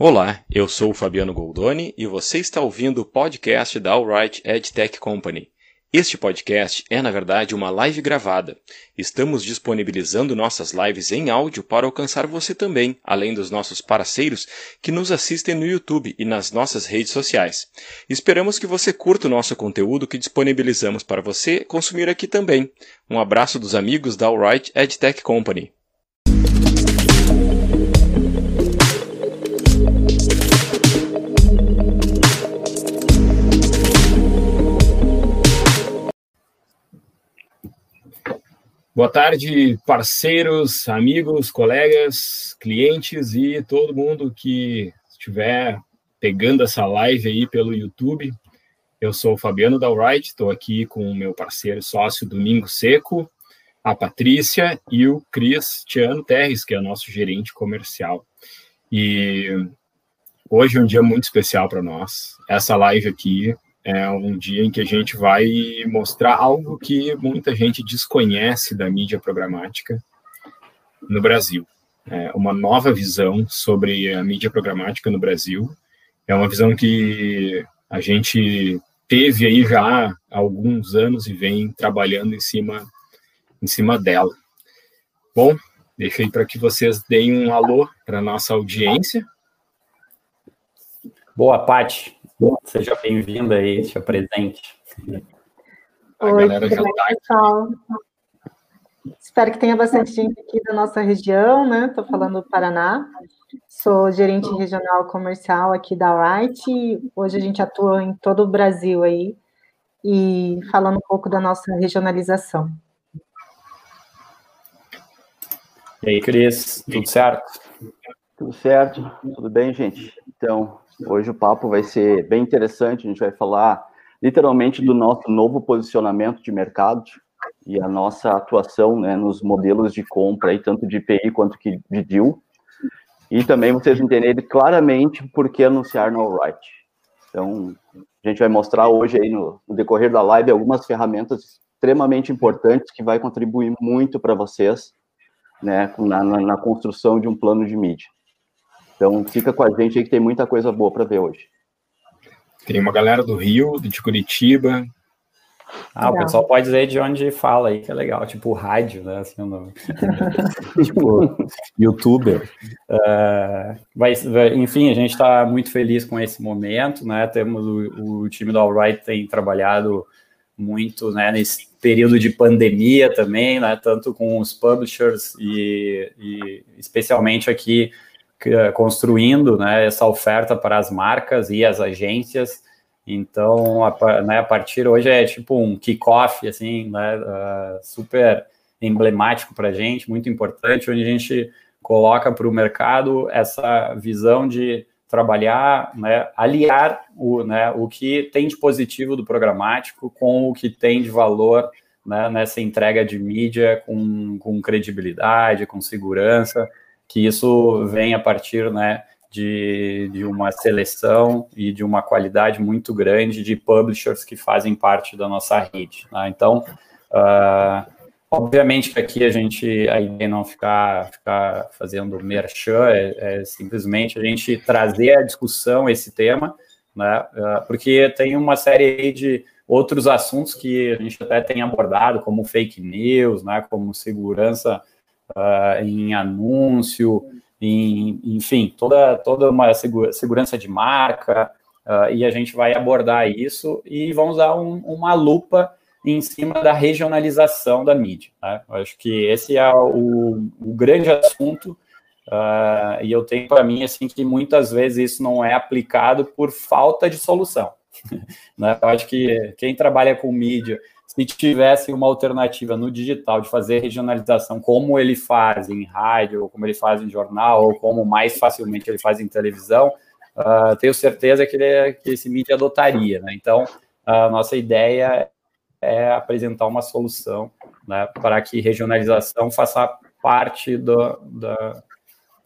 Olá, eu sou o Fabiano Goldoni e você está ouvindo o podcast da Alright EdTech Company. Este podcast é, na verdade, uma live gravada. Estamos disponibilizando nossas lives em áudio para alcançar você também, além dos nossos parceiros que nos assistem no YouTube e nas nossas redes sociais. Esperamos que você curta o nosso conteúdo que disponibilizamos para você consumir aqui também. Um abraço dos amigos da Alright EdTech Company. Boa tarde, parceiros, amigos, colegas, clientes e todo mundo que estiver pegando essa live aí pelo YouTube. Eu sou o Fabiano Dalright, estou aqui com o meu parceiro sócio Domingo Seco, a Patrícia e o Cristiano Terres, que é nosso gerente comercial. E hoje é um dia muito especial para nós. Essa live aqui é um dia em que a gente vai mostrar algo que muita gente desconhece da mídia programática no Brasil. É uma nova visão sobre a mídia programática no Brasil. É uma visão que a gente teve aí já há alguns anos e vem trabalhando em cima, em cima dela. Bom, deixei para que vocês deem um alô para nossa audiência. Boa, Paty. Seja bem-vinda aí, seja presente. Oi, pessoal. Espero que tenha bastante gente aqui da nossa região, né? Estou falando do Paraná. Sou gerente regional comercial aqui da Wright. Hoje a gente atua em todo o Brasil aí e falando um pouco da nossa regionalização. E aí, Cris, tudo certo? Tudo certo, tudo bem, gente? Então, Hoje o papo vai ser bem interessante, a gente vai falar literalmente do nosso novo posicionamento de mercado e a nossa atuação né, nos modelos de compra, aí, tanto de IPI quanto de deal. E também vocês entenderem claramente por que anunciar no Alright. Então, a gente vai mostrar hoje aí no, no decorrer da live algumas ferramentas extremamente importantes que vai contribuir muito para vocês né, na, na, na construção de um plano de mídia. Então fica com a gente aí que tem muita coisa boa para ver hoje. Tem uma galera do Rio, de Curitiba. Ah, o pessoal pode dizer de onde fala aí, que é legal, tipo rádio, né? Assim, no... tipo, youtuber. Uh, mas, enfim, a gente está muito feliz com esse momento, né? Temos o, o time do Alright tem trabalhado muito né, nesse período de pandemia também, né? Tanto com os publishers e, e especialmente aqui eh, construindo né, essa oferta para as marcas e as agências. Então, a, né, a partir hoje é tipo um kickoff, assim, né, uh, super emblemático para a gente, muito importante, onde a gente coloca para o mercado essa visão de trabalhar, né, aliar o, né, o que tem de positivo do programático com o que tem de valor né, nessa entrega de mídia com, com credibilidade, com segurança que isso vem a partir né, de, de uma seleção e de uma qualidade muito grande de publishers que fazem parte da nossa rede. Né? Então, uh, obviamente que aqui a gente, a ideia não ficar, ficar fazendo merchan, é, é simplesmente a gente trazer à discussão esse tema, né, uh, porque tem uma série de outros assuntos que a gente até tem abordado, como fake news, né, como segurança uh, em anúncio, em, enfim, toda, toda uma segurança de marca, uh, e a gente vai abordar isso e vamos dar um, uma lupa em cima da regionalização da mídia. Né? Acho que esse é o, o grande assunto, uh, e eu tenho para mim assim que muitas vezes isso não é aplicado por falta de solução. né? Acho que quem trabalha com mídia se tivesse uma alternativa no digital de fazer regionalização como ele faz em rádio, ou como ele faz em jornal, ou como mais facilmente ele faz em televisão, uh, tenho certeza que, ele, que esse mídia adotaria. Né? Então, a nossa ideia é apresentar uma solução né, para que regionalização faça parte do, do,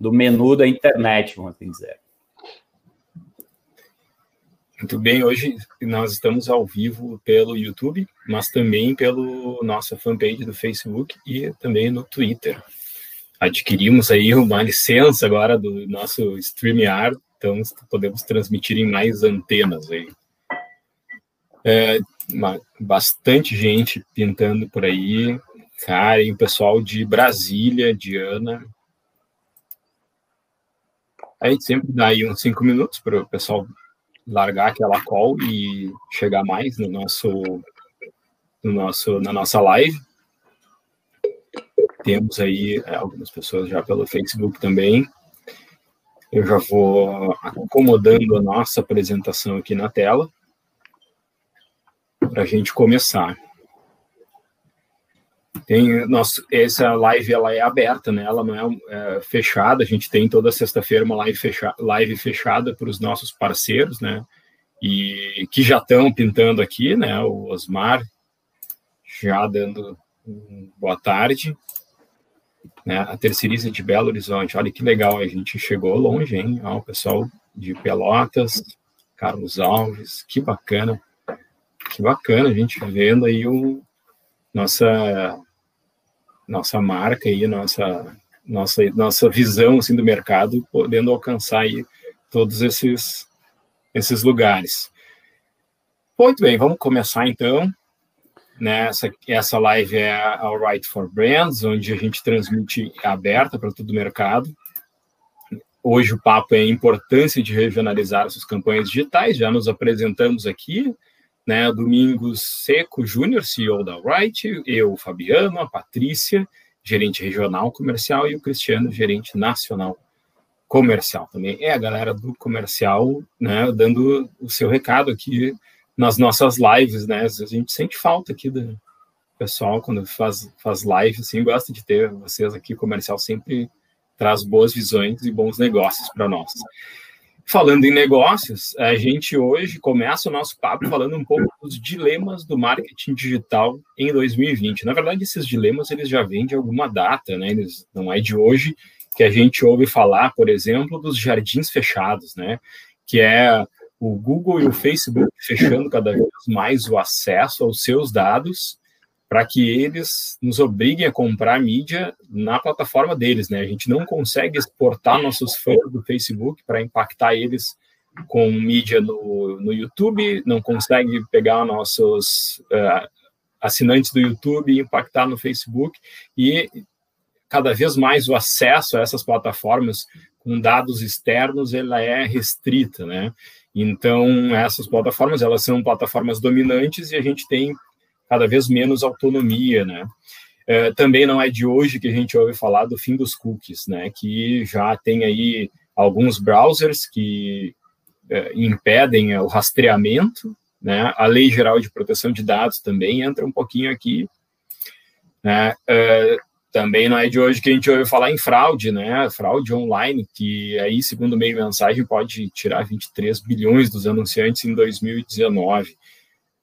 do menu da internet, vamos assim dizer. Muito bem, hoje nós estamos ao vivo pelo YouTube, mas também pelo nossa fanpage do Facebook e também no Twitter. Adquirimos aí uma licença agora do nosso StreamYard então podemos transmitir em mais antenas aí. É, uma, bastante gente pintando por aí, Karen, pessoal de Brasília, Diana. A gente sempre dá aí uns cinco minutos para o pessoal largar aquela call e chegar mais no nosso, no nosso, na nossa live. Temos aí é, algumas pessoas já pelo Facebook também. Eu já vou acomodando a nossa apresentação aqui na tela para a gente começar. Tem essa live ela é aberta, né? Ela não é, é fechada. A gente tem toda sexta-feira uma live, fecha, live fechada para os nossos parceiros, né? E que já estão pintando aqui, né? O Osmar já dando boa tarde. Né? A terceiriza de Belo Horizonte. Olha que legal, a gente chegou longe, hein? Ó, o pessoal de Pelotas, Carlos Alves, que bacana. Que bacana a gente vendo aí o nossa nossa marca e nossa nossa nossa visão assim do mercado podendo alcançar aí todos esses esses lugares. Muito bem, vamos começar então. Nessa né? essa live é a Right for Brands, onde a gente transmite aberta para todo o mercado. Hoje o papo é a importância de regionalizar suas campanhas digitais. Já nos apresentamos aqui, né? Domingos Seco Júnior, CEO da Right, eu, Fabiano, a Patrícia, gerente regional comercial, e o Cristiano, gerente nacional comercial. Também é a galera do comercial, né? Dando o seu recado aqui nas nossas lives, né? A gente sente falta aqui do pessoal quando faz, faz live, assim, gosta de ter vocês aqui, comercial sempre traz boas visões e bons negócios para nós. Falando em negócios, a gente hoje começa o nosso papo falando um pouco dos dilemas do marketing digital em 2020. Na verdade, esses dilemas eles já vêm de alguma data, né? Eles não é de hoje que a gente ouve falar, por exemplo, dos jardins fechados, né? Que é o Google e o Facebook fechando cada vez mais o acesso aos seus dados para que eles nos obriguem a comprar mídia na plataforma deles, né? A gente não consegue exportar nossos fãs do Facebook para impactar eles com mídia no, no YouTube, não consegue pegar nossos uh, assinantes do YouTube e impactar no Facebook e cada vez mais o acesso a essas plataformas com dados externos ela é restrita, né? Então essas plataformas elas são plataformas dominantes e a gente tem cada vez menos autonomia, né? É, também não é de hoje que a gente ouve falar do fim dos cookies, né? Que já tem aí alguns browsers que é, impedem o rastreamento, né? A Lei Geral de Proteção de Dados também entra um pouquinho aqui, né? É, também não é de hoje que a gente ouve falar em fraude, né? Fraude online, que aí, segundo meio mensagem, pode tirar 23 bilhões dos anunciantes em 2019.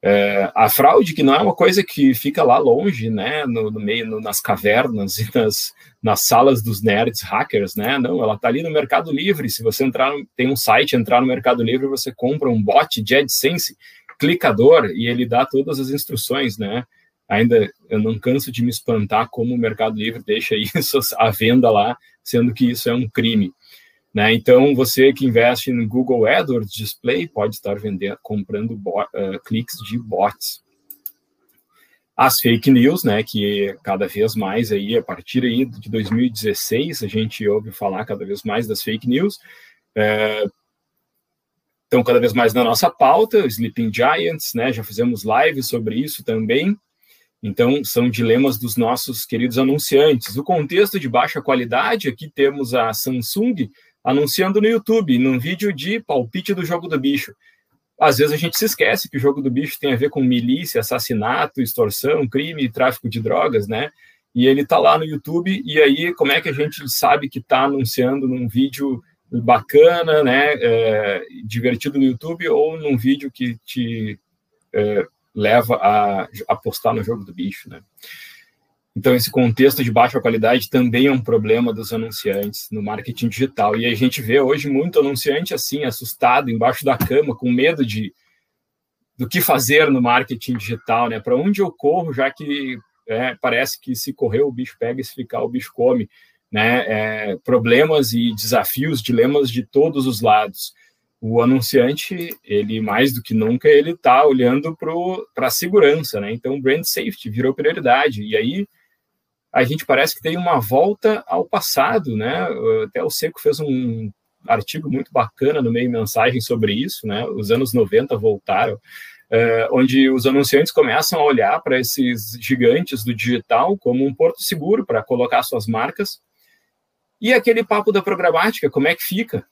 É, a fraude, que não é uma coisa que fica lá longe, né, no, no meio, no, nas cavernas e nas, nas salas dos nerds hackers, né, não, ela está ali no Mercado Livre, se você entrar, tem um site, entrar no Mercado Livre, você compra um bot de AdSense clicador e ele dá todas as instruções, né, ainda eu não canso de me espantar como o Mercado Livre deixa isso à venda lá, sendo que isso é um crime. Né? Então, você que investe no Google AdWords Display pode estar vendendo, comprando bot, uh, cliques de bots. As fake news, né, que cada vez mais aí, a partir aí de 2016, a gente ouve falar cada vez mais das fake news. É, estão cada vez mais na nossa pauta, Sleeping Giants, né, já fizemos lives sobre isso também. Então, são dilemas dos nossos queridos anunciantes. O contexto de baixa qualidade, aqui temos a Samsung, anunciando no YouTube, num vídeo de palpite do jogo do bicho. Às vezes a gente se esquece que o jogo do bicho tem a ver com milícia, assassinato, extorsão, crime, tráfico de drogas, né? E ele tá lá no YouTube, e aí como é que a gente sabe que tá anunciando num vídeo bacana, né, é, divertido no YouTube, ou num vídeo que te é, leva a apostar no jogo do bicho, né? Então, esse contexto de baixa qualidade também é um problema dos anunciantes no marketing digital. E a gente vê hoje muito anunciante assim, assustado, embaixo da cama, com medo de do que fazer no marketing digital, né? Para onde eu corro, já que é, parece que se correr o bicho pega e se ficar o bicho come. né, é, problemas e desafios, dilemas de todos os lados. O anunciante, ele mais do que nunca, ele está olhando para a segurança, né? Então, brand safety virou prioridade. E aí, a gente parece que tem uma volta ao passado, né? Até o Seco fez um artigo muito bacana no meio mensagem sobre isso, né? Os anos 90 voltaram, é, onde os anunciantes começam a olhar para esses gigantes do digital como um porto seguro para colocar suas marcas. E aquele papo da programática, como é que fica?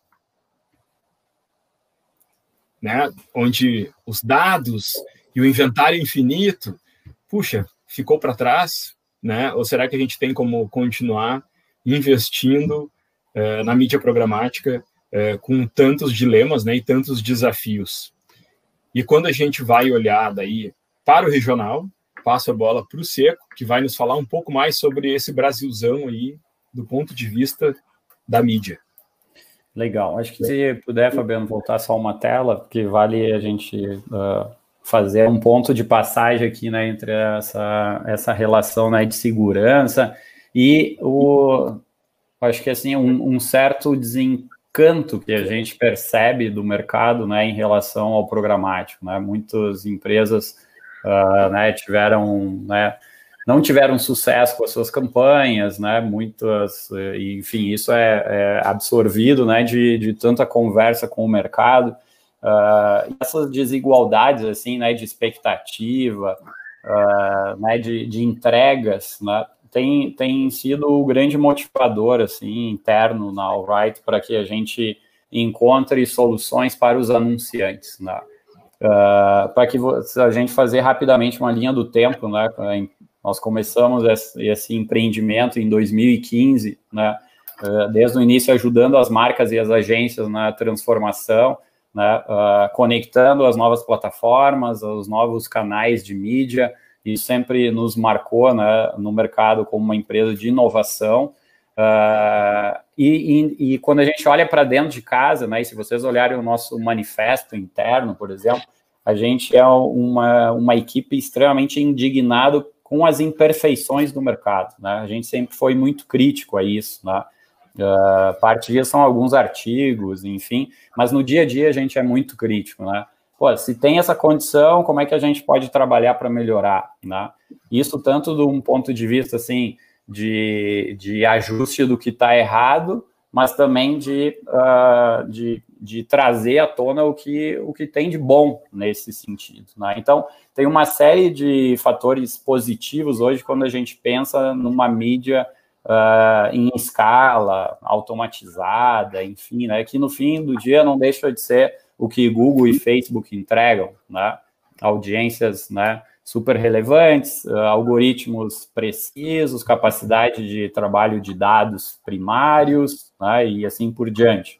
Né? Onde os dados e o inventário infinito, puxa, ficou para trás, né? Ou será que a gente tem como continuar investindo é, na mídia programática é, com tantos dilemas, né? E tantos desafios? E quando a gente vai olhar daí para o regional, passo a bola para o Seco, que vai nos falar um pouco mais sobre esse Brasilzão aí, do ponto de vista da mídia. Legal. Acho que se puder, Fabiano, voltar só uma tela, porque vale a gente uh, fazer um ponto de passagem aqui, né, entre essa, essa relação né, de segurança e o, acho que assim, um, um certo desempenho canto que a gente percebe do mercado né, em relação ao programático. Né? Muitas empresas uh, né, tiveram, né, não tiveram sucesso com as suas campanhas, né? muitas, enfim, isso é, é absorvido né, de, de, tanta conversa com o mercado. Uh, essas desigualdades assim, né, de expectativa, uh, né, de, de entregas, né, tem, tem sido o grande motivador assim interno na Alright para que a gente encontre soluções para os anunciantes, né? Uh, para que a gente fazer rapidamente uma linha do tempo, né? Nós começamos esse, empreendimento em 2015, né? Desde o início ajudando as marcas e as agências na transformação, né? Uh, conectando as novas plataformas, os novos canais de mídia, e sempre nos marcou né, no mercado como uma empresa de inovação. Uh, e, e, e, quando a gente olha para dentro de casa, né, e se vocês olharem o nosso manifesto interno, por exemplo, a gente é uma, uma equipe extremamente indignado com as imperfeições do mercado. Né? A gente sempre foi muito crítico a isso. Né? Uh, parte disso são alguns artigos, enfim, mas no dia a dia a gente é muito crítico. Né? pô, se tem essa condição, como é que a gente pode trabalhar para melhorar, né? Isso tanto de um ponto de vista, assim, de, de ajuste do que está errado, mas também de, uh, de, de, trazer à tona o que, o que tem de bom nesse sentido. Né? Então, tem uma série de fatores positivos hoje quando a gente pensa numa mídia uh, em escala, automatizada, enfim, né? que no fim do dia não deixa de ser o que Google e Facebook entregam, né? Audiências, né? Super relevantes, uh, algoritmos precisos, capacidade de trabalho de dados primários, né? E assim por diante.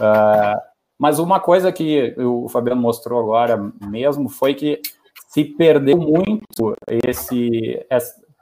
Uh, mas uma coisa que o Fabiano mostrou agora mesmo foi que se perdeu muito esse,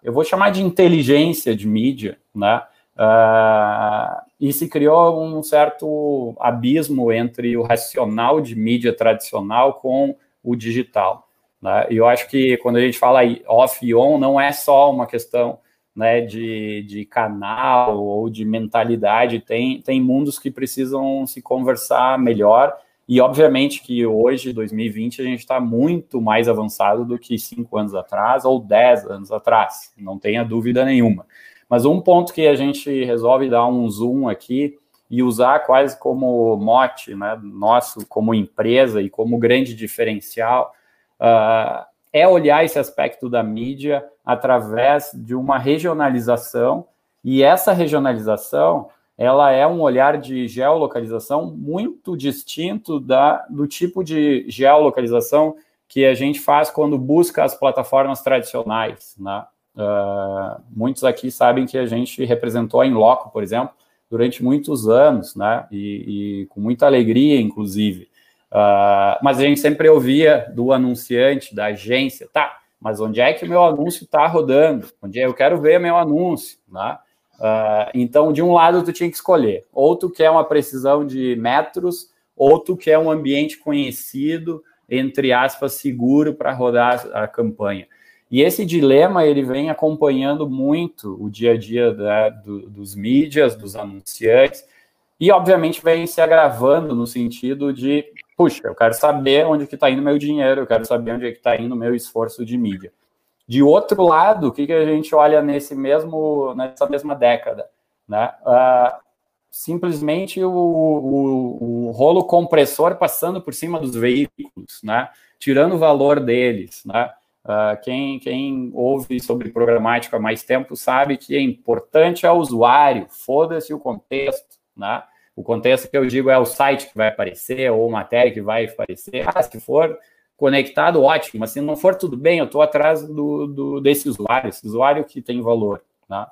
eu vou chamar de inteligência de mídia, né? Uh, e se criou um certo abismo entre o racional de mídia tradicional com o digital. Né? E eu acho que quando a gente fala off e on, não é só uma questão né, de, de canal ou de mentalidade, tem, tem mundos que precisam se conversar melhor. E obviamente que hoje, 2020, a gente está muito mais avançado do que cinco anos atrás ou dez anos atrás, não tenha dúvida nenhuma. Mas um ponto que a gente resolve dar um zoom aqui e usar quase como mote, né, nosso como empresa e como grande diferencial, uh, é olhar esse aspecto da mídia através de uma regionalização e essa regionalização ela é um olhar de geolocalização muito distinto da, do tipo de geolocalização que a gente faz quando busca as plataformas tradicionais, né? Uh, muitos aqui sabem que a gente representou a Inloco, por exemplo, durante muitos anos, né? E, e com muita alegria, inclusive. Uh, mas a gente sempre ouvia do anunciante, da agência, tá, mas onde é que o meu anúncio está rodando? Onde é? Eu quero ver meu anúncio, né? Uh, então, de um lado, tu tinha que escolher. Ou tu quer uma precisão de metros, ou tu quer um ambiente conhecido, entre aspas, seguro para rodar a campanha. E esse dilema ele vem acompanhando muito o dia a dia da, do, dos mídias, dos anunciantes, e obviamente vem se agravando no sentido de, puxa, eu quero saber onde que está indo meu dinheiro, eu quero saber onde é que está indo meu esforço de mídia. De outro lado, o que, que a gente olha nesse mesmo, nessa mesma década? Né? Uh, simplesmente o, o, o, rolo compressor passando por cima dos veículos, né? tirando o valor deles. Né? Uh, quem, quem ouve sobre programática há mais tempo sabe que é importante ao usuário, foda-se o contexto. Né? O contexto que eu digo é o site que vai aparecer ou matéria que vai aparecer. Ah, se for conectado, ótimo, mas se não for tudo bem, eu estou atrás do, do, desse usuário, esse usuário que tem valor. Né?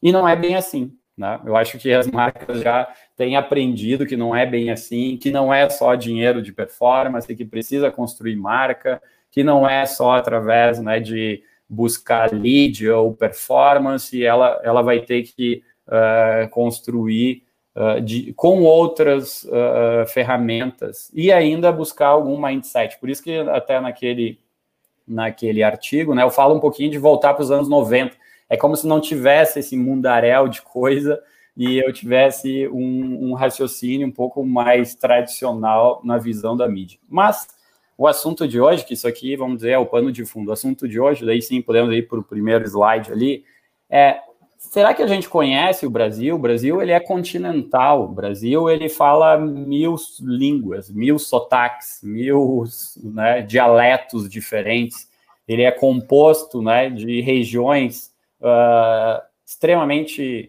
E não é bem assim. Né? Eu acho que as marcas já têm aprendido que não é bem assim, que não é só dinheiro de performance, que precisa construir marca, que não é só através né, de buscar lead ou performance, ela, ela vai ter que uh, construir uh, de, com outras uh, ferramentas e ainda buscar algum mindset. Por isso que até naquele, naquele artigo, né, eu falo um pouquinho de voltar para os anos 90. É como se não tivesse esse mundaréu de coisa e eu tivesse um, um raciocínio um pouco mais tradicional na visão da mídia. Mas o assunto de hoje, que isso aqui, vamos dizer, é o pano de fundo. O assunto de hoje, daí sim, podemos ir para o primeiro slide ali, é será que a gente conhece o Brasil? O Brasil ele é continental. O Brasil ele fala mil línguas, mil sotaques, mil né, dialetos diferentes. Ele é composto né, de regiões uh, extremamente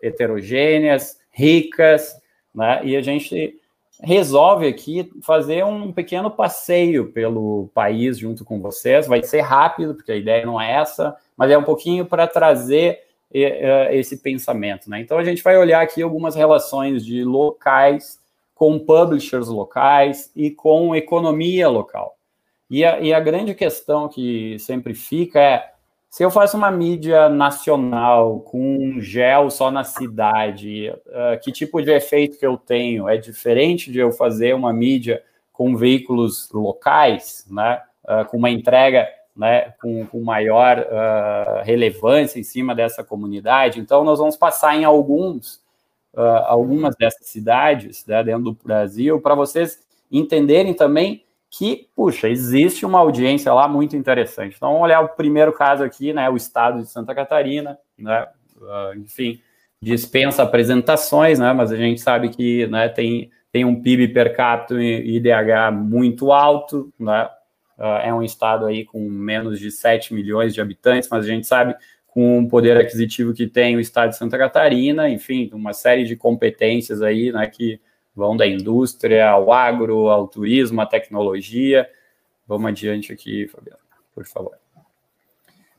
heterogêneas, ricas, né, e a gente resolve aqui fazer um pequeno passeio pelo país junto com vocês. Vai ser rápido, porque a ideia não é essa, mas é um pouquinho para trazer esse pensamento. Né? Então, a gente vai olhar aqui algumas relações de locais com publishers locais e com economia local. E a, e a grande questão que sempre fica é, se eu faço uma mídia nacional com um gel só na cidade, uh, que tipo de efeito que eu tenho? É diferente de eu fazer uma mídia com veículos locais, né? Uh, com uma entrega né, com, com maior uh, relevância em cima dessa comunidade. Então, nós vamos passar em alguns, uh, algumas dessas cidades né, dentro do Brasil para vocês entenderem também que, puxa, existe uma audiência lá muito interessante. Então, vamos olhar o primeiro caso aqui, né, o estado de Santa Catarina, né, uh, enfim, dispensa apresentações, né, mas a gente sabe que né, tem, tem um PIB per capita e IDH muito alto, né, é um estado aí com menos de 7 milhões de habitantes, mas a gente sabe com o poder aquisitivo que tem o estado de Santa Catarina, enfim, uma série de competências aí, né, que vão da indústria ao agro, ao turismo, à tecnologia. Vamos adiante aqui, Fabiano, por favor.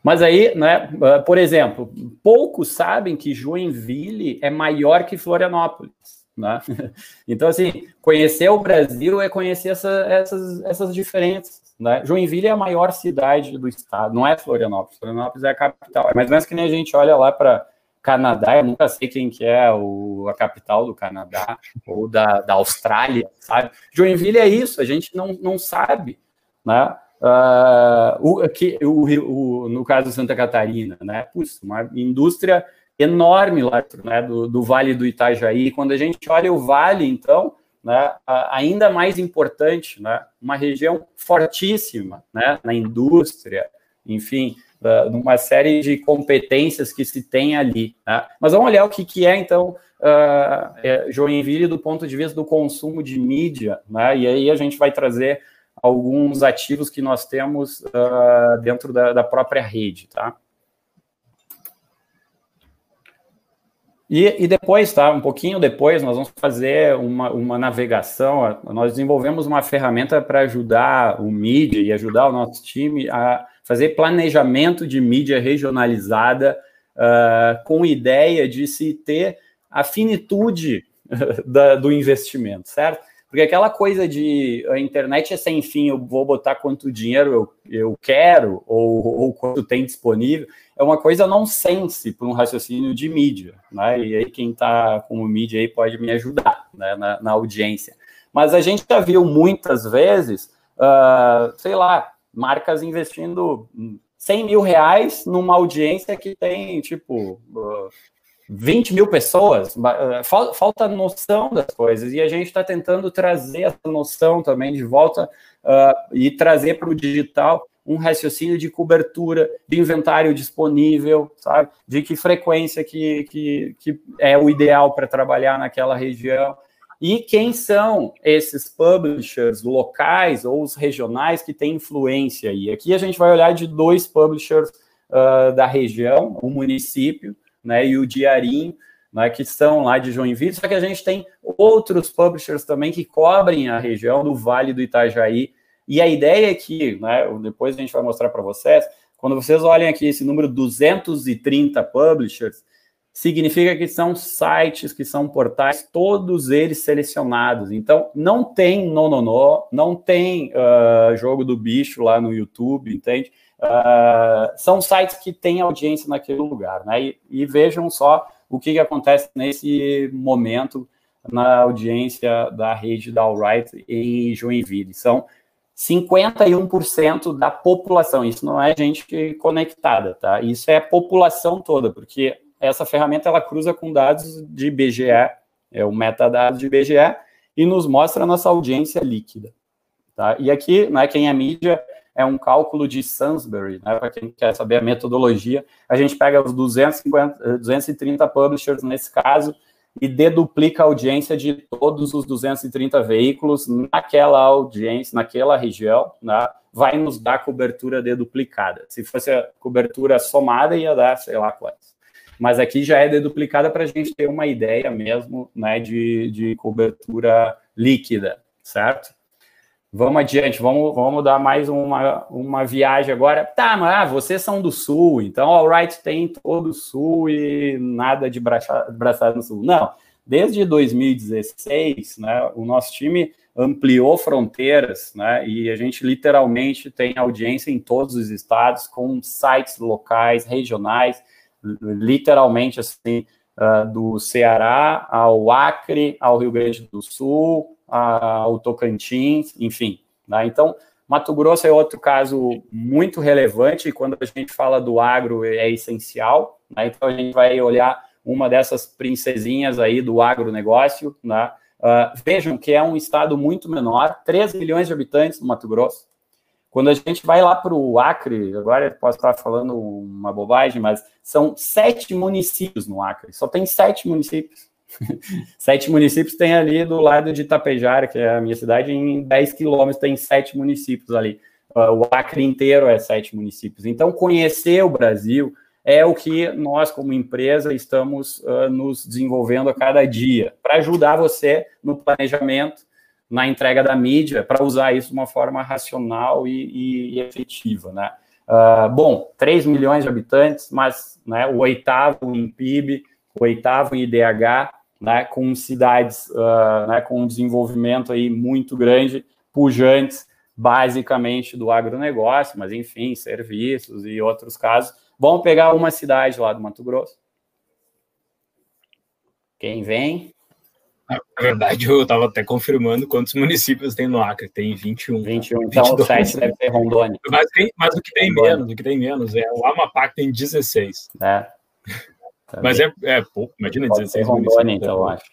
Mas aí, né, ah, por exemplo, poucos sabem que Joinville é maior que Florianópolis. Né? Então, assim, conhecer o Brasil é conhecer essa, essas, essas diferenças. Né? Joinville é a maior cidade do estado, não é Florianópolis. Florianópolis é a capital. É mais que nem a gente olha lá para Canadá, eu nunca sei quem que é o, a capital do Canadá ou da, da Austrália, sabe? Joinville é isso, a gente não, não sabe, né? Uh, o, aqui, o, o, no caso de Santa Catarina, né? Puxa, uma indústria enorme lá né, do, do Vale do Itajaí. Quando a gente olha o Vale, então, né, ainda mais importante, né, uma região fortíssima né, na indústria, enfim, numa série de competências que se tem ali. Né? Mas vamos olhar o que, que é, então, uh, Joinville do ponto de vista do consumo de mídia, né? e aí a gente vai trazer alguns ativos que nós temos uh, dentro da, da própria rede. Tá? E, e, depois, tá? Um pouquinho depois, nós vamos fazer uma, uma navegação. Nós desenvolvemos uma ferramenta para ajudar o mídia e ajudar o nosso time a fazer planejamento de mídia regionalizada uh, com ideia de se ter a finitude da, do investimento, certo? Porque aquela coisa de a internet é sem fim, eu vou botar quanto dinheiro eu, eu quero ou, ou quanto tem disponível, é uma coisa nonsense para um raciocínio de mídia, né? E aí quem está como mídia aí pode me ajudar né, na, na, audiência. Mas a gente já viu muitas vezes, uh, sei lá, marcas investindo 100 mil reais numa audiência que tem, tipo, 20 mil pessoas. Eh, falta noção das coisas. E a gente está tentando trazer essa noção também de volta uh, e trazer para o digital um raciocínio de cobertura, de inventário disponível, sabe? De que frequência que, que, que é o ideal para trabalhar naquela região. E quem são esses publishers locais ou os regionais que têm influência aí? Aqui a gente vai olhar de dois publishers uh, da região, o município né, e o Diarinho, né, que são lá de Joinville, só que a gente tem outros publishers também que cobrem a região do Vale do Itajaí. E a ideia é que, né, depois a gente vai mostrar para vocês, quando vocês olhem aqui esse número 230 publishers, significa que são sites, que são portais, todos eles selecionados. Então, não tem nononô, não tem uh, jogo do bicho lá no YouTube, entende? Uh, são sites que têm audiência naquele lugar, né? E, e vejam só o que, que, acontece nesse momento na audiência da rede da Alright em Joinville. São 51% da população. Isso não é gente conectada, tá? Isso é a população toda, porque essa ferramenta ela cruza com dados de IBGE, é o metadados de IBGE, e nos mostra a nossa audiência líquida. Tá? E aqui, né, quem é mídia, é um cálculo de Sainsbury, né, para quem quer saber a metodologia, a gente pega os 250, 230 publishers nesse caso e deduplica a audiência de todos os 230 veículos naquela audiência, naquela região, né, vai nos dar cobertura deduplicada. Se fosse a cobertura somada, ia dar, sei lá quantos mas aqui já é deduplicada para a gente ter uma ideia mesmo né, de, de cobertura líquida, certo? Vamos adiante, vamos, vamos dar mais uma, uma viagem agora. Tá, mas ah, vocês são do Sul, então Alright tem todo o Sul e nada de braçada no Sul. Não, desde 2016, né, o nosso time ampliou fronteiras, né, e a gente literalmente tem audiência em todos os estados, com sites locais, regionais, literalmente assim, uh, do Ceará ao Acre, ao Rio Grande do Sul, ao Tocantins, enfim. Né? Então, Mato Grosso é outro caso muito relevante, e quando a gente fala do agro é essencial, né? então a gente vai olhar uma dessas princesinhas aí do agronegócio, né? Uh, vejam que é um estado muito menor, 3 milhões de habitantes no Mato Grosso, quando a gente vai lá para o Acre, agora posso estar falando uma bobagem, mas são sete municípios no Acre, só tem sete municípios. sete municípios tem ali do lado de Itapejara, que é a minha cidade, em 10 quilômetros tem sete municípios ali. Ah, o Acre inteiro é sete municípios. Então, conhecer o Brasil é o que nós, como empresa, estamos uh, nos desenvolvendo a cada dia, para ajudar você no planejamento, na entrega da mídia para usar isso de uma forma racional e, e, e efetiva, né? Uh, bom, 3 milhões de habitantes, mas né, o oitavo em PIB, o oitavo em IDH, né, com cidades uh, né, com um desenvolvimento aí muito grande, pujantes, basicamente do agronegócio, mas enfim, serviços e outros casos. Vamos pegar uma cidade lá do Mato Grosso. Quem vem? Na verdade, eu estava até confirmando quantos municípios tem no Acre. Tem 21. 21, então 22. o site deve ter Rondônia. Mas, tem, mas o que tem Rondônia. menos, o que tem menos é o Amapá que tem 16. É. Mas é, é pouco, imagina Pode 16 Rondônia, municípios. então, eu acho.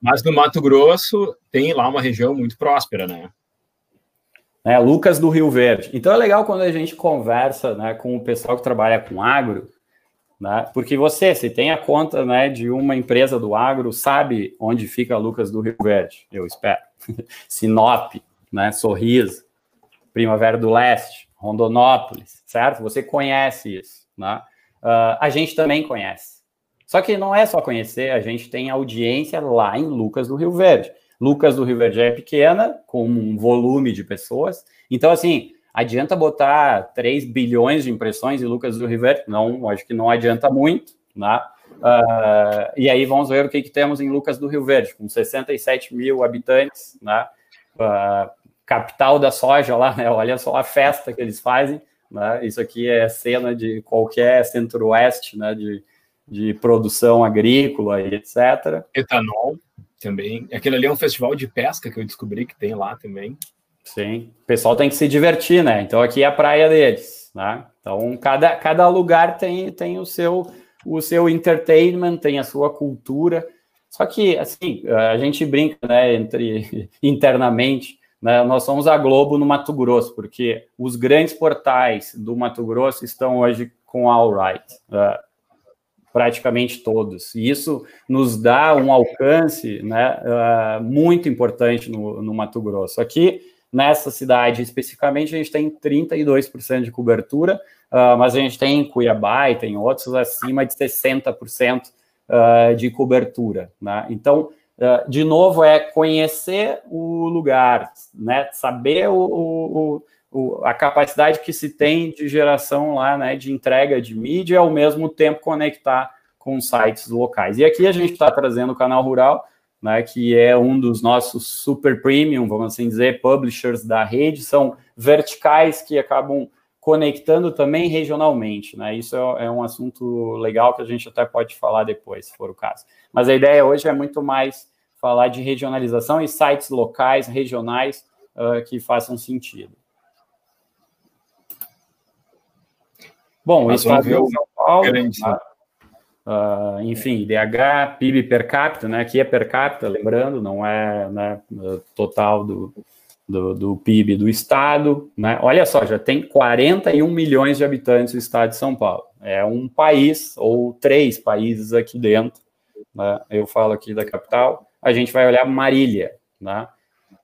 Mas no Mato Grosso tem lá uma região muito próspera, né? É, Lucas do Rio Verde. Então é legal quando a gente conversa né, com o pessoal que trabalha com agro, né? Porque você, se tem a conta né, de uma empresa do agro, sabe onde fica Lucas do Rio Verde, eu espero. Sinop, né, Sorriso, Primavera do Leste, Rondonópolis, certo? Você conhece isso. Né? Uh, a gente também conhece. Só que não é só conhecer, a gente tem audiência lá em Lucas do Rio Verde. Lucas do Rio Verde é pequena, com um volume de pessoas. Então, assim, Adianta botar 3 bilhões de impressões em Lucas do River? Não, acho que não adianta muito, né? Uh, e aí vamos ver o que, que, temos em Lucas do Rio Verde, com 67 mil habitantes, né? Uh, capital da soja lá, né? Olha só a festa que eles fazem, né? Isso aqui é cena de qualquer centro-oeste, né? De, de produção agrícola e etc. Etanol também. Aquele ali é um festival de pesca que eu descobri que tem lá também. Sim, o pessoal tem que se divertir, né? Então aqui é a praia deles, né? Então cada, cada lugar tem, tem o seu o seu entertainment, tem a sua cultura. Só que assim a gente brinca, né? Entre internamente, né? Nós somos a Globo no Mato Grosso, porque os grandes portais do Mato Grosso estão hoje com All Right. Uh, praticamente todos. E isso nos dá um alcance né, uh, muito importante no, no Mato Grosso. Aqui, nessa cidade especificamente, a gente tem 32% de cobertura, uh, mas a gente tem em Cuiabá e tem outros acima de 60% uh, ah, de cobertura. Né? Então, de novo, é conhecer o lugar, né? saber o, o, o, a capacidade que se tem de geração lá, né, de entrega de mídia, e ao mesmo tempo conectar com sites locais. E aqui a gente está trazendo o canal rural, né, que é um dos nossos super premium, vamos assim dizer, publishers da rede, são verticais que acabam conectando também regionalmente, né? Isso é, é, um assunto legal que a gente até pode falar depois, se for o caso. Mas a ideia hoje é muito mais falar de regionalização e sites locais, regionais, uh, que façam sentido. Bom, Mas Estado de São Paulo, uh, enfim, IDH, PIB per capita, né? Aqui é per capita, lembrando, não é né, total do, do, do, PIB do estado, né? Olha só, já tem 41 milhões de habitantes o estado de São Paulo. É um país ou três países aqui dentro. Né? Eu falo aqui da capital. A gente vai olhar Marília, né?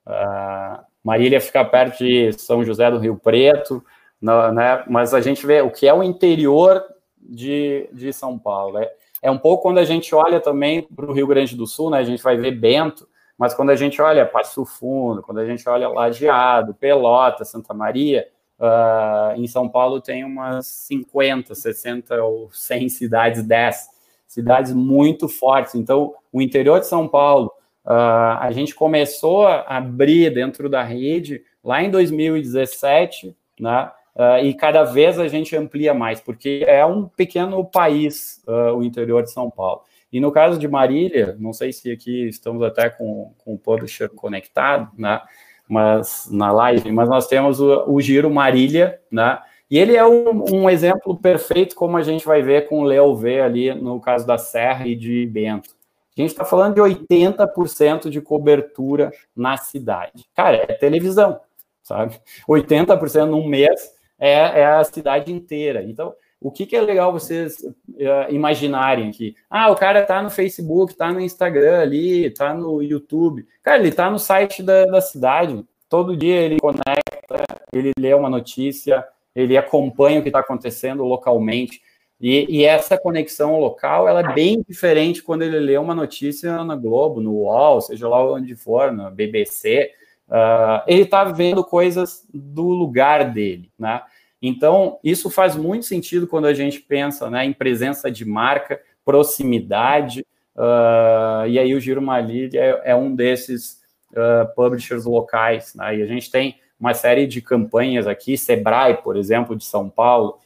Uh, Marília fica perto de São José do Rio Preto, né? Mas a gente vê o que é o interior de, de São Paulo. É, é um pouco quando a gente olha também para o Rio Grande do Sul, né? A gente vai ver Bento, mas quando a gente olha Passo Fundo, quando a gente olha Lajeado, Pelota, Santa Maria, uh, em São Paulo tem umas 50, 60 ou 100 cidades, 10 cidades muito fortes. Então, o interior de São Paulo, uh, a gente começou a abrir dentro da rede lá em 2017, né? Uh, e cada vez a gente amplia mais, porque é um pequeno país, uh, o interior de São Paulo. E no caso de Marília, não sei se aqui estamos até com, com o publisher conectado, né? Mas na live, mas nós temos o, o Giro Marília, né? E ele é um, um, exemplo perfeito, como a gente vai ver com o Leo V ali no caso da Serra e de Bento. A gente está falando de 80% de cobertura na cidade. Cara, é televisão, sabe? 80% num mês é, é a cidade inteira. Então, o que, que é legal vocês uh, imaginarem aqui? Ah, o cara tá no Facebook, tá no Instagram ali, tá no YouTube. Cara, ele tá no site da, da cidade. Todo dia ele conecta, ele lê uma notícia, ele acompanha o que está acontecendo localmente. E, e, essa conexão local, ela é bem diferente quando ele lê uma notícia na Globo, no UOL, seja lá onde for, na BBC. Uh, ele está vendo coisas do lugar dele, né? Então, isso faz muito sentido quando a gente pensa né, em presença de marca, proximidade, uh, e aí o Giro Malilha é, é um desses uh, publishers locais, né? E a gente tem uma série de campanhas aqui, Sebrae, por exemplo, de São Paulo,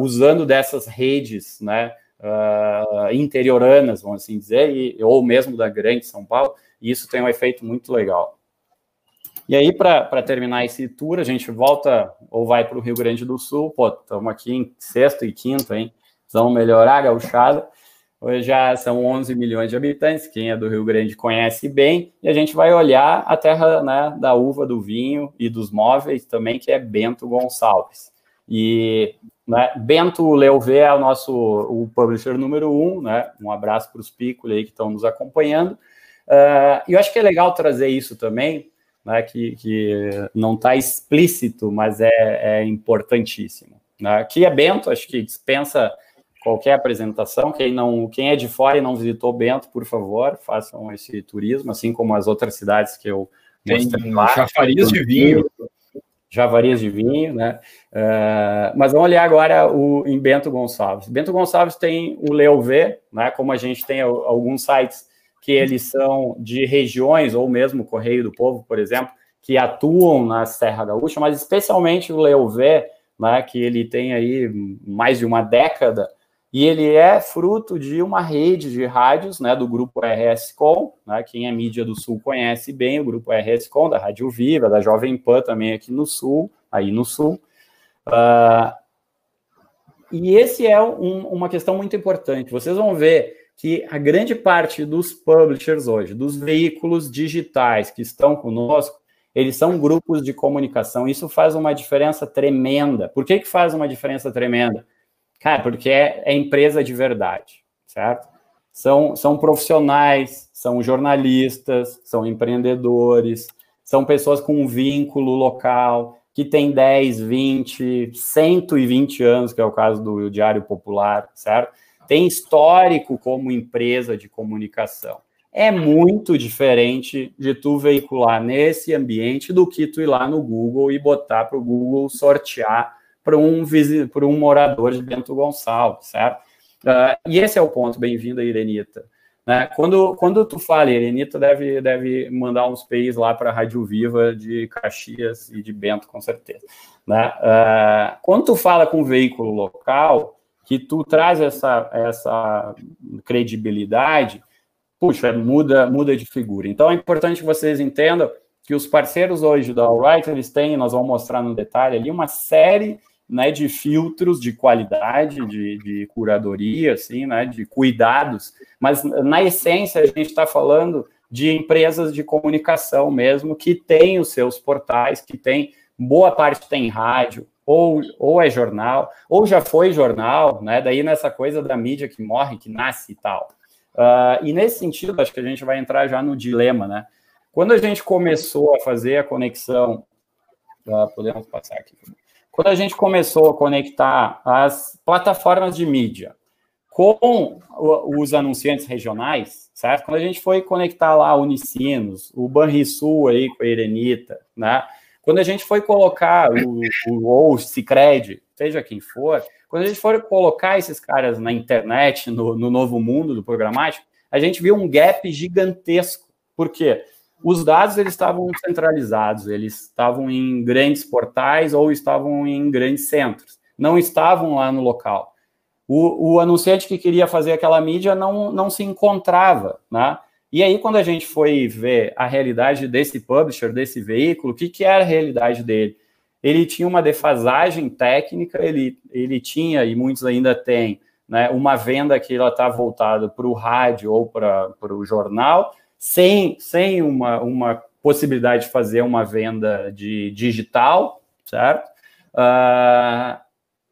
usando dessas redes, né? interioranas, vamos assim dizer, e, ou mesmo da grande São Paulo, e isso tem um efeito muito legal. E aí, para terminar esse tour, a gente volta ou vai para o Rio Grande do Sul. Pô, estamos aqui em sexto e quinto, hein? Vamos melhorar a gauchada. Hoje já são 11 milhões de habitantes, quem é do Rio Grande conhece bem, e a gente vai olhar a terra né, da uva, do vinho e dos móveis também, que é Bento Gonçalves. E né, Bento Leuvé é o nosso o publisher número um, né? Um abraço para os Piccoli aí que estão nos acompanhando. Uh, e eu acho que é legal trazer isso também, né, que, que não está explícito, mas é, é importantíssimo. Né? Aqui é Bento, acho que dispensa qualquer apresentação. Quem não, quem é de fora e não visitou Bento, por favor, façam esse turismo, assim como as outras cidades que eu tem chavarias de vinho. Javarias de vinho, né? Uh, mas vamos olhar agora o, em Bento Gonçalves. Bento Gonçalves tem o Leuv, né? Como a gente tem alguns sites que eles são de regiões, ou mesmo Correio do Povo, por exemplo, que atuam na Serra Gaúcha, mas especialmente o Leové, né, que ele tem aí mais de uma década, e ele é fruto de uma rede de rádios, né, do grupo RSCom, né, quem é mídia do Sul conhece bem o grupo RSCom, da Rádio Viva, da Jovem Pan também aqui no Sul, aí no Sul. Uh, e esse é um, uma questão muito importante. Vocês vão ver que a grande parte dos publishers hoje, dos veículos digitais que estão conosco, eles são grupos de comunicação. Isso faz uma diferença tremenda. Por que, que faz uma diferença tremenda? Cara, porque é, é empresa de verdade, certo? São, são profissionais, são jornalistas, são empreendedores, são pessoas com um vínculo local, que tem 10, 20, 120 anos, que é o caso do Diário Popular, certo? Tem histórico como empresa de comunicação é muito diferente de tu veicular nesse ambiente do que tu ir lá no Google e botar para o Google sortear para um, para um morador de Bento Gonçalves, certo? Uh, e esse é o ponto, bem-vinda, Irenita. Né? Quando, quando tu fala, Irenita deve, deve mandar uns PIs lá para a Rádio Viva de Caxias e de Bento, com certeza. Né? Uh, quando tu fala com veículo local, que tu traz essa, essa credibilidade, puxa, muda, muda de figura. Então é importante que vocês entendam que os parceiros hoje da Alright, eles têm, nós vamos mostrar no detalhe ali, uma série né, de filtros de qualidade, de, de curadoria, assim, né, de cuidados, mas na essência a gente está falando de empresas de comunicação mesmo que têm os seus portais, que tem boa parte tem rádio, ou, ou é jornal, ou já foi jornal, né? Daí nessa coisa da mídia que morre, que nasce e tal. Uh, e nesse sentido, acho que a gente vai entrar já no dilema, né? Quando a gente começou a fazer a conexão, uh, podemos passar aqui. Quando a gente começou a conectar as plataformas de mídia com os anunciantes regionais, certo? Quando a gente foi conectar lá o Unicinos, o Banrisul aí com a Erenita, né? Quando a gente foi colocar o, o ou Cicred, seja quem for, quando a gente for colocar esses caras na internet, no, no novo mundo do programático, a gente viu um gap gigantesco. Por quê? Os dados eles estavam centralizados, eles estavam em grandes portais ou estavam em grandes centros, não estavam lá no local. O, o anunciante que queria fazer aquela mídia não, não se encontrava, né? E aí, quando a gente foi ver a realidade desse publisher, desse veículo, o que, que era a realidade dele? ele tinha uma defasagem técnica, ele, ele tinha, e muitos ainda têm, né, uma venda que ela está voltada para o rádio ou para o jornal, sem, sem uma, uma possibilidade de fazer uma venda de digital, certo? Uh,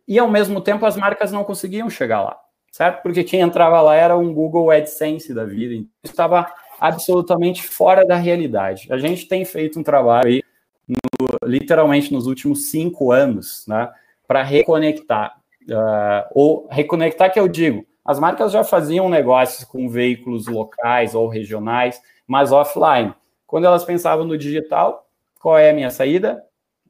e ao mesmo tempo as marcas não conseguiam chegar lá, certo? Porque quem entrava lá era um Google AdSense da vida, então estava absolutamente fora da realidade. A gente tem feito um trabalho aí no, literalmente nos últimos cinco anos, né, para reconectar. Uh, ou reconectar, que eu digo, as marcas já faziam negócios com veículos locais ou regionais, mas offline. Quando elas pensavam no digital, qual é a minha saída?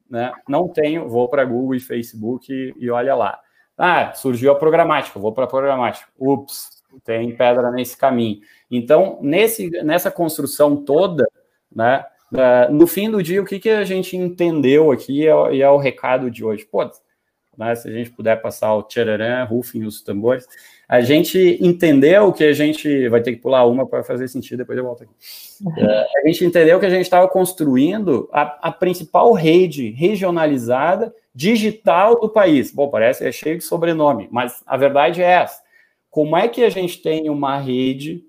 Né? Não tenho, vou para Google e Facebook e, e olha lá. Ah, surgiu a programática, vou para a programática. Ups, tem pedra nesse caminho. Então, nesse, nessa construção toda, né, Uh, no fim do dia, o que, que a gente entendeu aqui é, e é o recado de hoje? Pô, né, se a gente puder passar o tchararã, rufem os tambores, a gente entendeu que a gente vai ter que pular uma para fazer sentido, depois eu volto aqui. Uh, a gente entendeu que a gente estava construindo a, a, principal rede regionalizada digital do país. Bom, parece é cheio de sobrenome, mas a verdade é essa. Como é que a gente tem uma rede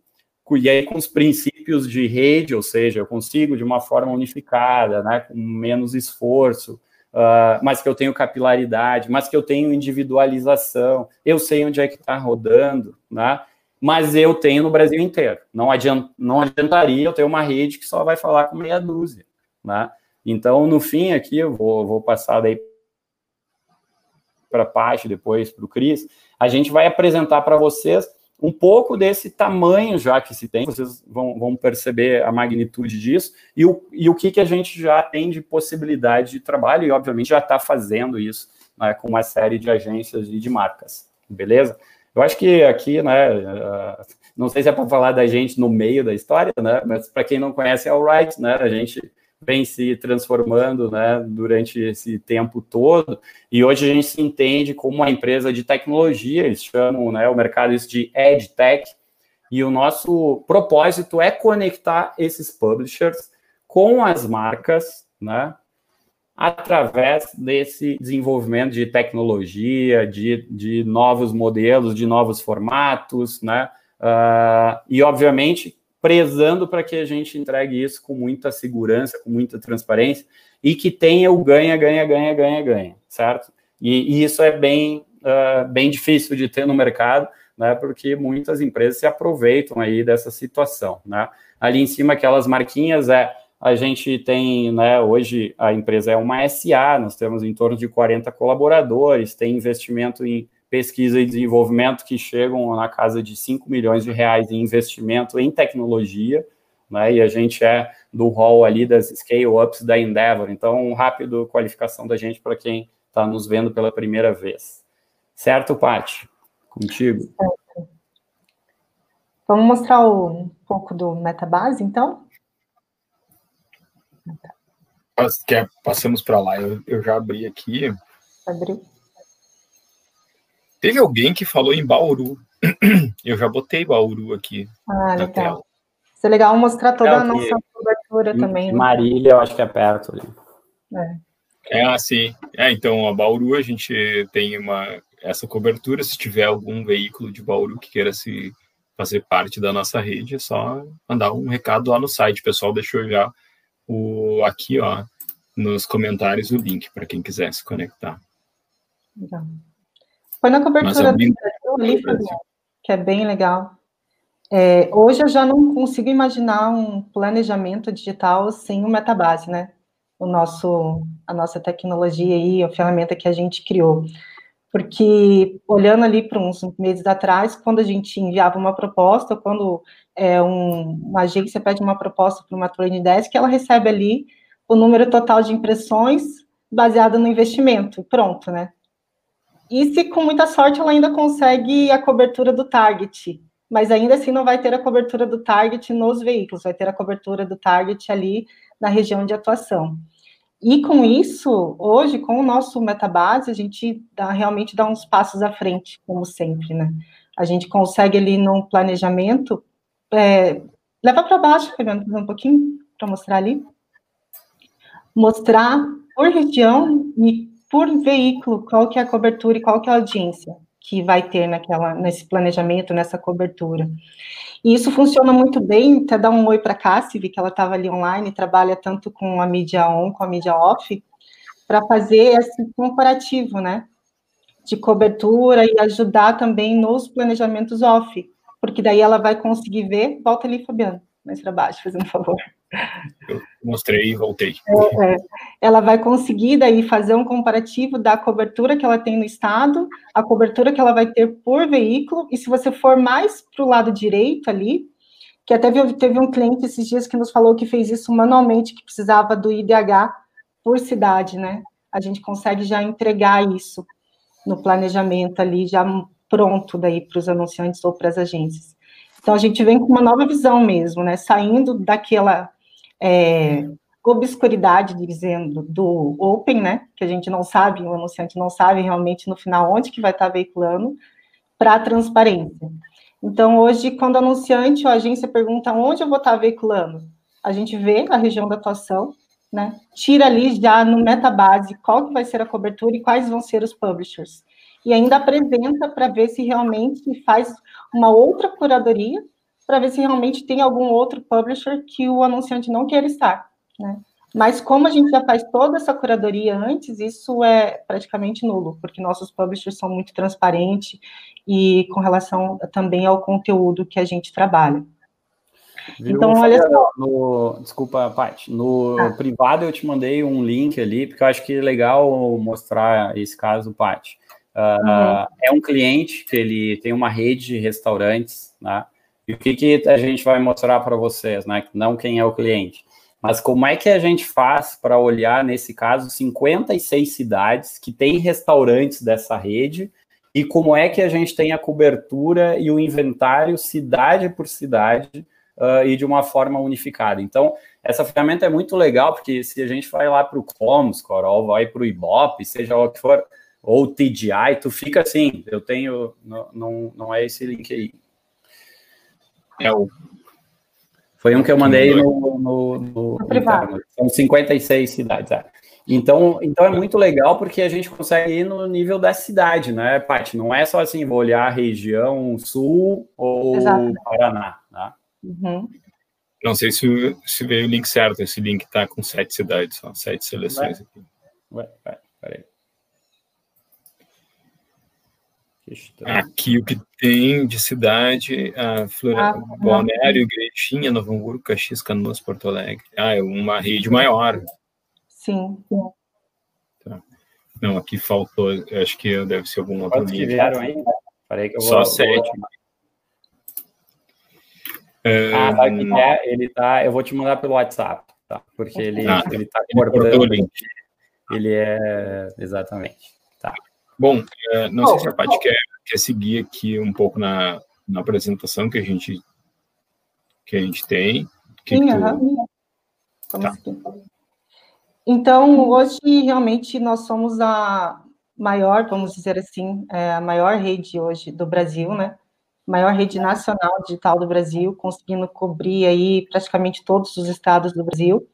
e aí com os princípios de rede, ou seja, eu consigo de uma forma unificada, né, com menos esforço, uh, mas que eu tenho capilaridade, mas que eu tenho individualização, eu sei onde é que está rodando, né, mas eu tenho no Brasil inteiro. Não, adianta, não adiantaria eu ter uma rede que só vai falar com meia dúzia, né? Então, no fim aqui, eu vou, vou passar daí para a Paty, depois para o Cris, a gente vai apresentar para vocês um pouco desse tamanho já que se tem, vocês vão, vão perceber a magnitude disso, e o, e o que, que a gente já tem de possibilidade de trabalho, e obviamente já está fazendo isso né, com uma série de agências e de marcas, beleza? Eu acho que aqui, né, uh, não sei se é para falar da gente no meio da história, né, mas para quem não conhece é o Right, né, a gente vem se transformando né, durante esse tempo todo, e hoje a gente se entende como uma empresa de tecnologia, eles chamam né, o mercado isso de EdTech, e o nosso propósito é conectar esses publishers com as marcas, né, através desse desenvolvimento de tecnologia, de, de novos modelos, de novos formatos, né, uh, e obviamente prezando para que a gente entregue isso com muita segurança, com muita transparência e que tenha o ganha, ganha, ganha, ganha, ganha, certo? E, e isso é bem, uh, bem difícil de ter no mercado, né? Porque muitas empresas se aproveitam aí dessa situação, né? Ali em cima, aquelas marquinhas é a gente tem, né, hoje a empresa é uma SA, nós temos em torno de 40 colaboradores, tem investimento em pesquisa e desenvolvimento que chegam na casa de 5 milhões de reais em investimento em tecnologia, né? E a gente é do rol ali das scale-ups da Endeavor. Então, um rápido qualificação da gente para quem está nos vendo pela primeira vez. Certo, Paty? Contigo. Certo. Vamos mostrar um pouco do Metabase, então? Quer, passamos para lá. Eu, eu já abri aqui. Abriu. Teve alguém que falou em Bauru. Eu já botei Bauru aqui ah, legal. tela. Isso é legal mostrar toda é a nossa cobertura também. Né? Marília, eu acho que é perto ali. É. é, assim. É, então, a Bauru, a gente tem uma, essa cobertura. Se tiver algum veículo de Bauru que queira se fazer parte da nossa rede, é só mandar um recado lá no site. O pessoal deixou já o, aqui, ó, nos comentários o link para quem quiser se conectar. Legal. Foi na cobertura do Brasil, que é bem legal. É, hoje eu já não consigo imaginar um planejamento digital sem o Metabase, né? O nosso, a nossa tecnologia aí, a ferramenta que a gente criou. Porque, olhando ali para uns meses atrás, quando a gente enviava uma proposta, quando é, um, uma agência pede uma proposta para uma trade desk, ela recebe ali o número total de impressões baseado no investimento, pronto, né? E se com muita sorte ela ainda consegue a cobertura do target, mas ainda assim não vai ter a cobertura do target nos veículos, vai ter a cobertura do target ali na região de atuação. E com isso, hoje, com o nosso metabase, a gente dá, realmente dá uns passos à frente, como sempre, né? A gente consegue ali no planejamento, é, leva para baixo, pegando um pouquinho para mostrar ali, mostrar por região e por veículo, qual que é a cobertura e qual que é a audiência que vai ter naquela, nesse planejamento, nessa cobertura. E isso funciona muito bem, até dar um oi para a Cassie, que ela estava ali online, trabalha tanto com a mídia on, com a mídia off, para fazer esse comparativo, né, de cobertura e ajudar também nos planejamentos off, porque daí ela vai conseguir ver, volta ali, Fabiano, mais para baixo, fazendo um favor. Eu mostrei e voltei. É, é. Ela vai conseguir daí fazer um comparativo da cobertura que ela tem no estado, a cobertura que ela vai ter por veículo, e se você for mais para o lado direito ali, que até teve um cliente esses dias que nos falou que fez isso manualmente, que precisava do IDH por cidade, né? A gente consegue já entregar isso no planejamento ali, já pronto daí para os anunciantes ou para as agências. Então a gente vem com uma nova visão mesmo, né? Saindo daquela é, obscuridade, dizendo, do open, né, que a gente não sabe, o anunciante não sabe realmente no final onde que vai estar veiculando, para a transparência. Então, hoje, quando o anunciante ou a agência pergunta onde eu vou estar veiculando, a gente vê a região da atuação, né, tira ali já no metabase qual que vai ser a cobertura e quais vão ser os publishers. E ainda apresenta para ver se realmente faz uma outra curadoria para ver se realmente tem algum outro publisher que o anunciante não queira estar, né? Mas como a gente já faz toda essa curadoria antes, isso é praticamente nulo, porque nossos publishers são muito transparentes e com relação também ao conteúdo que a gente trabalha. Viu, então, olha só. No, desculpa, Paty. No ah. privado eu te mandei um link ali, porque eu acho que é legal mostrar esse caso, Paty. Uh, uhum. É um cliente que ele tem uma rede de restaurantes, né? E o que, que a gente vai mostrar para vocês, né? Não quem é o cliente. Mas como é que a gente faz para olhar, nesse caso, 56 cidades que têm restaurantes dessa rede e como é que a gente tem a cobertura e o inventário cidade por cidade uh, e de uma forma unificada. Então, essa ferramenta é muito legal, porque se a gente vai lá para o Comscore, ou vai para o Ibope, seja o que for, ou TGI, tu fica assim, eu tenho, não, não, não é esse link aí. É o... Foi um que eu mandei no, no, no, no privado. São 56 cidades. É. Então, então é muito legal porque a gente consegue ir no nível da cidade, né, Paty? Não é só assim, vou olhar a região sul ou Exato. Paraná. Né? Uhum. Não sei se, se veio o link certo. Esse link está com sete cidades, só sete seleções vai. aqui. Vai, vai, Aqui o que tem de cidade, a Flora, ah, Balneário, Igrejinha, Novo Hamburgo, Caxias, Canoas, Porto Alegre. Ah, é uma rede maior. Sim. Tá. Não, aqui faltou, acho que deve ser algum outro vieram? Peraí que eu vou... Só sete. Vou... Ah, tá aqui, é, ele tá. Eu vou te mandar pelo WhatsApp, tá? Porque ele, ah, ele tá. Ele, ele é. Exatamente. Bom, é, não sei se a Paty quer, quer seguir aqui um pouco na, na apresentação que a gente que a gente tem. Que Sim, tu... tá. Então, hoje realmente nós somos a maior, vamos dizer assim, é a maior rede hoje do Brasil, né? maior rede nacional digital do Brasil, conseguindo cobrir aí praticamente todos os estados do Brasil.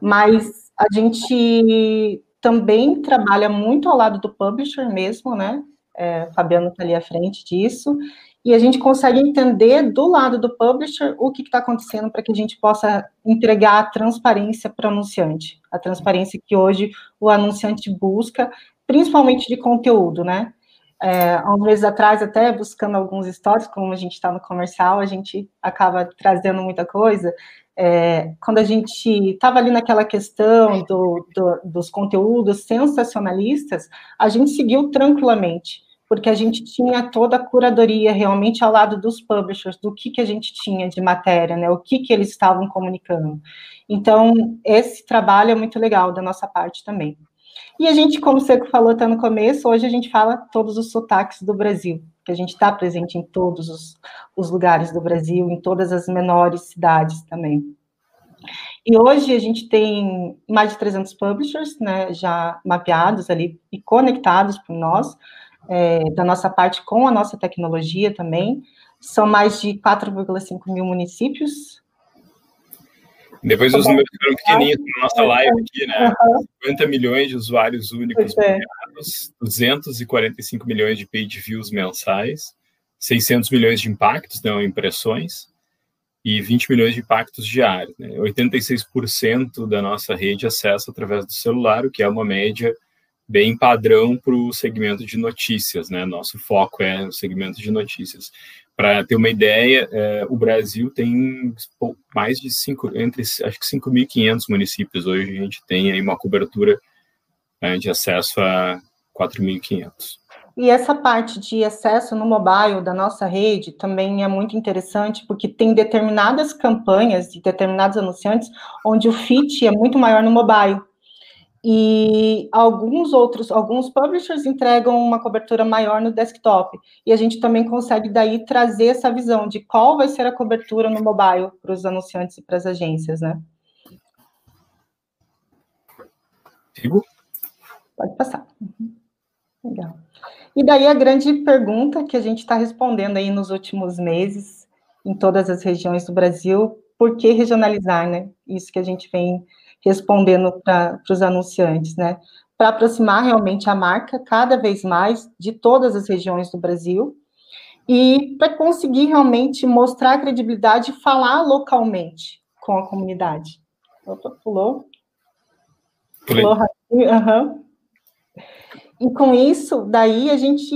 Mas a gente também trabalha muito ao lado do publisher mesmo, né? É, Fabiano está ali à frente disso, e a gente consegue entender do lado do publisher o que está acontecendo para que a gente possa entregar a transparência para o anunciante, a transparência que hoje o anunciante busca, principalmente de conteúdo, né? É, há uns meses atrás, até buscando alguns stories, como a gente está no comercial, a gente acaba trazendo muita coisa. É, quando a gente estava ali naquela questão do, do, dos conteúdos sensacionalistas, a gente seguiu tranquilamente, porque a gente tinha toda a curadoria realmente ao lado dos publishers, do que, que a gente tinha de matéria, né, o que, que eles estavam comunicando. Então, esse trabalho é muito legal da nossa parte também. E a gente, como o Seco falou até no começo, hoje a gente fala todos os sotaques do Brasil, que a gente está presente em todos os, os lugares do Brasil, em todas as menores cidades também. E hoje a gente tem mais de 300 publishers, né, já mapeados ali e conectados por nós, é, da nossa parte com a nossa tecnologia também. São mais de 4,5 mil municípios depois os números foram pequenininhos na nossa live aqui, né? Uhum. 50 milhões de usuários únicos é. 245 milhões de page views mensais, 600 milhões de impactos, não impressões, e 20 milhões de impactos diários. Né? 86% da nossa rede acessa através do celular, o que é uma média bem padrão para o segmento de notícias, né? Nosso foco é o segmento de notícias. Para ter uma ideia, é, o Brasil tem mais de cinco, entre acho que 5.500 municípios hoje. A gente tem aí uma cobertura né, de acesso a 4.500. E essa parte de acesso no mobile da nossa rede também é muito interessante, porque tem determinadas campanhas de determinados anunciantes onde o fit é muito maior no mobile e alguns outros, alguns publishers entregam uma cobertura maior no desktop, e a gente também consegue daí trazer essa visão de qual vai ser a cobertura no mobile para os anunciantes e para as agências, né? Sigo? Pode passar. Uhum. Legal. E daí a grande pergunta que a gente está respondendo aí nos últimos meses, em todas as regiões do Brasil, por que regionalizar, né? Isso que a gente vem respondendo para os anunciantes, né? Para aproximar realmente a marca cada vez mais de todas as regiões do Brasil e para conseguir realmente mostrar a credibilidade e falar localmente com a comunidade. Opa, pulou. Pulou uhum. E com isso, daí a gente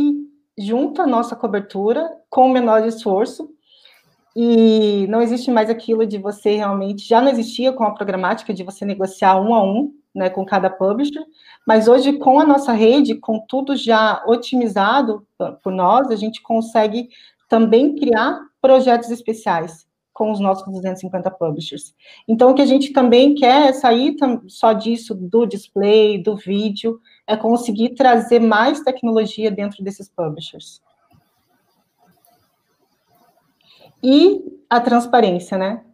junta a nossa cobertura com o menor esforço e não existe mais aquilo de você realmente, já não existia com a programática de você negociar um a um, né, com cada publisher, mas hoje com a nossa rede, com tudo já otimizado por nós, a gente consegue também criar projetos especiais com os nossos 250 publishers. Então, o que a gente também quer é sair só disso, do display, do vídeo, é conseguir trazer mais tecnologia dentro desses publishers. E a transparência, né?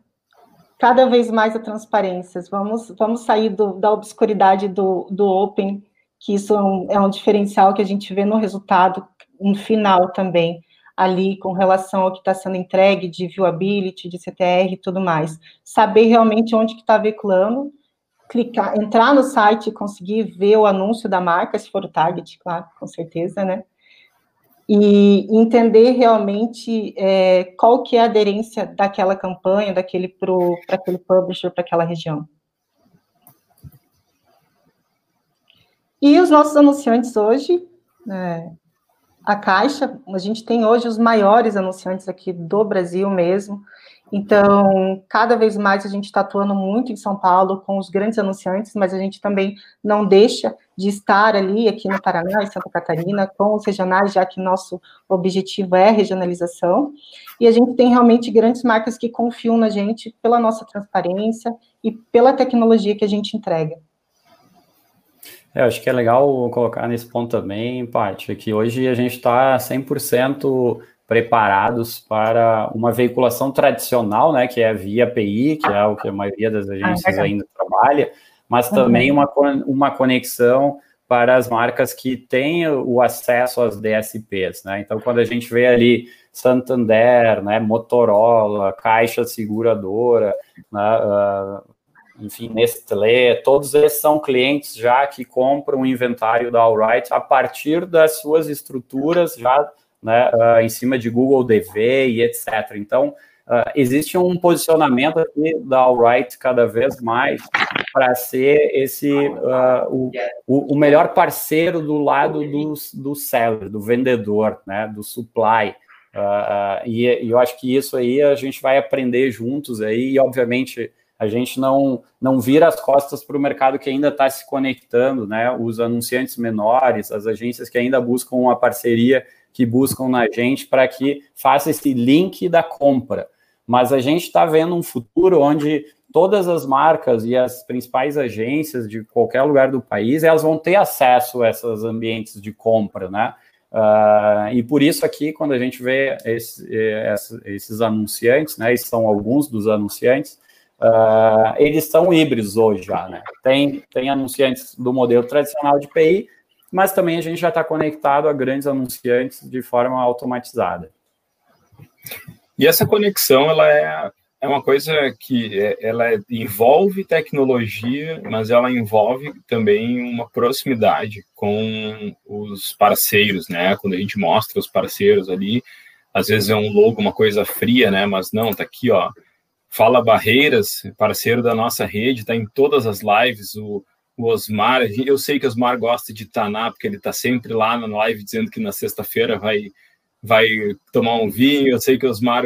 Cada vez mais a transparência. Vamos, vamos sair do, da obscuridade do, do open, que isso é um, é um diferencial que a gente vê no resultado, no final também, ali com relação ao que está sendo entregue de viewability, de CTR e tudo mais. Saber realmente onde que está veiculando, clicar, entrar no site e conseguir ver o anúncio da marca, se for o target, claro, com certeza, né? E entender realmente é, qual que é a aderência daquela campanha, daquele para aquele publisher, para aquela região. E os nossos anunciantes hoje, é, a Caixa, a gente tem hoje os maiores anunciantes aqui do Brasil mesmo, então, cada vez mais a gente está atuando muito em São Paulo com os grandes anunciantes, mas a gente também não deixa de estar ali aqui no Paraná e Santa Catarina com os regionais, já que nosso objetivo é regionalização. E a gente tem realmente grandes marcas que confiam na gente pela nossa transparência e pela tecnologia que a gente entrega. É, acho que é legal colocar nesse ponto também, Paty, que hoje a gente está 100% preparados para uma veiculação tradicional, né, que é via API, que é o que a maioria das agências ah, ainda trabalha, mas também uhum. uma, uma conexão para as marcas que têm o acesso às DSPs, né? Então, quando a gente vê ali Santander, né, Motorola, Caixa Seguradora, né, uh, enfim, Nestlé, todos eles são clientes já que compram o inventário da Allright a partir das suas estruturas já né, uh, em cima de Google DV e etc. Então, uh, existe um posicionamento da Alright cada vez mais para ser esse uh, o, o, melhor parceiro do lado do, do seller, do vendedor, né, do supply. E, e, eu acho que isso aí a gente vai aprender juntos aí, e obviamente a gente não, não vira as costas para o mercado que ainda está se conectando, né? Os anunciantes menores, as agências que ainda buscam uma parceria que buscam na gente para que faça esse link da compra. Mas a gente está vendo um futuro onde todas as marcas e as principais agências de qualquer lugar do país, elas vão ter acesso a esses ambientes de compra, né? Uh, e por isso aqui, quando a gente vê esse, esses anunciantes, né, esses são alguns dos anunciantes, uh, eles são híbridos hoje já, né? Tem, tem anunciantes do modelo tradicional de PI, mas também a gente já está conectado a grandes anunciantes de forma automatizada. E essa conexão, ela é, é uma coisa que é, ela envolve tecnologia, mas ela envolve também uma proximidade com os parceiros, né? Quando a gente mostra os parceiros ali, às vezes é um logo, uma coisa fria, né? Mas não, tá aqui, ó. Fala Barreiras, parceiro da nossa rede, tá em todas as lives, o o Osmar. Eu sei que o Osmar gosta de Taná, porque ele está sempre lá na live dizendo que na sexta-feira vai, vai tomar um vinho. Eu sei que o Osmar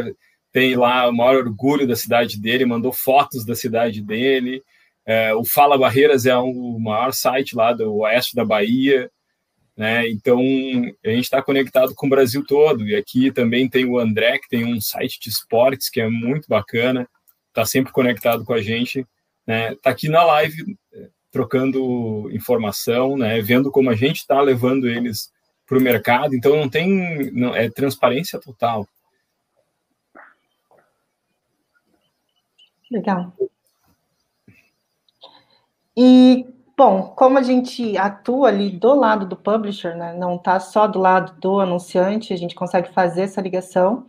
tem lá o maior orgulho da cidade dele, mandou fotos da cidade dele. É, o Fala Barreiras é o maior site lá do oeste da Bahia. Né? Então, a gente está conectado com o Brasil todo. E aqui também tem o André, que tem um site de esportes que é muito bacana, está sempre conectado com a gente. Né? Tá aqui na live trocando informação, né, vendo como a gente está levando eles para o mercado. Então não tem, não, é transparência total. Legal. E bom, como a gente atua ali do lado do publisher, né, não está só do lado do anunciante, a gente consegue fazer essa ligação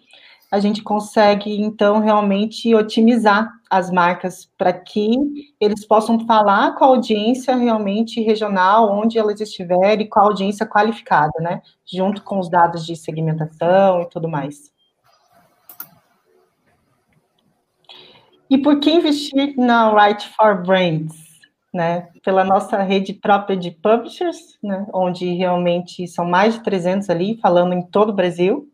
a gente consegue, então, realmente otimizar as marcas para que eles possam falar com a audiência realmente regional, onde elas estiverem, com a audiência qualificada, né? Junto com os dados de segmentação e tudo mais. E por que investir na Right for Brands? Né, pela nossa rede própria de publishers, né, onde realmente são mais de 300 ali, falando em todo o Brasil,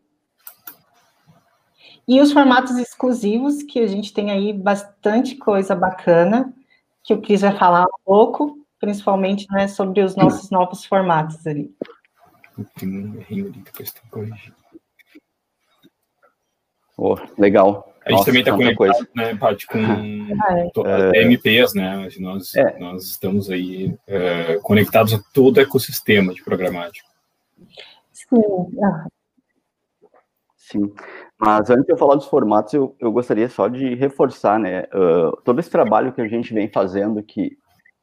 e os formatos exclusivos, que a gente tem aí bastante coisa bacana, que o Cris vai falar um pouco, principalmente né, sobre os nossos novos formatos ali. Oh, legal. A gente Nossa, também está conectado, né, Paty, com é. MPs, né? Nós, é. nós estamos aí é, conectados a todo o ecossistema de programático. Sim. Ah. Sim, mas antes de eu falar dos formatos, eu, eu gostaria só de reforçar, né, uh, todo esse trabalho que a gente vem fazendo, que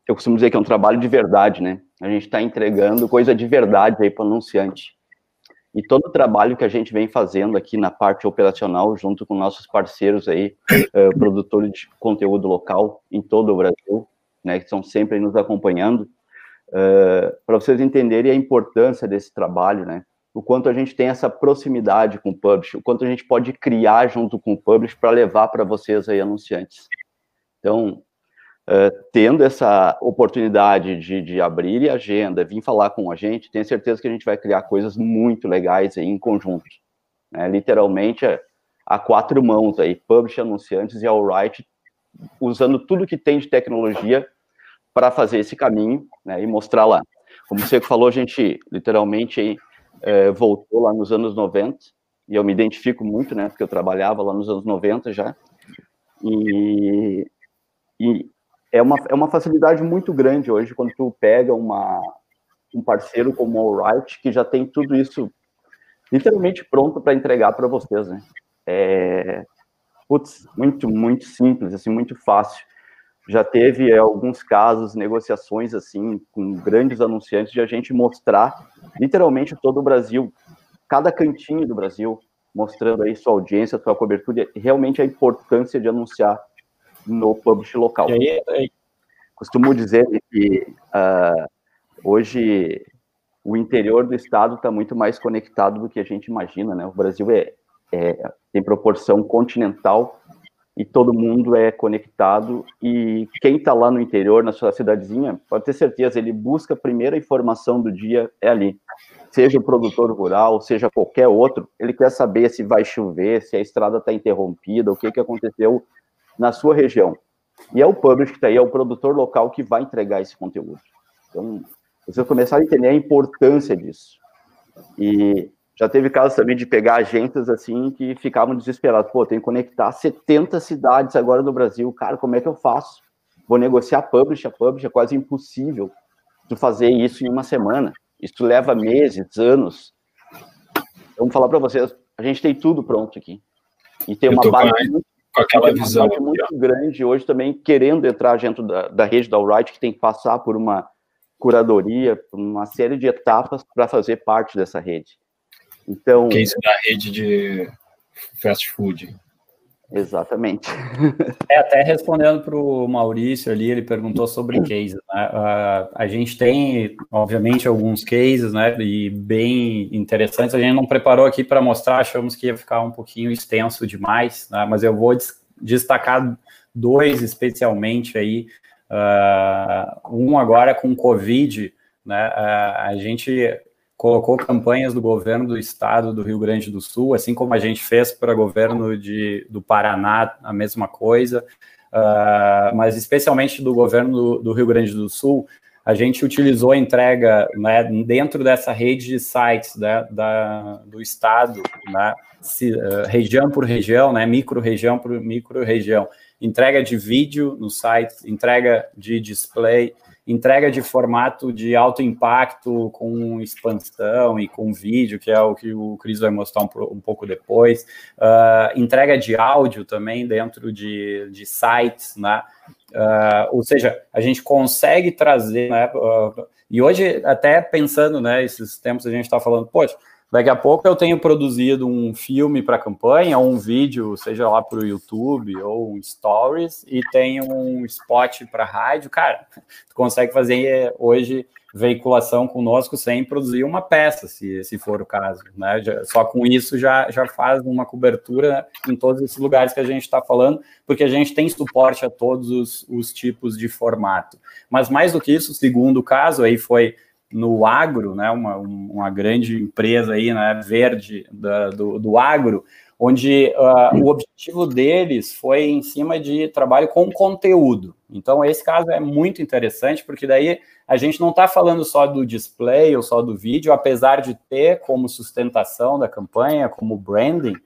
eu costumo dizer que é um trabalho de verdade, né, a gente está entregando coisa de verdade aí para o anunciante. E todo o trabalho que a gente vem fazendo aqui na parte operacional, junto com nossos parceiros aí, uh, produtores de conteúdo local em todo o Brasil, né, que estão sempre nos acompanhando, uh, para vocês entenderem a importância desse trabalho, né, o quanto a gente tem essa proximidade com o publish, o quanto a gente pode criar junto com o publish para levar para vocês aí, anunciantes. Então, uh, tendo essa oportunidade de, de abrir agenda, vir falar com a gente, tenho certeza que a gente vai criar coisas muito legais aí em conjunto. Né? Literalmente, a quatro mãos aí, publish, anunciantes e Alright, usando tudo que tem de tecnologia para fazer esse caminho né, e mostrar lá. Como você falou, a gente literalmente aí é, voltou lá nos anos 90, e eu me identifico muito, né, porque eu trabalhava lá nos anos 90 já, e, e é, uma, é uma facilidade muito grande hoje quando tu pega uma, um parceiro como o Alright, que já tem tudo isso literalmente pronto para entregar para vocês, né? É, putz, muito, muito simples, assim, muito fácil. Já teve é, alguns casos, negociações assim, com grandes anunciantes, de a gente mostrar literalmente todo o Brasil, cada cantinho do Brasil, mostrando aí sua audiência, sua cobertura, e realmente a importância de anunciar no publish local. Aí, aí. Costumo dizer que uh, hoje o interior do estado está muito mais conectado do que a gente imagina, né? O Brasil é, é tem proporção continental e todo mundo é conectado e quem está lá no interior, na sua cidadezinha, pode ter certeza, ele busca a primeira informação do dia é ali. Seja o produtor rural, seja qualquer outro, ele quer saber se vai chover, se a estrada está interrompida, o que, que aconteceu na sua região. E é o publisher que está aí, é o produtor local que vai entregar esse conteúdo. Então, você começar a entender a importância disso. E já teve casos também de pegar agências assim que ficavam desesperados. Pô, tem que conectar 70 cidades agora no Brasil. Cara, como é que eu faço? Vou negociar publish a publish, é quase impossível tu fazer isso em uma semana. Isso leva meses, anos. Vamos falar para vocês, a gente tem tudo pronto aqui. E tem uma base com, muito, com aquela visão muito grande hoje também querendo entrar dentro da, da rede da Alright, que tem que passar por uma curadoria, por uma série de etapas para fazer parte dessa rede. Então. Case da rede de fast food. Exatamente. É, até respondendo para o Maurício ali, ele perguntou sobre cases. Né? Uh, a gente tem, obviamente, alguns cases, né, e bem interessantes. A gente não preparou aqui para mostrar, achamos que ia ficar um pouquinho extenso demais, né? mas eu vou destacar dois especialmente aí. Uh, um agora com Covid, né? Uh, a gente colocou campanhas do governo do estado do Rio Grande do Sul, assim como a gente fez para o governo de, do Paraná, a mesma coisa, uh, mas especialmente do governo do, do, Rio Grande do Sul, a gente utilizou a entrega né, dentro dessa rede de sites né, da, do estado, né, se, uh, região por região, né, micro-região por micro-região, entrega de vídeo no site, entrega de display, entrega de formato de alto impacto com expansão e com vídeo, que é o que o Cris vai mostrar um, um pouco depois, uh, entrega de áudio também dentro de, de sites, né? Uh, ou seja, a gente consegue trazer, né? Uh, e hoje, até pensando, né, esses tempos a gente está falando, poxa, Daqui a pouco eu tenho produzido um filme para campanha, um vídeo, seja lá para o YouTube ou um Stories, e tenho um spot para rádio. Cara, tu consegue fazer hoje veiculação conosco sem produzir uma peça, se, se for o caso. Né? Só com isso já, já faz uma cobertura em todos esses lugares que a gente está falando, porque a gente tem suporte a todos os, os tipos de formato. Mas mais do que isso, o segundo caso aí foi no agro, né, uma, uma grande empresa aí, né, verde da, do, do agro, onde uh, o objetivo deles foi em cima de trabalho com conteúdo. Então, esse caso é muito interessante, porque daí a gente não está falando só do display ou só do vídeo, apesar de ter como sustentação da campanha, como branding,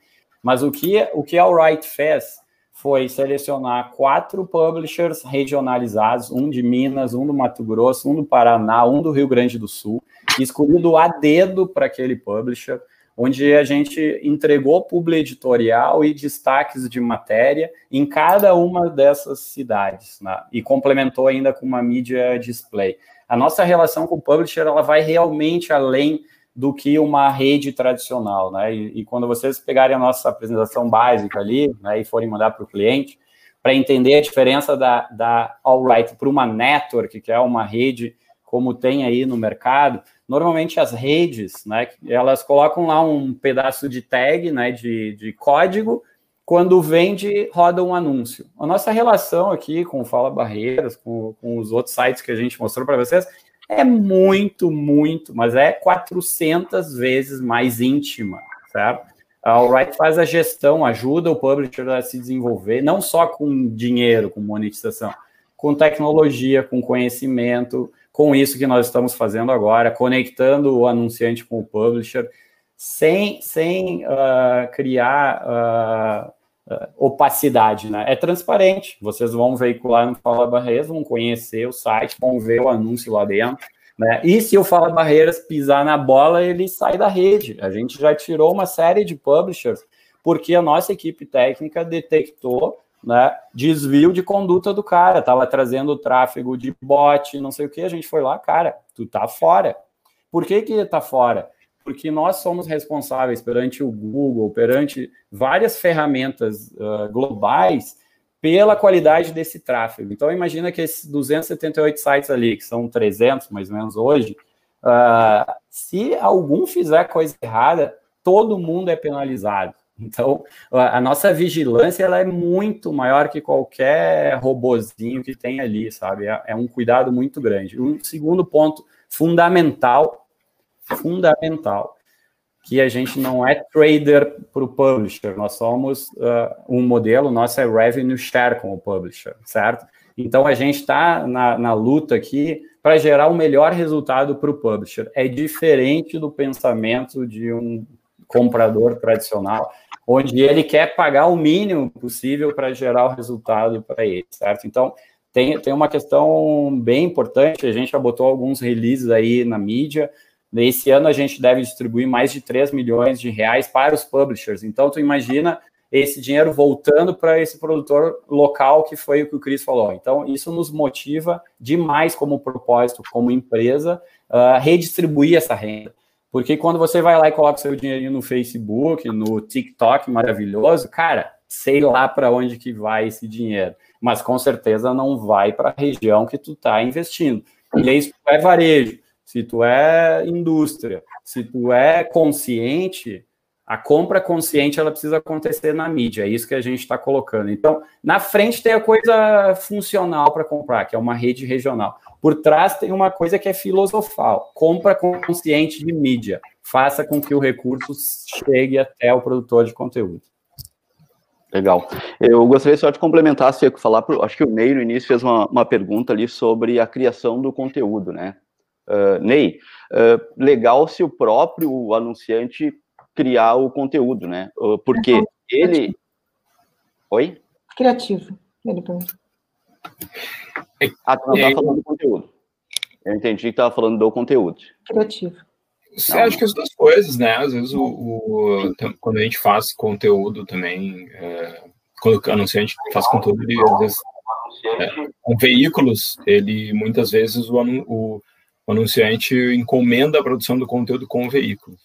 mas o que, o que a Alright fez foi selecionar quatro publishers regionalizados, um de Minas, um do Mato Grosso, um do Paraná, um do Rio Grande do Sul, escolhido a dedo para aquele publisher, onde a gente entregou publi editorial e destaques de matéria em cada uma dessas cidades, né? e complementou ainda com uma mídia display. A nossa relação com o publisher ela vai realmente além do que uma rede tradicional, né? E, e quando vocês pegarem a nossa apresentação básica ali, né, e forem mandar para o cliente, para entender a diferença da, da Alright para uma network, que é uma rede como tem aí no mercado, normalmente as redes, né, elas colocam lá um pedaço de tag, né, de, de código, quando vende, roda um anúncio. A nossa relação aqui com o Fala Barreiras, com, com os outros sites que a gente mostrou para vocês, é muito, muito, mas é 400 vezes mais íntima, certo? A Alright faz a gestão, ajuda o publisher a se desenvolver, não só com dinheiro, com monetização, com tecnologia, com conhecimento, com isso que nós estamos fazendo agora, conectando o anunciante com o publisher, sem, sem uh, criar uh, opacidade, né? É transparente. Vocês vão veicular no Fala Barreiras, vão conhecer o site, vão ver o anúncio lá dentro. Né? E se o Fala Barreiras pisar na bola, ele sai da rede. A gente já tirou uma série de publishers porque a nossa equipe técnica detectou né, desvio de conduta do cara, estava trazendo tráfego de bot, não sei o que, a gente foi lá, cara, tu tá fora. Por que que tá fora? Porque nós somos responsáveis perante o Google, perante várias ferramentas uh, globais, pela qualidade desse tráfego. Então, imagina que esses 278 sites ali, que são 300 mais ou menos hoje, uh, se algum fizer coisa errada, todo mundo é penalizado. Então, a nossa vigilância ela é muito maior que qualquer robozinho que tem ali, sabe? É, é um cuidado muito grande. Um segundo ponto fundamental, fundamental, que a gente não é trader para o publisher, nós somos uh, um modelo, nosso é revenue share com o publisher, certo? Então, a gente está na, na luta aqui para gerar o melhor resultado para o publisher. É diferente do pensamento de um comprador tradicional onde ele quer pagar o mínimo possível para gerar o resultado para ele, certo? Então, tem, tem uma questão bem importante, a gente já botou alguns releases aí na mídia, nesse ano a gente deve distribuir mais de 3 milhões de reais para os publishers, então tu imagina esse dinheiro voltando para esse produtor local, que foi o que o Cris falou. Então, isso nos motiva demais como propósito, como empresa, uh, redistribuir essa renda. Porque quando você vai lá e coloca seu dinheirinho no Facebook, no TikTok maravilhoso, cara, sei lá para onde que vai esse dinheiro, mas com certeza não vai para a região que tu está investindo. E aí, se tu é varejo, se tu é indústria, se tu é consciente, a compra consciente ela precisa acontecer na mídia, é isso que a gente está colocando. Então, na frente tem a coisa funcional para comprar, que é uma rede regional. Por trás tem uma coisa que é filosofal: compra consciente de mídia. Faça com que o recurso chegue até o produtor de conteúdo. Legal. Eu gostaria só de complementar, se eu falar, acho que o Ney no início fez uma, uma pergunta ali sobre a criação do conteúdo, né? Uh, Ney, uh, legal se o próprio anunciante criar o conteúdo, né? Uh, porque uhum. ele. Oi? Criativo. Ele perguntou. Ah, tu não tá falando do conteúdo. Eu entendi que estava falando do conteúdo. Criativo. Você acha que as duas coisas, né? Às vezes, o, o quando a gente faz conteúdo também, é, quando o anunciante faz conteúdo, ele, às vezes, é, com veículos, ele muitas vezes o, o, o, anunciante encomenda a produção do conteúdo com o veículo.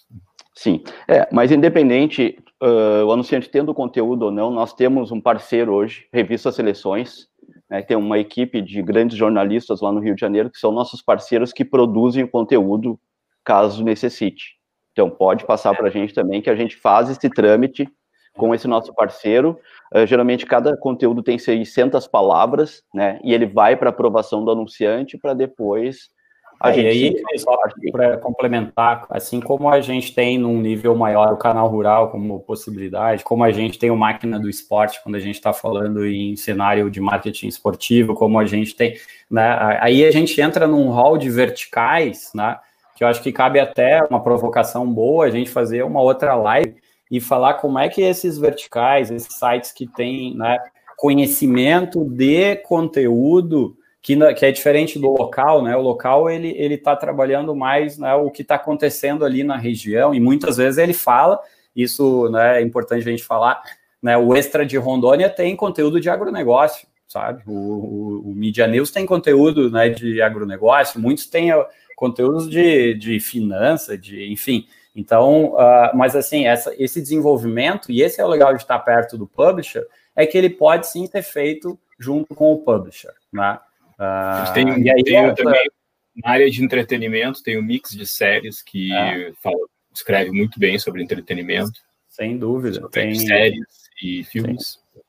Sim, é, mas independente, uh, o anunciante tendo conteúdo ou não, nós temos um parceiro hoje, Revista Seleções, né, tem uma equipe de grandes jornalistas lá no Rio de Janeiro que são nossos parceiros que produzem o conteúdo caso necessite. Então, pode passar para a gente também que a gente faz esse trâmite com esse nosso parceiro. Uh, geralmente, cada conteúdo tem 600 palavras, né? E ele vai para aprovação do anunciante para depois a é, gente e aí, só para complementar, assim como a gente tem num nível maior o canal rural como possibilidade, como a gente tem o máquina do esporte quando a gente está falando em cenário de marketing esportivo, como a gente tem, né? Aí a gente entra num hall de verticais, né? Que eu acho que cabe até uma provocação boa a gente fazer uma outra live e falar como é que esses verticais, esses sites que têm né, conhecimento de conteúdo que, que é diferente do local, né? O local ele ele está trabalhando mais né, o que está acontecendo ali na região e muitas vezes ele fala isso, né? É importante a gente falar, né? O extra de Rondônia tem conteúdo de agronegócio, sabe? O, o, o Media News tem conteúdo, né? De agronegócio, muitos têm conteúdos de, de finança, de enfim. Então, uh, mas assim, essa, esse desenvolvimento, e esse é o legal de estar perto do publisher, é que ele pode sim ser feito junto com o publisher, né? Uh, tem, e aí, tem essa... também, na área de entretenimento, tem um mix de séries que é. fala, escreve muito bem sobre entretenimento. Sem dúvida. Tem séries e filmes. Tem,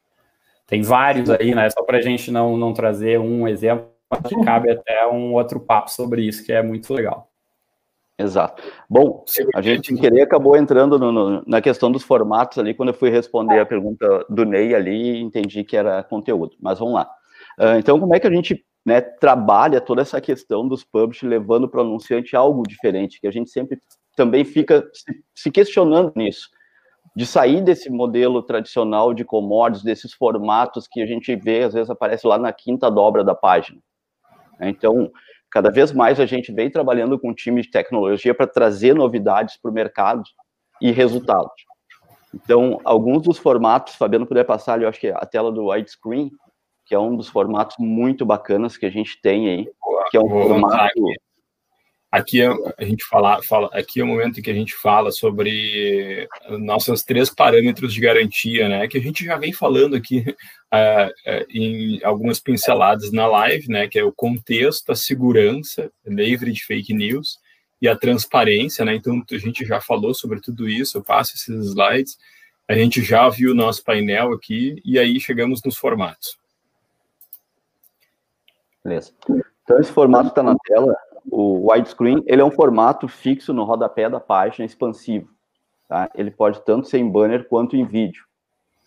tem vários aí, né? Só para a gente não, não trazer um exemplo, que cabe até um outro papo sobre isso, que é muito legal. Exato. Bom, a gente sem querer acabou entrando no, no, na questão dos formatos ali, quando eu fui responder a pergunta do Ney ali, entendi que era conteúdo. Mas vamos lá. Uh, então, como é que a gente né, trabalha toda essa questão dos pubs levando para o anunciante algo diferente, que a gente sempre também fica se, questionando nisso, de sair desse modelo tradicional de commodities, desses formatos que a gente vê, às vezes aparece lá na quinta dobra da página. Então, cada vez mais a gente vem trabalhando com time de tecnologia para trazer novidades para o mercado e resultados. Então, alguns dos formatos, Fabiano puder passar ali, eu acho que a tela do widescreen, que é um dos formatos muito bacanas que a gente tem aí, que é um formato Aqui é, a gente fala, fala, aqui é o momento em que a gente fala sobre nossos três parâmetros de garantia, né? Que a gente já vem falando aqui uh, uh, em algumas pinceladas na live, né? Que é o contexto, a segurança, livre de fake news e a transparência, né? Então a gente já falou sobre tudo isso. Eu passo esses slides. A gente já viu o nosso painel aqui e aí chegamos nos formatos. Beleza. Então esse formato está na tela o widescreen, ele é um formato fixo no rodapé da página, expansivo. Tá? Ele pode tanto ser em banner quanto em vídeo.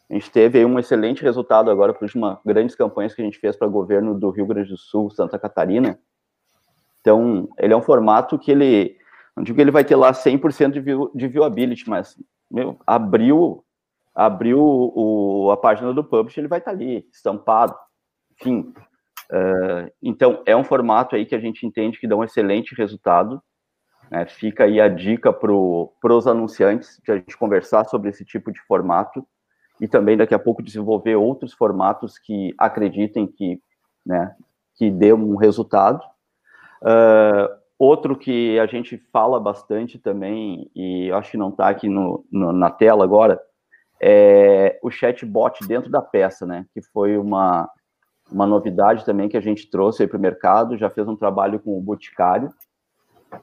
A gente teve aí um excelente resultado agora por uma grandes campanhas que a gente fez para o governo do Rio Grande do Sul, Santa Catarina. Então, ele é um formato que ele, não digo que ele vai ter lá 100% de, view, de viewability, mas meu, abriu, abriu o, a página do Publish, ele vai estar tá ali, estampado. Enfim, Uh, então, é um formato aí que a gente entende que dá um excelente resultado. Né? Fica aí a dica para os anunciantes de a gente conversar sobre esse tipo de formato e também daqui a pouco desenvolver outros formatos que acreditem que, né, que dê um resultado. Uh, outro que a gente fala bastante também, e acho que não está aqui no, no, na tela agora, é o chatbot dentro da peça, né? Que foi uma, uma novidade também que a gente trouxe para o mercado, já fez um trabalho com o Boticário.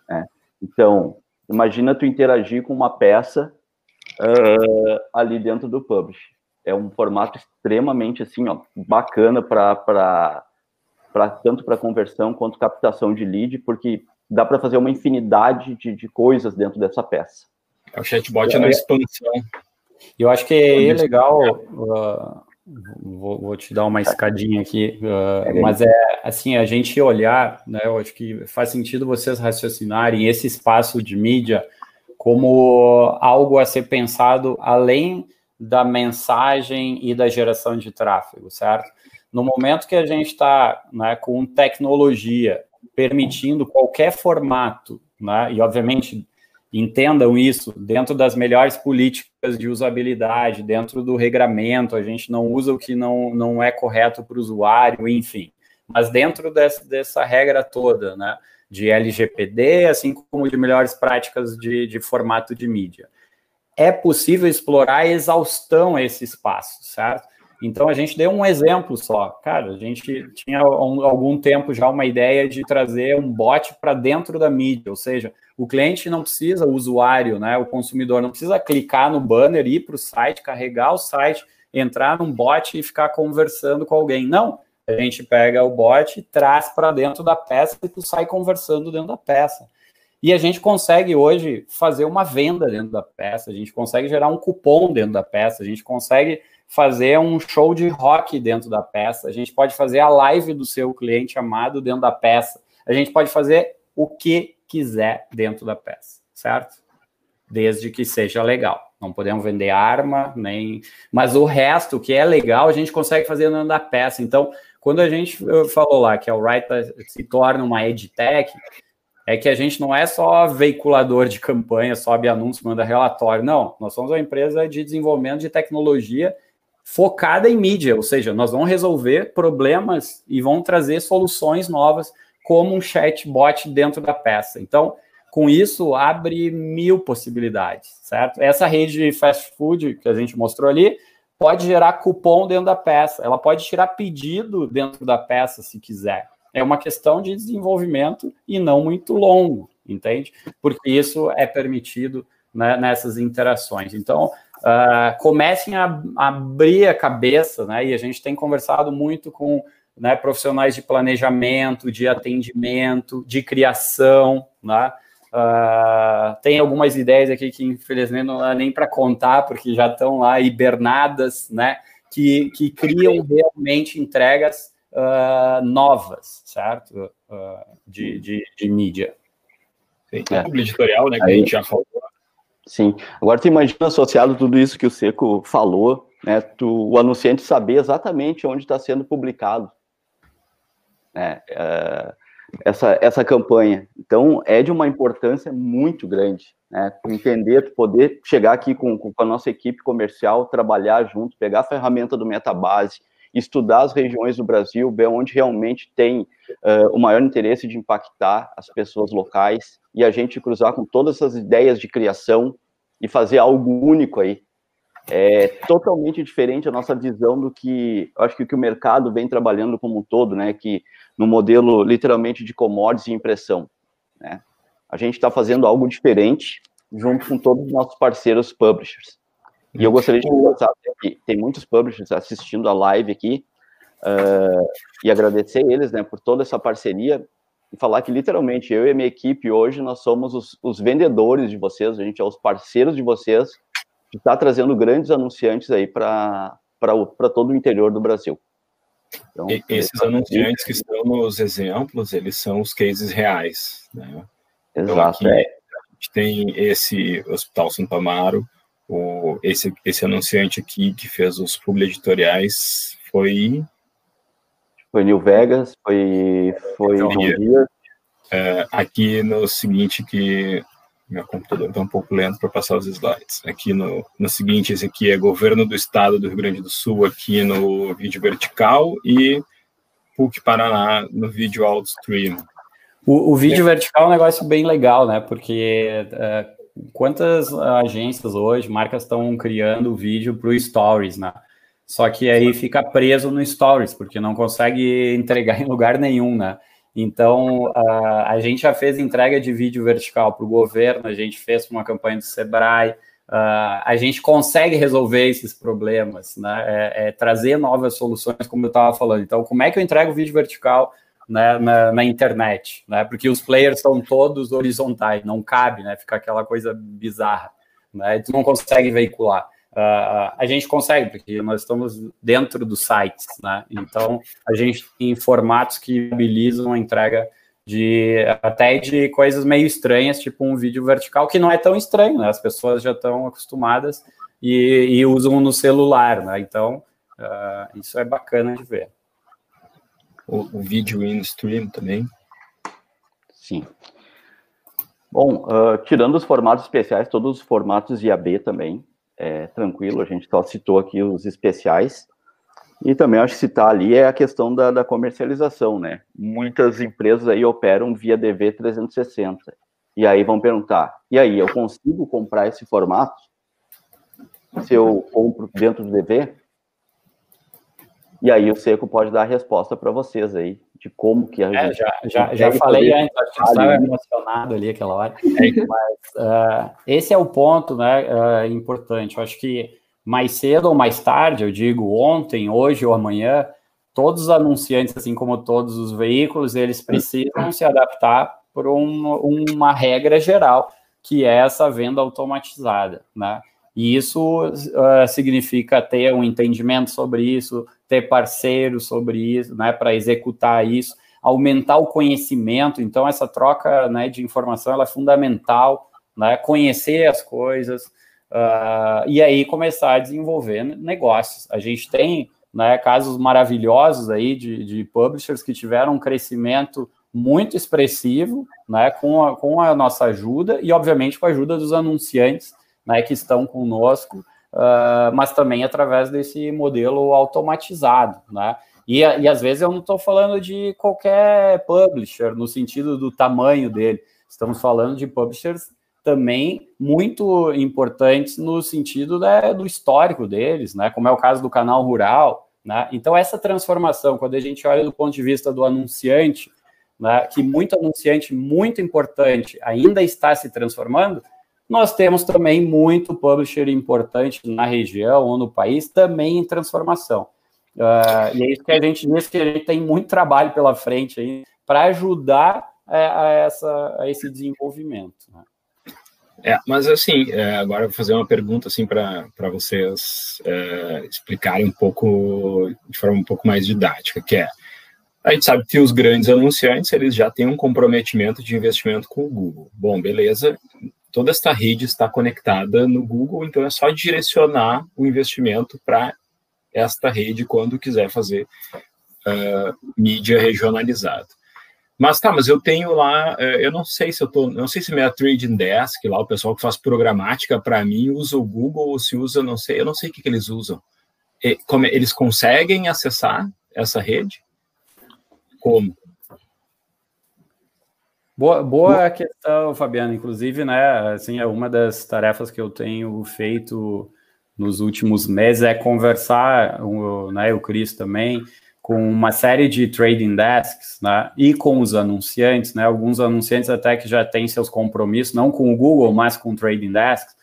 Né? Então, imagina tu interagir com uma peça uh, ali dentro do Publish. É um formato extremamente assim, ó, bacana para tanto para conversão quanto captação de lead, porque dá para fazer uma infinidade de, de coisas dentro dessa peça. É o chatbot é, na expansão. Eu acho que é legal uh, Vou, vou, te dar uma escadinha aqui, uh, mas é assim, a gente olhar, né? Eu acho que faz sentido vocês raciocinarem esse espaço de mídia como algo a ser pensado além da mensagem e da geração de tráfego, certo? No momento que a gente está né, com tecnologia permitindo qualquer formato, né, e obviamente entendam isso dentro das melhores políticas de usabilidade, dentro do regramento, a gente não usa o que não, não é correto para o usuário, enfim. Mas dentro dessa, dessa regra toda, né, de LGPD, assim como de melhores práticas de, de formato de mídia, é possível explorar a exaustão esse espaço, certo? Então a gente deu um exemplo só. Cara, a gente tinha algum tempo já uma ideia de trazer um bot para dentro da mídia, ou seja, o cliente não precisa, o usuário, né, o consumidor não precisa clicar no banner, ir para o site, carregar o site, entrar num bot e ficar conversando com alguém. Não, a gente pega o bot traz para dentro da peça e tu sai conversando dentro da peça. E a gente consegue hoje fazer uma venda dentro da peça, a gente consegue gerar um cupom dentro da peça, a gente consegue fazer um show de rock dentro da peça, a gente pode fazer a live do seu cliente amado dentro da peça, a gente pode fazer o que quiser dentro da peça, certo? Desde que seja legal. Não podemos vender arma, nem. Mas o resto, que é legal, a gente consegue fazer dentro da peça. Então, quando a gente falou lá que a Wright se torna uma edtech, é que a gente não é só veiculador de campanha, sobe anúncio, manda relatório. Não, nós somos uma empresa de desenvolvimento de tecnologia focada em mídia, ou seja, nós vamos resolver problemas e vamos trazer soluções novas, como um chatbot dentro da peça. Então, com isso, abre mil possibilidades, certo? Essa rede de fast food que a gente mostrou ali pode gerar cupom dentro da peça, ela pode tirar pedido dentro da peça se quiser. É uma questão de desenvolvimento e não muito longo, entende? Porque isso é permitido né, nessas interações. Então, uh, comecem a, a, abrir a cabeça, né? E a gente tem conversado muito com né, profissionais de planejamento, de atendimento, de criação, né? Uh, tem algumas ideias aqui que infelizmente não dá nem para contar, porque já estão lá hibernadas, né? Que, que criam realmente entregas uh, novas, certo? Uh, de, de, de, mídia. Sim, é. editorial, né? Que Aí, a gente já falou. Sim. Agora tu imagina associado tudo isso que o Seco falou, né? Tu, o anunciante saber exatamente onde está sendo publicado. Né? Uh, essa, essa campanha. Então, é de uma importância muito grande, né? entender, poder chegar aqui com, com a nossa equipe comercial, trabalhar junto, pegar a ferramenta do Metabase, estudar as regiões do Brasil, ver onde realmente tem uh, o maior interesse de impactar as pessoas locais e a gente cruzar com todas essas ideias de criação e fazer algo único aí. É totalmente diferente a nossa visão do que, acho que o que o mercado vem trabalhando como um todo, né, que no modelo literalmente de commodities e impressão, né? A gente está fazendo algo diferente junto com todos os nossos parceiros publishers. E eu gostaria de conversar que tem muitos publishers assistindo a live aqui uh, e agradecer eles, né, por toda essa parceria e falar que literalmente eu e a minha equipe hoje nós somos os, os vendedores de vocês, a gente é os parceiros de vocês, que está trazendo grandes anunciantes aí para todo o interior do Brasil. Então, e, esses anunciantes que estão nos exemplos, eles são os cases reais, né? Então, Exato. Então, aqui, é. A gente tem esse Hospital Santo Amaro, o, esse, esse anunciante aqui que fez os publi editoriais foi. Foi New Vegas, foi, foi então. É, aqui no seguinte que meu computador está um pouco lento para passar os slides. Aqui no, no seguinte, esse aqui é governo do estado do Rio Grande do Sul, aqui no vídeo vertical, e PUC Paraná no vídeo outstream. O, o vídeo é. vertical é um negócio bem legal, né? Porque é, quantas agências hoje, marcas estão criando vídeo para o Stories, né? Só que aí fica preso no Stories, porque não consegue entregar em lugar nenhum, né? Então, a, a gente já fez entrega de vídeo vertical para o governo, a gente fez uma campanha do Sebrae, uh, a gente consegue resolver esses problemas, né? É, é trazer novas soluções, como eu estava falando. Então, como é que eu entrego vídeo vertical né, na, na, internet, né? Porque os players são todos horizontais, não cabe, né? Fica aquela coisa bizarra, né? Tu não consegue veicular. Uh, a gente consegue, porque nós estamos dentro dos sites, né? Então, a gente tem formatos que viabilizam a entrega de até de coisas meio estranhas, tipo um vídeo vertical, que não é tão estranho, né? As pessoas já estão acostumadas e, e usam no celular, né? Então, uh, isso é bacana de ver o, o vídeo in stream também. Sim. Bom, uh, tirando os formatos especiais, todos os formatos IAB também, é tranquilo, a gente só citou aqui os especiais. E também acho que citar ali é a questão da, da comercialização, né? Muitas empresas aí operam via DV 360. E aí vão perguntar, e aí, eu consigo comprar esse formato? Se eu compro dentro do DV? E aí o Seco pode dar a resposta para vocês aí, de como que a é, gente... Já, já, já falei antes, acho que estava emocionado ali aquela hora. É. Mas uh, esse é o ponto né, uh, importante. Eu acho que mais cedo ou mais tarde, eu digo ontem, hoje ou amanhã, todos os anunciantes, assim como todos os veículos, eles precisam se adaptar por um, uma regra geral, que é essa venda automatizada, né? E isso uh, significa ter um entendimento sobre isso, ter parceiros sobre isso, né, para executar isso, aumentar o conhecimento. Então, essa troca né, de informação ela é fundamental, né, conhecer as coisas uh, e aí começar a desenvolver negócios. A gente tem né, casos maravilhosos aí de, de publishers que tiveram um crescimento muito expressivo, né, com a, com a nossa ajuda e, obviamente, com a ajuda dos anunciantes, né, que estão conosco, uh, mas também através desse modelo automatizado, né, e, e às vezes eu não estou falando de qualquer publisher no sentido do tamanho dele, estamos falando de publishers também muito importantes no sentido né, do histórico deles, né, como é o caso do canal rural. Né? Então, essa transformação, quando a gente olha do ponto de vista do anunciante, né, que muito anunciante, muito importante, ainda está se transformando, nós temos também muito publisher importante na região ou no país também em transformação. Uh, e é isso que a gente que a gente tem muito trabalho pela frente para ajudar a, é, a, essa, a esse desenvolvimento. Né? É, mas assim, é, agora eu vou fazer uma pergunta assim para vocês é, explicarem um pouco de forma um pouco mais didática, que é a gente sabe que os grandes anunciantes eles já têm um comprometimento de investimento com o Google. Bom, beleza. Toda esta rede está conectada no Google, então é só direcionar o investimento para esta rede quando quiser fazer uh, mídia regionalizada. Mas tá, mas eu tenho lá, é, eu não sei se eu tô, não sei se minha trading desk, lá o pessoal que faz programática para mim usa o Google ou se usa, não sei, eu não sei o que, que eles usam. E, como eles conseguem acessar essa rede? Como? Boa, boa questão, Fabiano. Inclusive, né, assim, é uma das tarefas que eu tenho feito nos últimos meses é conversar, o, né, o Cris também, com uma série de trading desks, né, e com os anunciantes, né, alguns anunciantes até que já têm seus compromissos, não com o Google, mas com trading desks,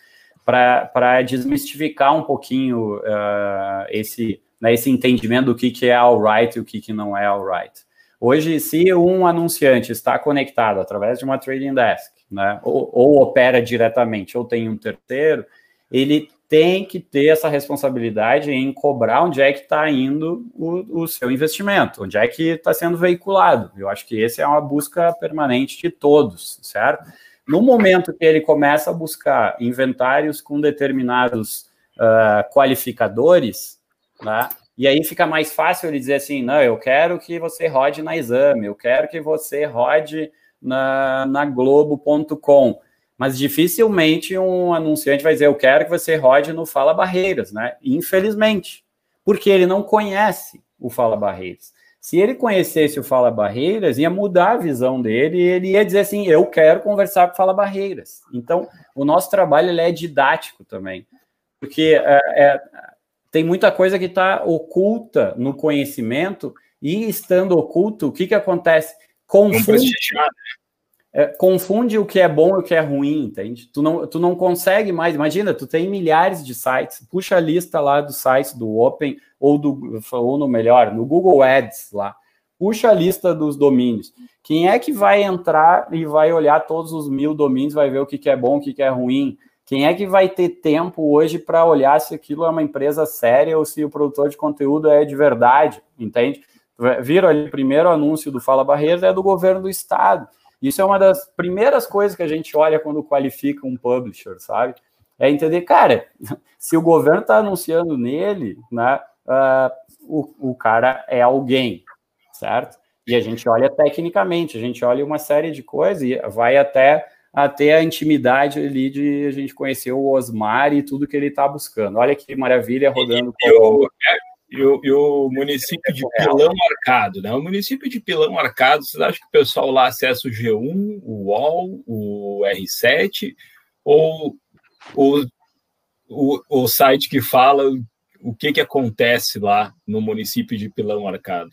para desmistificar um pouquinho uh, esse, né, esse entendimento do que, que é all right e o que, que não é all right. Hoje, se um anunciante está conectado através de uma trading desk, né, ou, ou opera diretamente, ou tem um terceiro, ele tem que ter essa responsabilidade em cobrar onde é que está indo o, o, seu investimento, onde é que está sendo veiculado. Eu acho que esse é uma busca permanente de todos, certo? No momento que ele começa a buscar inventários com determinados uh, qualificadores, né, e aí fica mais fácil ele dizer assim, não, eu quero que você rode na Exame, eu quero que você rode na, na Globo.com mas dificilmente um anunciante vai dizer eu quero que você rode no Fala Barreiras, né? Infelizmente, porque ele não conhece o Fala Barreiras. Se ele conhecesse o Fala Barreiras, ia mudar a visão dele e ele ia dizer assim: eu quero conversar com o Fala Barreiras. Então, o nosso trabalho ele é didático também, porque é, é, tem muita coisa que está oculta no conhecimento e estando oculto, o que, que acontece? Confunde, é, confunde o que é bom e o que é ruim, entende? Tu não, tu não consegue mais. Imagina, tu tem milhares de sites, puxa a lista lá dos sites do Open ou do ou no melhor, no Google Ads lá. Puxa a lista dos domínios. Quem é que vai entrar e vai olhar todos os mil domínios, vai ver o que, que é bom, o que, que é ruim? Quem é que vai ter tempo hoje para olhar se aquilo é uma empresa séria ou se o produtor de conteúdo é de verdade, entende? Viram ali, o primeiro anúncio do Fala Barreiras é do governo do estado. Isso é uma das primeiras coisas que a gente olha quando qualifica um publisher, sabe? É entender, cara, se o governo está anunciando nele, né, uh, o, o cara é alguém, certo? E a gente olha tecnicamente, a gente olha uma série de coisas e vai até até a intimidade ali de a gente conhecer o Osmar e tudo que ele está buscando. Olha que maravilha rodando. E, eu, e o, e o município de Pilão Arcado, né? O município de Pilão Arcado, vocês acham que o pessoal lá acessa o G1, o UOL, o R7, ou o, o, o site que fala o que, que acontece lá no município de Pilão Arcado?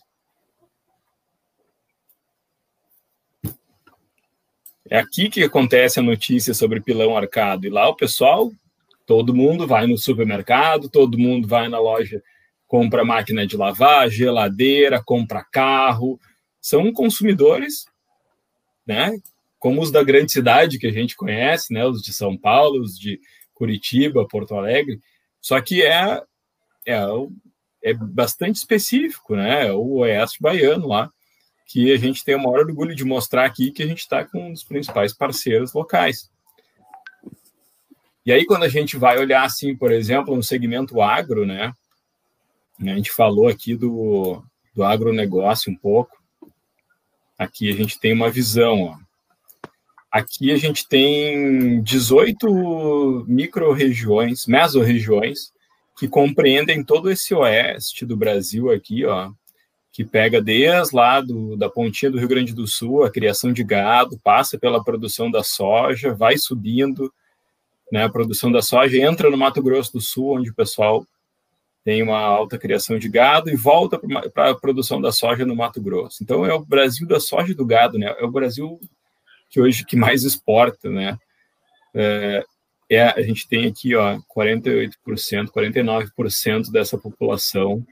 É aqui que acontece a notícia sobre Pilão Arcado. E lá o pessoal, todo mundo vai no supermercado, todo mundo vai na loja compra máquina de lavar, geladeira, compra carro. São consumidores, né? Como os da grande cidade que a gente conhece, né? Os de São Paulo, os de Curitiba, Porto Alegre. Só que é, é, é bastante específico, né? É o Oeste Baiano lá, que a gente tem o maior orgulho de mostrar aqui que a gente está com um dos principais parceiros locais. E aí, quando a gente vai olhar, assim, por exemplo, no segmento agro, né? A gente falou aqui do, do agronegócio um pouco. Aqui a gente tem uma visão. Ó. Aqui a gente tem 18 micro-regiões, mesorregiões, que compreendem todo esse oeste do Brasil aqui, ó, que pega desde lá do, da pontinha do Rio Grande do Sul, a criação de gado, passa pela produção da soja, vai subindo, né, a produção da soja entra no Mato Grosso do Sul, onde o pessoal tem uma alta criação de gado e volta para a produção da soja no Mato Grosso. Então é o Brasil da soja e do gado, né? É o Brasil que hoje que mais exporta, né? É, é, a gente tem aqui, ó, 48%, 49% dessa população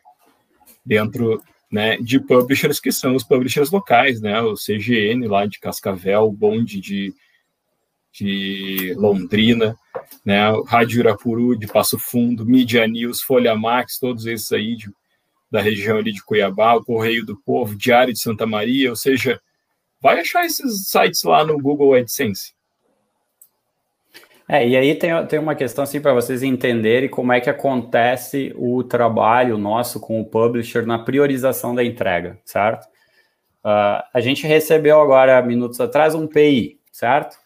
dentro né, de publishers que são os publishers locais, né, o CGN lá de Cascavel, o Bonde de, de Londrina, né, Rádio Irapuru de Passo Fundo, Media News, Folha Max, todos esses aí de, da região ali de Cuiabá, o Correio do Povo, Diário de Santa Maria, ou seja, vai achar esses sites lá no Google AdSense. É, e aí tem, tem uma questão assim para vocês entenderem como é que acontece o trabalho nosso com o publisher na priorização da entrega, certo? Uh, a gente recebeu agora, minutos atrás, um PI, certo?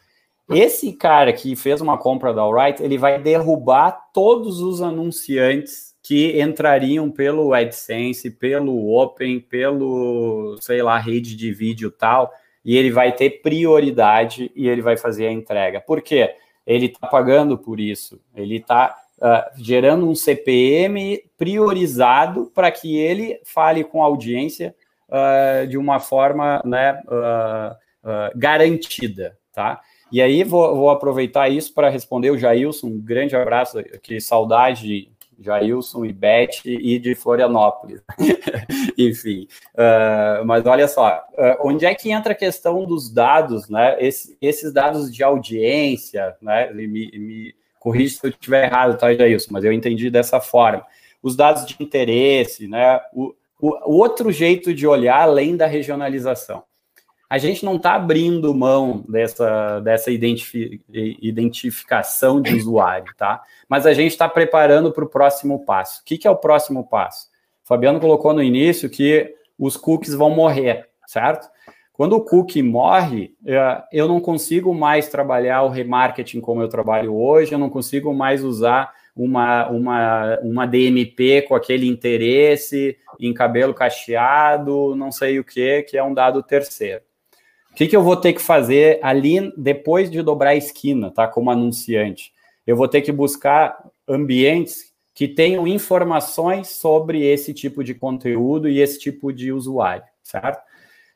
Esse cara que fez uma compra da Alright, ele vai derrubar todos os anunciantes que entrariam pelo AdSense, pelo Open, pelo, sei lá, rede de vídeo tal, e ele vai ter prioridade e ele vai fazer a entrega. Por quê? Ele está pagando por isso, ele está uh, ah, gerando um CPM priorizado para que ele fale com a audiência uh, de uma forma né, uh, garantida, tá? E aí vou, vou aproveitar isso para responder o Jailson, um grande abraço, que saudade Jailson e Beth e de Florianópolis. Enfim, uh, mas olha só, uh, onde é que entra a questão dos dados, né? Esse, esses dados de audiência, né? Me, me corrija se eu estiver errado, tá, Jailson, mas eu entendi dessa forma. Os dados de interesse, né? O, o, o outro jeito de olhar além da regionalização a gente não está abrindo mão dessa, dessa identificação de usuário, tá? Mas a gente está preparando para o próximo passo. O que, que, é o próximo passo? O Fabiano colocou no início que os cookies vão morrer, certo? Quando o cookie morre, é, eu não consigo mais trabalhar o remarketing como eu trabalho hoje, eu não consigo mais usar uma, uma, uma DMP com aquele interesse em cabelo cacheado, não sei o que, que é um dado terceiro. O que, que eu vou ter que fazer ali depois de dobrar a esquina, tá? Como anunciante. Eu vou ter que buscar ambientes que tenham informações sobre esse tipo de conteúdo e esse tipo de usuário, certo?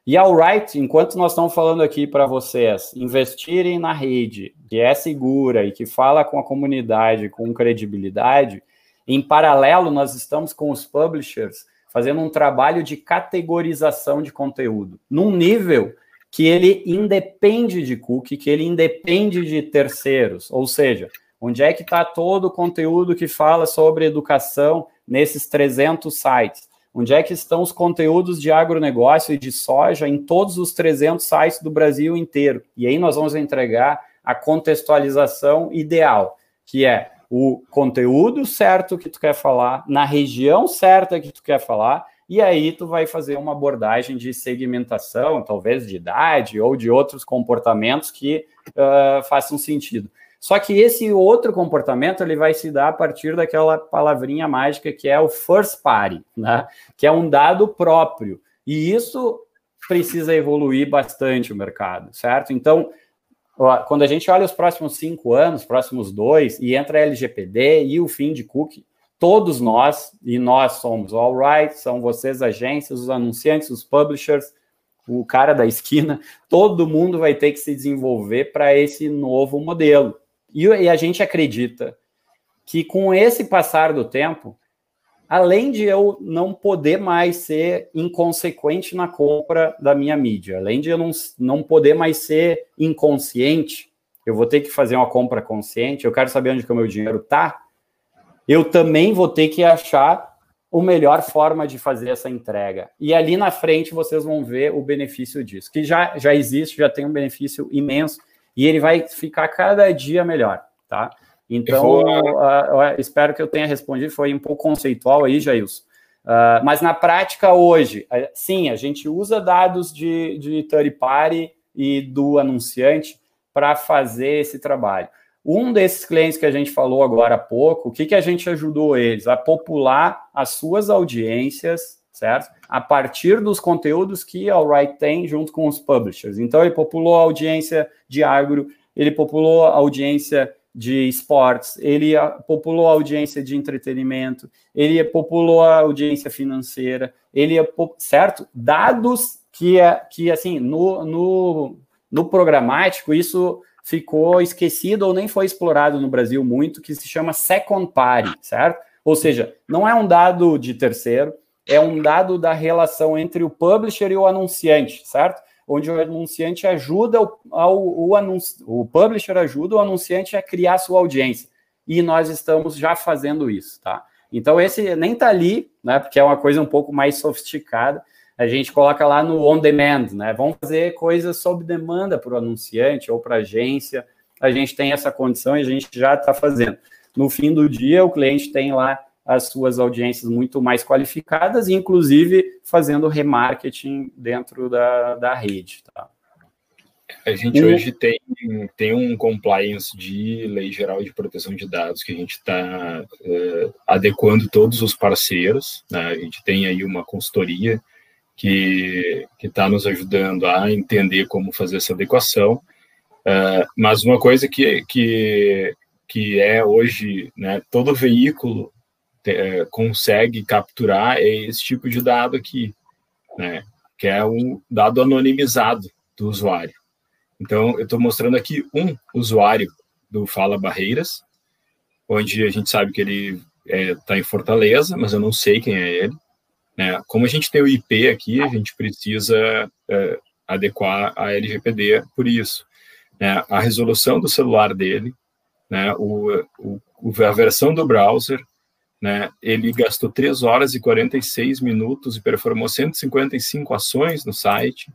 E ao right, enquanto nós estamos falando aqui para vocês investirem na rede que é segura e que fala com a comunidade com credibilidade, em paralelo nós estamos com os publishers fazendo um trabalho de categorização de conteúdo num nível que ele independe de cookie, que ele independe de terceiros, ou seja, onde é que está todo o conteúdo que fala sobre educação nesses 300 sites? Onde é que estão os conteúdos de agronegócio e de soja em todos os 300 sites do Brasil inteiro? E aí nós vamos entregar a contextualização ideal, que é o conteúdo certo que tu quer falar, na região certa que tu quer falar, e aí tu vai fazer uma abordagem de segmentação, talvez de idade ou de outros comportamentos que uh, façam sentido. Só que esse outro comportamento ele vai se dar a partir daquela palavrinha mágica que é o first party, né? que é um dado próprio. E isso precisa evoluir bastante o mercado, certo? Então, quando a gente olha os próximos cinco anos, próximos dois, e entra a LGPD e o fim de cookie, todos nós, e nós somos all right, são vocês agências, os anunciantes, os publishers, o cara da esquina, todo mundo vai ter que se desenvolver para esse novo modelo. E, e a gente acredita que com esse passar do tempo, além de eu não poder mais ser inconsequente na compra da minha mídia, além de eu não, não poder mais ser inconsciente, eu vou ter que fazer uma compra consciente, eu quero saber onde que o meu dinheiro está, eu também vou ter que achar a melhor forma de fazer essa entrega. E ali na frente vocês vão ver o benefício disso, que já, já existe, já tem um benefício imenso, e ele vai ficar cada dia melhor, tá? Então, vou... uh, uh, espero que eu tenha respondido, foi um pouco conceitual aí, Jailson. Uh, mas na prática hoje, sim, a gente usa dados de, de third party e do anunciante para fazer esse trabalho. Um desses clientes que a gente falou agora há pouco, o que, que a gente ajudou eles? A popular as suas audiências, certo? A partir dos conteúdos que a Alright tem junto com os publishers. Então, ele populou a audiência de agro, ele populou a audiência de esportes, ele populou a audiência de entretenimento, ele populou a audiência financeira, ele certo? Dados que, é, que assim, no, no, no programático, isso ficou esquecido ou nem foi explorado no Brasil muito, que se chama second party, certo? Ou seja, não é um dado de terceiro, é um dado da relação entre o publisher e o anunciante, certo? Onde o anunciante ajuda o, ao, o, anunci, o publisher ajuda o anunciante a criar sua audiência. E nós estamos já fazendo isso, tá? Então esse nem tá ali, né? Porque é uma coisa um pouco mais sofisticada, a gente coloca lá no on demand, né? Vamos fazer coisas sob demanda para o anunciante ou para a agência. A gente tem essa condição e a gente já está fazendo. No fim do dia, o cliente tem lá as suas audiências muito mais qualificadas, inclusive fazendo remarketing dentro da, da rede. Tá? A gente hoje tem, tem um compliance de lei geral de proteção de dados que a gente está uh, eh, adequando todos os parceiros. Né? A gente tem aí uma consultoria que está nos ajudando a entender como fazer essa adequação. Uh, mas uma coisa que, que, que é hoje, né, todo veículo te, é, consegue capturar é esse tipo de dado aqui, né, que é um dado anonimizado do usuário. Então, eu estou mostrando aqui um usuário do Fala Barreiras, onde a gente sabe que ele está é, tá em Fortaleza, mas eu não sei quem é ele. Né? Como a gente tem o IP aqui, a gente precisa é, adequar a LGPD por isso. Né? A resolução do celular dele, né? o, o, a versão do browser, né? ele gastou 3 horas e 46 minutos e performou 155 ações no site.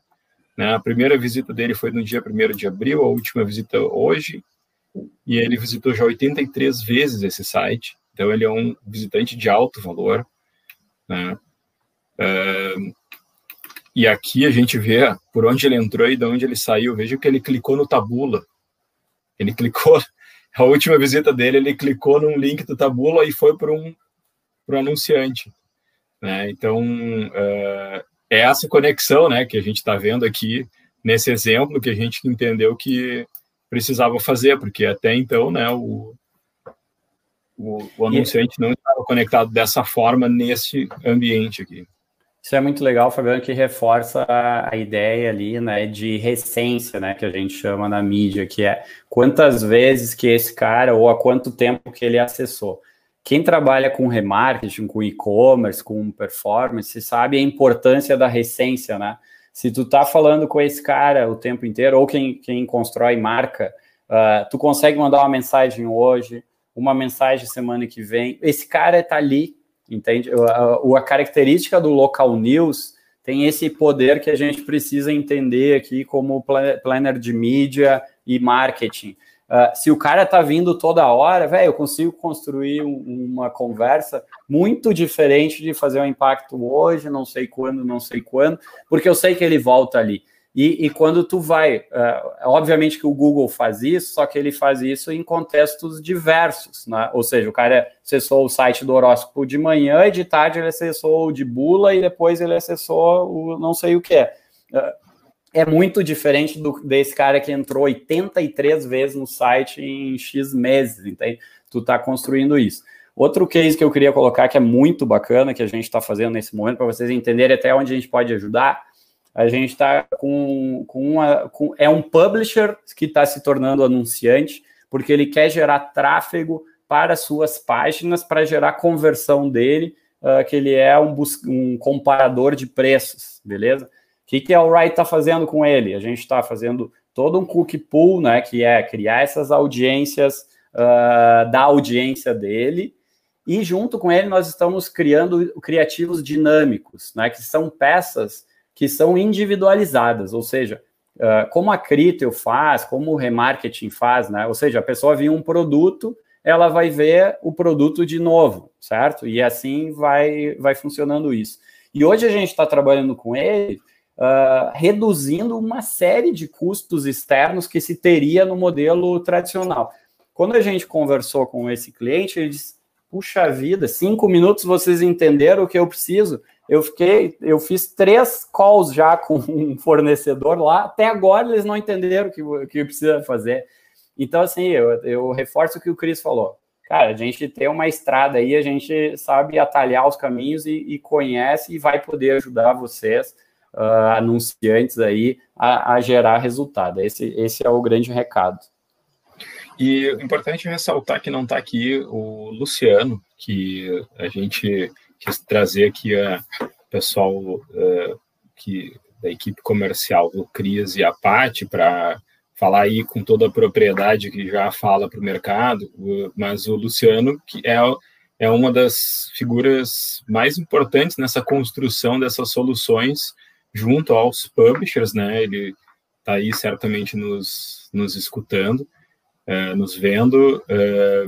Né? A primeira visita dele foi no dia 1 de abril, a última visita hoje, e ele visitou já 83 vezes esse site. Então, ele é um visitante de alto valor. Né? E aqui a gente vê por onde ele entrou e de onde ele saiu. Veja que ele clicou no Tabula. Ele clicou, a última visita dele, ele clicou num link do Tabula e foi para um, um anunciante. Né? Então, uh, é essa conexão né, que a gente está vendo aqui nesse exemplo que a gente entendeu que precisava fazer, porque até então né, o, o, o anunciante não estava conectado dessa forma nesse ambiente aqui. Isso é muito legal, Fabiano, que reforça a, ideia ali, né, de recência, né, que a gente chama na mídia, que é quantas vezes que esse cara ou há quanto tempo que ele acessou. Quem trabalha com remarketing, com e-commerce, com performance, sabe a importância da recência, né? Se tu tá falando com esse cara o tempo inteiro, ou quem, quem constrói marca, uh, tu consegue mandar uma mensagem hoje, uma mensagem semana que vem, esse cara tá ali entende? A, a, característica do local news tem esse poder que a gente precisa entender aqui como planner de mídia e marketing. Uh, se o cara tá vindo toda hora, velho, eu consigo construir um, uma conversa muito diferente de fazer um impacto hoje, não sei quando, não sei quando, porque eu sei que ele volta ali. E, e, quando tu vai, uh, obviamente que o Google faz isso, só que ele faz isso em contextos diversos, né? Ou seja, o cara acessou o site do horóscopo de manhã e de tarde ele acessou o de bula e depois ele acessou o não sei o que é. Uh, é muito diferente do, desse cara que entrou 83 vezes no site em X meses, entende? Tu tá construindo isso. Outro case que eu queria colocar que é muito bacana, que a gente está fazendo nesse momento, para vocês entenderem até onde a gente pode ajudar, a gente está com, com uma. Com, é um publisher que está se tornando anunciante, porque ele quer gerar tráfego para suas páginas, para gerar conversão dele, uh, que ele é um, um comparador de preços, beleza? O que, que a Alright está fazendo com ele? A gente está fazendo todo um cookie pool, né? Que é criar essas audiências uh, da audiência dele. E junto com ele, nós estamos criando criativos dinâmicos, né? Que são peças que são individualizadas, ou seja, uh, como a Critel faz, como o remarketing faz, né? Ou seja, a pessoa viu um produto ela vai ver o produto de novo, certo? E assim vai, vai funcionando isso. E hoje a gente está trabalhando com ele, uh, reduzindo uma série de custos externos que se teria no modelo tradicional. Quando a gente conversou com esse cliente, ele disse: Puxa vida, cinco minutos vocês entenderam o que eu preciso. Eu fiquei, eu fiz três calls já com um fornecedor lá, até agora eles não entenderam o que, que precisa fazer. Então, assim, eu, eu reforço o que o Cris falou. Cara, a gente tem uma estrada aí, a gente sabe atalhar os caminhos e, e conhece e vai poder ajudar vocês, uh, anunciantes aí, a, a, gerar resultado. Esse, esse é o grande recado. E é importante ressaltar que não está aqui o Luciano, que a gente trazer aqui a pessoal uh, que, da equipe comercial, o Cris e a Pati, para falar aí com toda a propriedade que já fala para o mercado, mas o Luciano, que é, é uma das figuras mais importantes nessa construção dessas soluções junto aos publishers, né? Ele está aí certamente nos, nos escutando, é, nos vendo, é,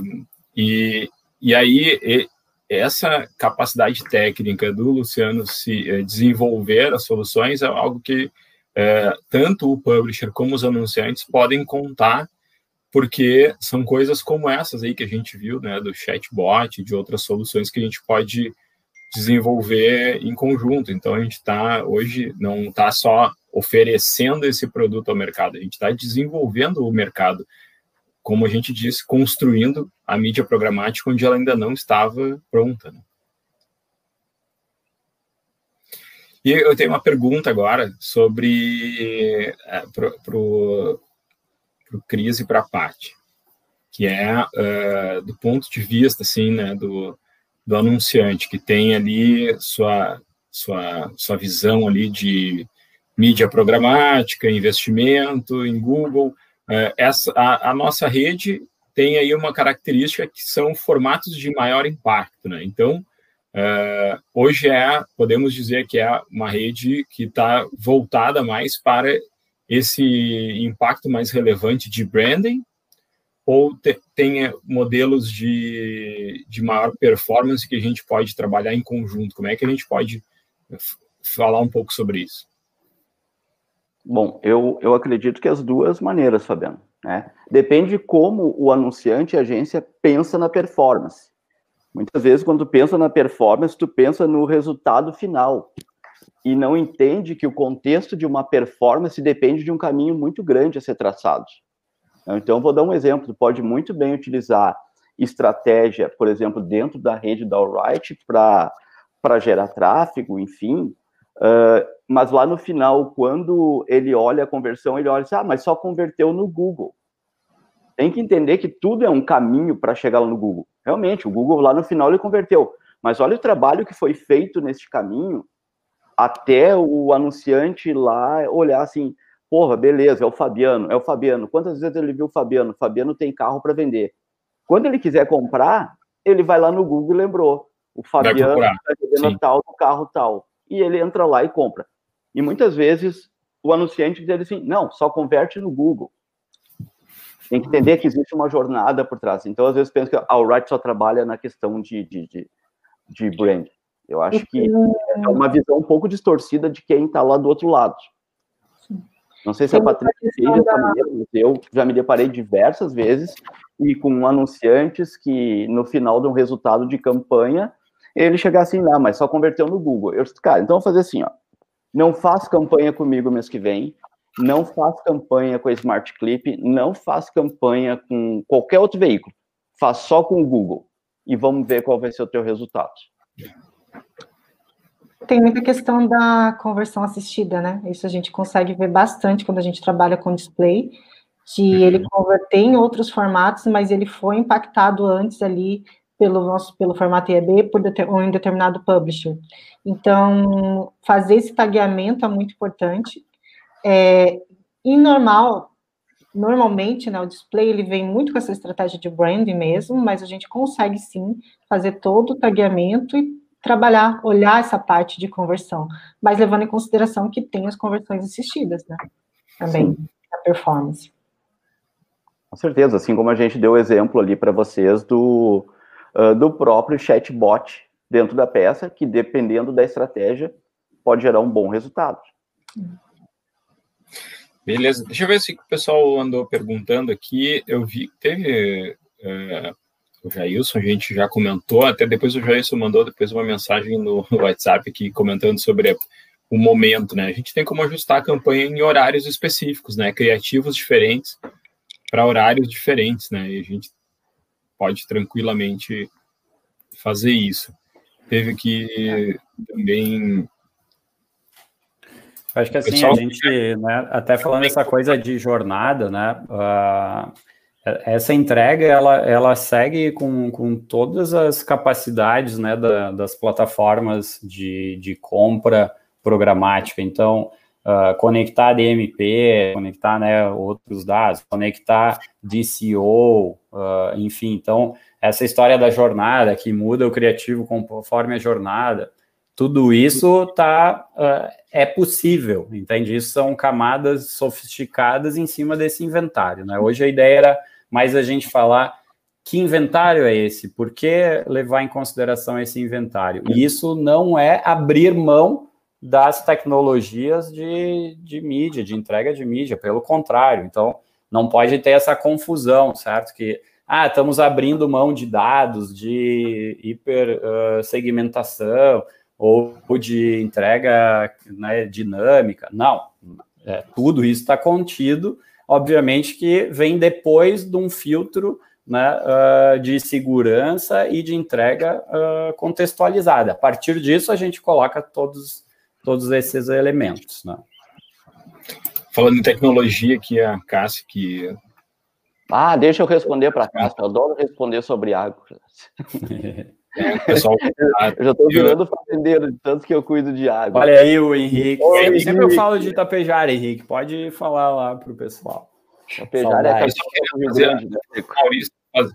e, e aí essa capacidade técnica do Luciano se é, desenvolver as soluções é algo que é, tanto o publisher como os anunciantes podem contar, porque são coisas como essas aí que a gente viu, né, do chatbot, de outras soluções que a gente pode desenvolver em conjunto. Então, a gente está, hoje, não está só oferecendo esse produto ao mercado, a gente está desenvolvendo o mercado, como a gente disse, construindo a mídia programática onde ela ainda não estava pronta. Né? E eu tenho uma pergunta agora sobre é, para o Cris e para a Paty, que é uh, do ponto de vista assim, né, do, do anunciante, que tem ali sua, sua, sua visão ali de mídia programática, investimento em Google. Uh, essa, a, a nossa rede tem aí uma característica que são formatos de maior impacto, né? Então, Uh, hoje é, podemos dizer que é uma rede que está voltada mais para esse impacto mais relevante de branding, ou te, tem modelos de, de maior performance que a gente pode trabalhar em conjunto? Como é que a gente pode falar um pouco sobre isso? Bom, eu, eu acredito que as duas maneiras, Fabiano. Né? Depende de como o anunciante e a agência pensa na performance. Muitas vezes, quando tu pensa na performance, tu pensa no resultado final e não entende que o contexto de uma performance depende de um caminho muito grande a ser traçado. Então, vou dar um exemplo. Tu pode muito bem utilizar estratégia, por exemplo, dentro da rede da Alright para gerar tráfego, enfim, mas lá no final, quando ele olha a conversão, ele olha assim, ah, mas só converteu no Google. Tem que entender que tudo é um caminho para chegar lá no Google. Realmente, o Google lá no final ele converteu. Mas olha o trabalho que foi feito nesse caminho até o anunciante lá olhar assim, porra, beleza, é o Fabiano, é o Fabiano. Quantas vezes ele viu o Fabiano? O Fabiano tem carro para vender. Quando ele quiser comprar, ele vai lá no Google e lembrou. O Fabiano está vendendo tal, o carro tal. E ele entra lá e compra. E muitas vezes o anunciante diz assim, não, só converte no Google tem que entender que existe uma jornada por trás. Então, às vezes, penso que a Alright só trabalha na questão de, de, de, de brand. Eu acho que é uma visão um pouco distorcida de quem está lá do outro lado. Não sei se a Patrícia maneira, mas eu já me deparei diversas vezes e com anunciantes que, no final de um resultado de campanha, ele chegar assim, não, mas só converteu no Google. Eu disse, cara, então vou fazer assim, ó, não faz campanha comigo mês que vem, não faz campanha com a Smart Clip, não faz campanha com qualquer outro veículo, faz só com o Google e vamos ver qual vai ser o teu resultado. Tem muita questão da conversão assistida, né? Isso a gente consegue ver bastante quando a gente trabalha com display, de uhum. ele converter em outros formatos, mas ele foi impactado antes ali pelo nosso pelo formato EB por um determinado publisher. Então, fazer esse tagueamento é muito importante é, em normal, normalmente, né, o display ele vem muito com essa estratégia de branding mesmo, mas a gente consegue sim fazer todo o tagueamento e trabalhar, olhar essa parte de conversão, mas levando em consideração que tem as conversões assistidas, né? Também, sim. a performance. Com certeza, assim como a gente deu o exemplo ali para vocês do, uh, do próprio chatbot dentro da peça, que dependendo da estratégia, pode gerar um bom resultado. Beleza, deixa eu ver se o pessoal andou perguntando aqui. Eu vi que teve uh, o Jailson, a gente já comentou, até depois o Jailson mandou depois uma mensagem no WhatsApp aqui comentando sobre o momento, né? A gente tem como ajustar a campanha em horários específicos, né? Criativos diferentes para horários diferentes, né? E a gente pode tranquilamente fazer isso. Teve aqui também. Acho que assim, Pessoal... a gente, né, até falando essa coisa de jornada, né? Uh, essa entrega, ela, ela segue com, com todas as capacidades, né, da, das plataformas de, de compra programática. Então, uh, conectar DMP, conectar né, outros dados, conectar DCO, uh, ah, enfim. Então, essa história da jornada que muda o criativo conforme a jornada, tudo isso tá, uh, é possível, entende? Isso são camadas sofisticadas em cima desse inventário. Né? Hoje a ideia era mais a gente falar que inventário é esse, por que levar em consideração esse inventário? E isso não é abrir mão das tecnologias de, de mídia, de entrega de mídia, pelo contrário. Então, não pode ter essa confusão, certo? Que, ah, estamos abrindo mão de dados, de hipersegmentação, uh, ou de entrega né, dinâmica. Não, é, tudo isso está contido, obviamente que vem depois de um filtro né, uh, de segurança e de entrega uh, contextualizada. A partir disso, a gente coloca todos todos esses elementos. Né? Falando em tecnologia, que a Cássia, que. Ah, deixa eu responder para a Cássia, eu adoro responder sobre água. É, pessoal, eu já estou virando fazendeiro de tanto que eu cuido de água. Olha aí o Henrique. Oi, Henrique. Sempre eu falo de Tapejara, Henrique. Pode falar lá para o pessoal. Tapejara é Rio Grande. Né?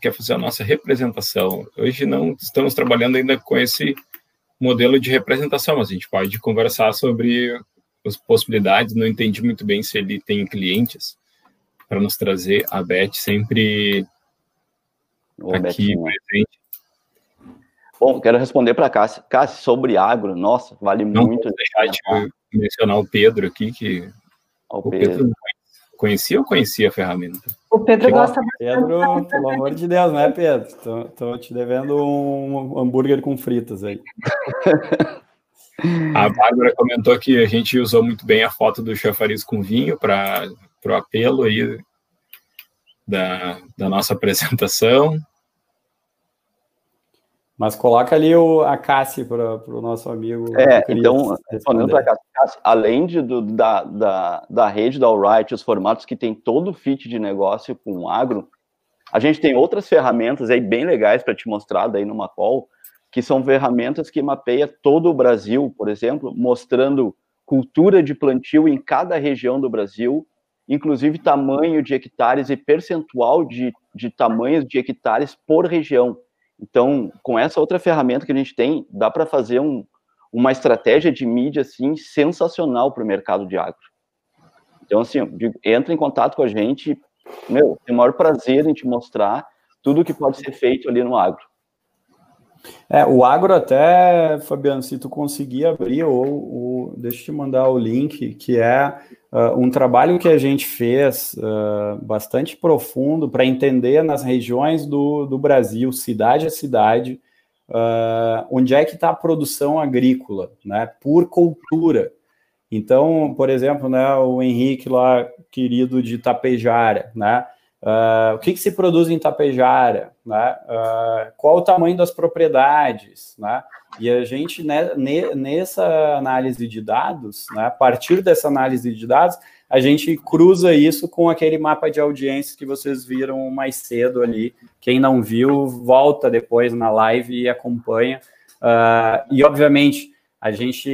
Quer fazer a nossa representação. Hoje não estamos trabalhando ainda com esse modelo de representação. A gente pode conversar sobre as possibilidades. Não entendi muito bem se ele tem clientes para nos trazer. A Beth sempre Ô, aqui Betinho. presente. Bom, quero responder para Cássia. Cássia, sobre agro, nossa, vale Não muito. deixar de mencionar o Pedro aqui, que o, o Pedro. Pedro conhecia ou conhecia a ferramenta? O Pedro gosta Pedro, pelo amor de Deus, né, Pedro? Tô, tô te devendo um hambúrguer com fritas aí. A Bárbara comentou que a gente usou muito bem a foto do chafariz com vinho para o apelo aí da, da nossa apresentação. Mas coloca ali o, a Cassi para o nosso amigo. É, então, respondendo para a Cassi, além de, do, da, da, da rede da Alright, os formatos que tem todo o fit de negócio com agro, a gente tem outras ferramentas aí bem legais para te mostrar daí numa call, que são ferramentas que mapeia todo o Brasil, por exemplo, mostrando cultura de plantio em cada região do Brasil, inclusive tamanho de hectares e percentual de, de tamanhos de hectares por região. Então, com essa outra ferramenta que a gente tem, dá para fazer um, uma estratégia de mídia assim sensacional para o mercado de agro. Então, assim, entra em contato com a gente, meu, tem o maior prazer em te mostrar tudo o que pode ser feito ali no agro. É, o agro até, Fabiano, se tu conseguir abrir, ou, ou deixa eu te mandar o link, que é uh, um trabalho que a gente fez uh, bastante profundo para entender nas regiões do, do Brasil, cidade a cidade, uh, onde é que está a produção agrícola, né, por cultura. Então, por exemplo, né, o Henrique lá, querido de Tapejara, né, o que, que, se produz em Tapejara, né? uh, qual o tamanho das propriedades, né? e a gente, né, nessa análise de dados, né, a partir dessa análise de dados, a gente cruza isso com aquele mapa de audiência que vocês viram mais cedo ali. Quem não viu, volta depois na live e acompanha. Uh, e, obviamente, a gente,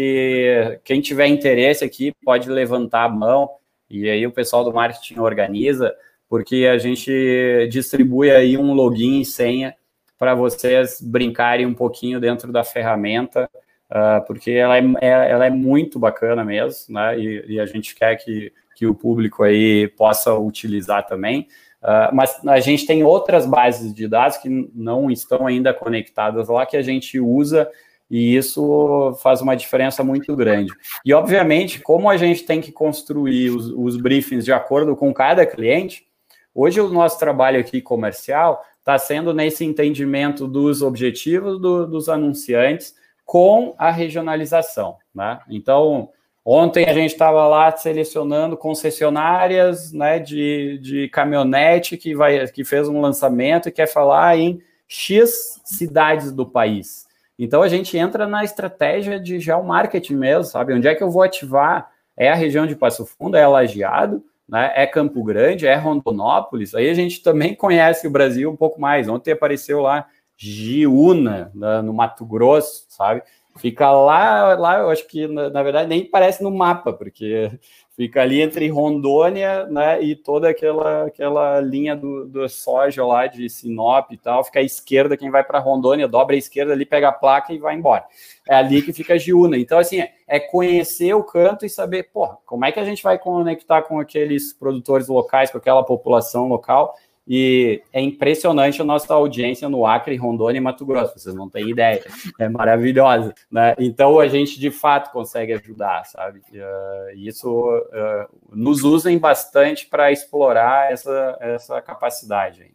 quem tiver interesse aqui, pode levantar a mão, e aí o pessoal do marketing organiza, porque a gente distribui aí um login e senha para vocês brincarem um pouquinho dentro da ferramenta, uh, porque ela é, é, ela é muito bacana mesmo, né? E, e, a gente quer que, que o público aí possa utilizar também. Uh, mas a gente tem outras bases de dados que não estão ainda conectadas lá, que a gente usa e isso faz uma diferença muito grande. E, obviamente, como a gente tem que construir os, os briefings de acordo com cada cliente, hoje o nosso trabalho aqui comercial está sendo nesse entendimento dos objetivos do, dos anunciantes com a regionalização. Né? Então, Ontem a gente estava lá selecionando concessionárias né, de, de caminhonete que, vai, que fez um lançamento e quer falar em X cidades do país. Então a gente entra na estratégia de geomarketing mesmo, sabe? Onde é que eu vou ativar? É a região de Passo Fundo, é Lajeado, né? é Campo Grande, é Rondonópolis. Aí a gente também conhece o Brasil um pouco mais. Ontem apareceu lá Giuna, no Mato Grosso, sabe? Fica lá, lá eu acho que na, na, verdade nem parece no mapa, porque fica ali entre Rondônia né, e toda aquela, aquela linha do, do soja lá de Sinop e tal. Fica à esquerda, quem vai para Rondônia dobra a esquerda ali, pega a placa e vai embora. É ali que fica a Giuna. Então, assim, é conhecer o canto e saber, porra, como é que a gente vai conectar com aqueles produtores locais, com aquela população local e é impressionante a nossa audiência no Acre, Rondônia e Mato Grosso, vocês não têm ideia, é maravilhosa, né? Então a gente de fato consegue ajudar, sabe? Uh, isso uh, nos usem bastante para explorar essa, essa capacidade.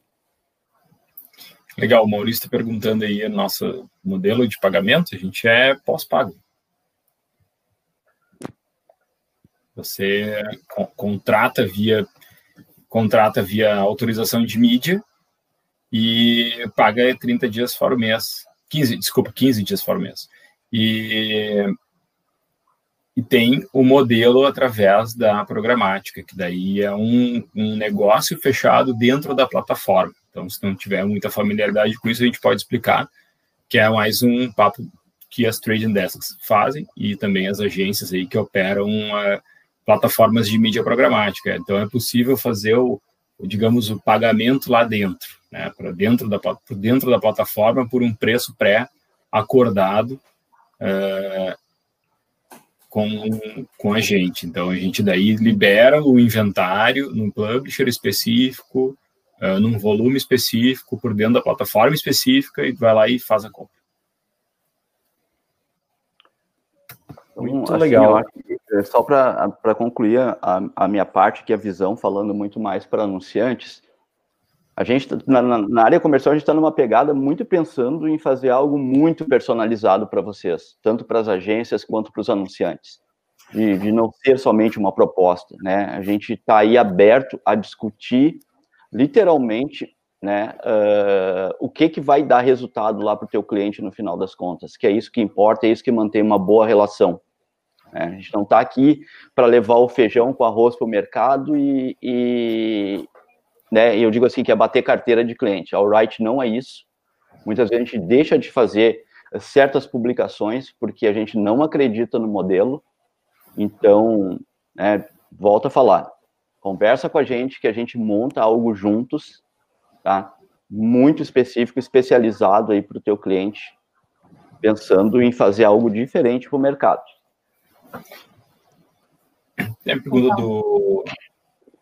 Legal, o Maurício está perguntando aí, nosso modelo de pagamento, a gente é pós-pago. Você contrata via contrata via autorização de mídia e paga 30 dias fora o mês. 15, desculpa, 15 dias fora o mês. E, e tem o modelo através da programática, que daí é um, um negócio fechado dentro da plataforma. Então, se não tiver muita familiaridade com isso, a gente pode explicar, que é mais um papo que as trading desks fazem e também as agências aí que operam uh, plataformas de mídia programática. Então, é possível fazer o, digamos, o pagamento lá dentro, né, para dentro da, dentro da plataforma por um preço pré-acordado uh, com, com a gente. Então, a gente daí libera o inventário num publisher específico, uh, num volume específico, por dentro da plataforma específica, e vai lá e faz a compra. Muito assim, legal. É, só para concluir a, a, minha parte, que é a visão, falando muito mais para anunciantes, a gente, tá, na, na, área comercial, a gente está numa pegada muito pensando em fazer algo muito personalizado para vocês, tanto para as agências quanto para os anunciantes, de, de, não ser somente uma proposta, né? A gente está aí aberto a discutir, literalmente, né, uh, o que, que vai dar resultado lá para o teu cliente no final das contas, que é isso que importa, é isso que mantém uma boa relação. Né? A gente não está aqui para levar o feijão com arroz para o mercado e, e né, eu digo assim que é bater carteira de cliente. A Alright não é isso. Muitas vezes a gente deixa de fazer certas publicações porque a gente não acredita no modelo. Então, né, volta a falar. Conversa com a gente que a gente monta algo juntos, tá? Muito específico, especializado aí para o teu cliente, pensando em fazer algo diferente para o mercado. Tem a pergunta do,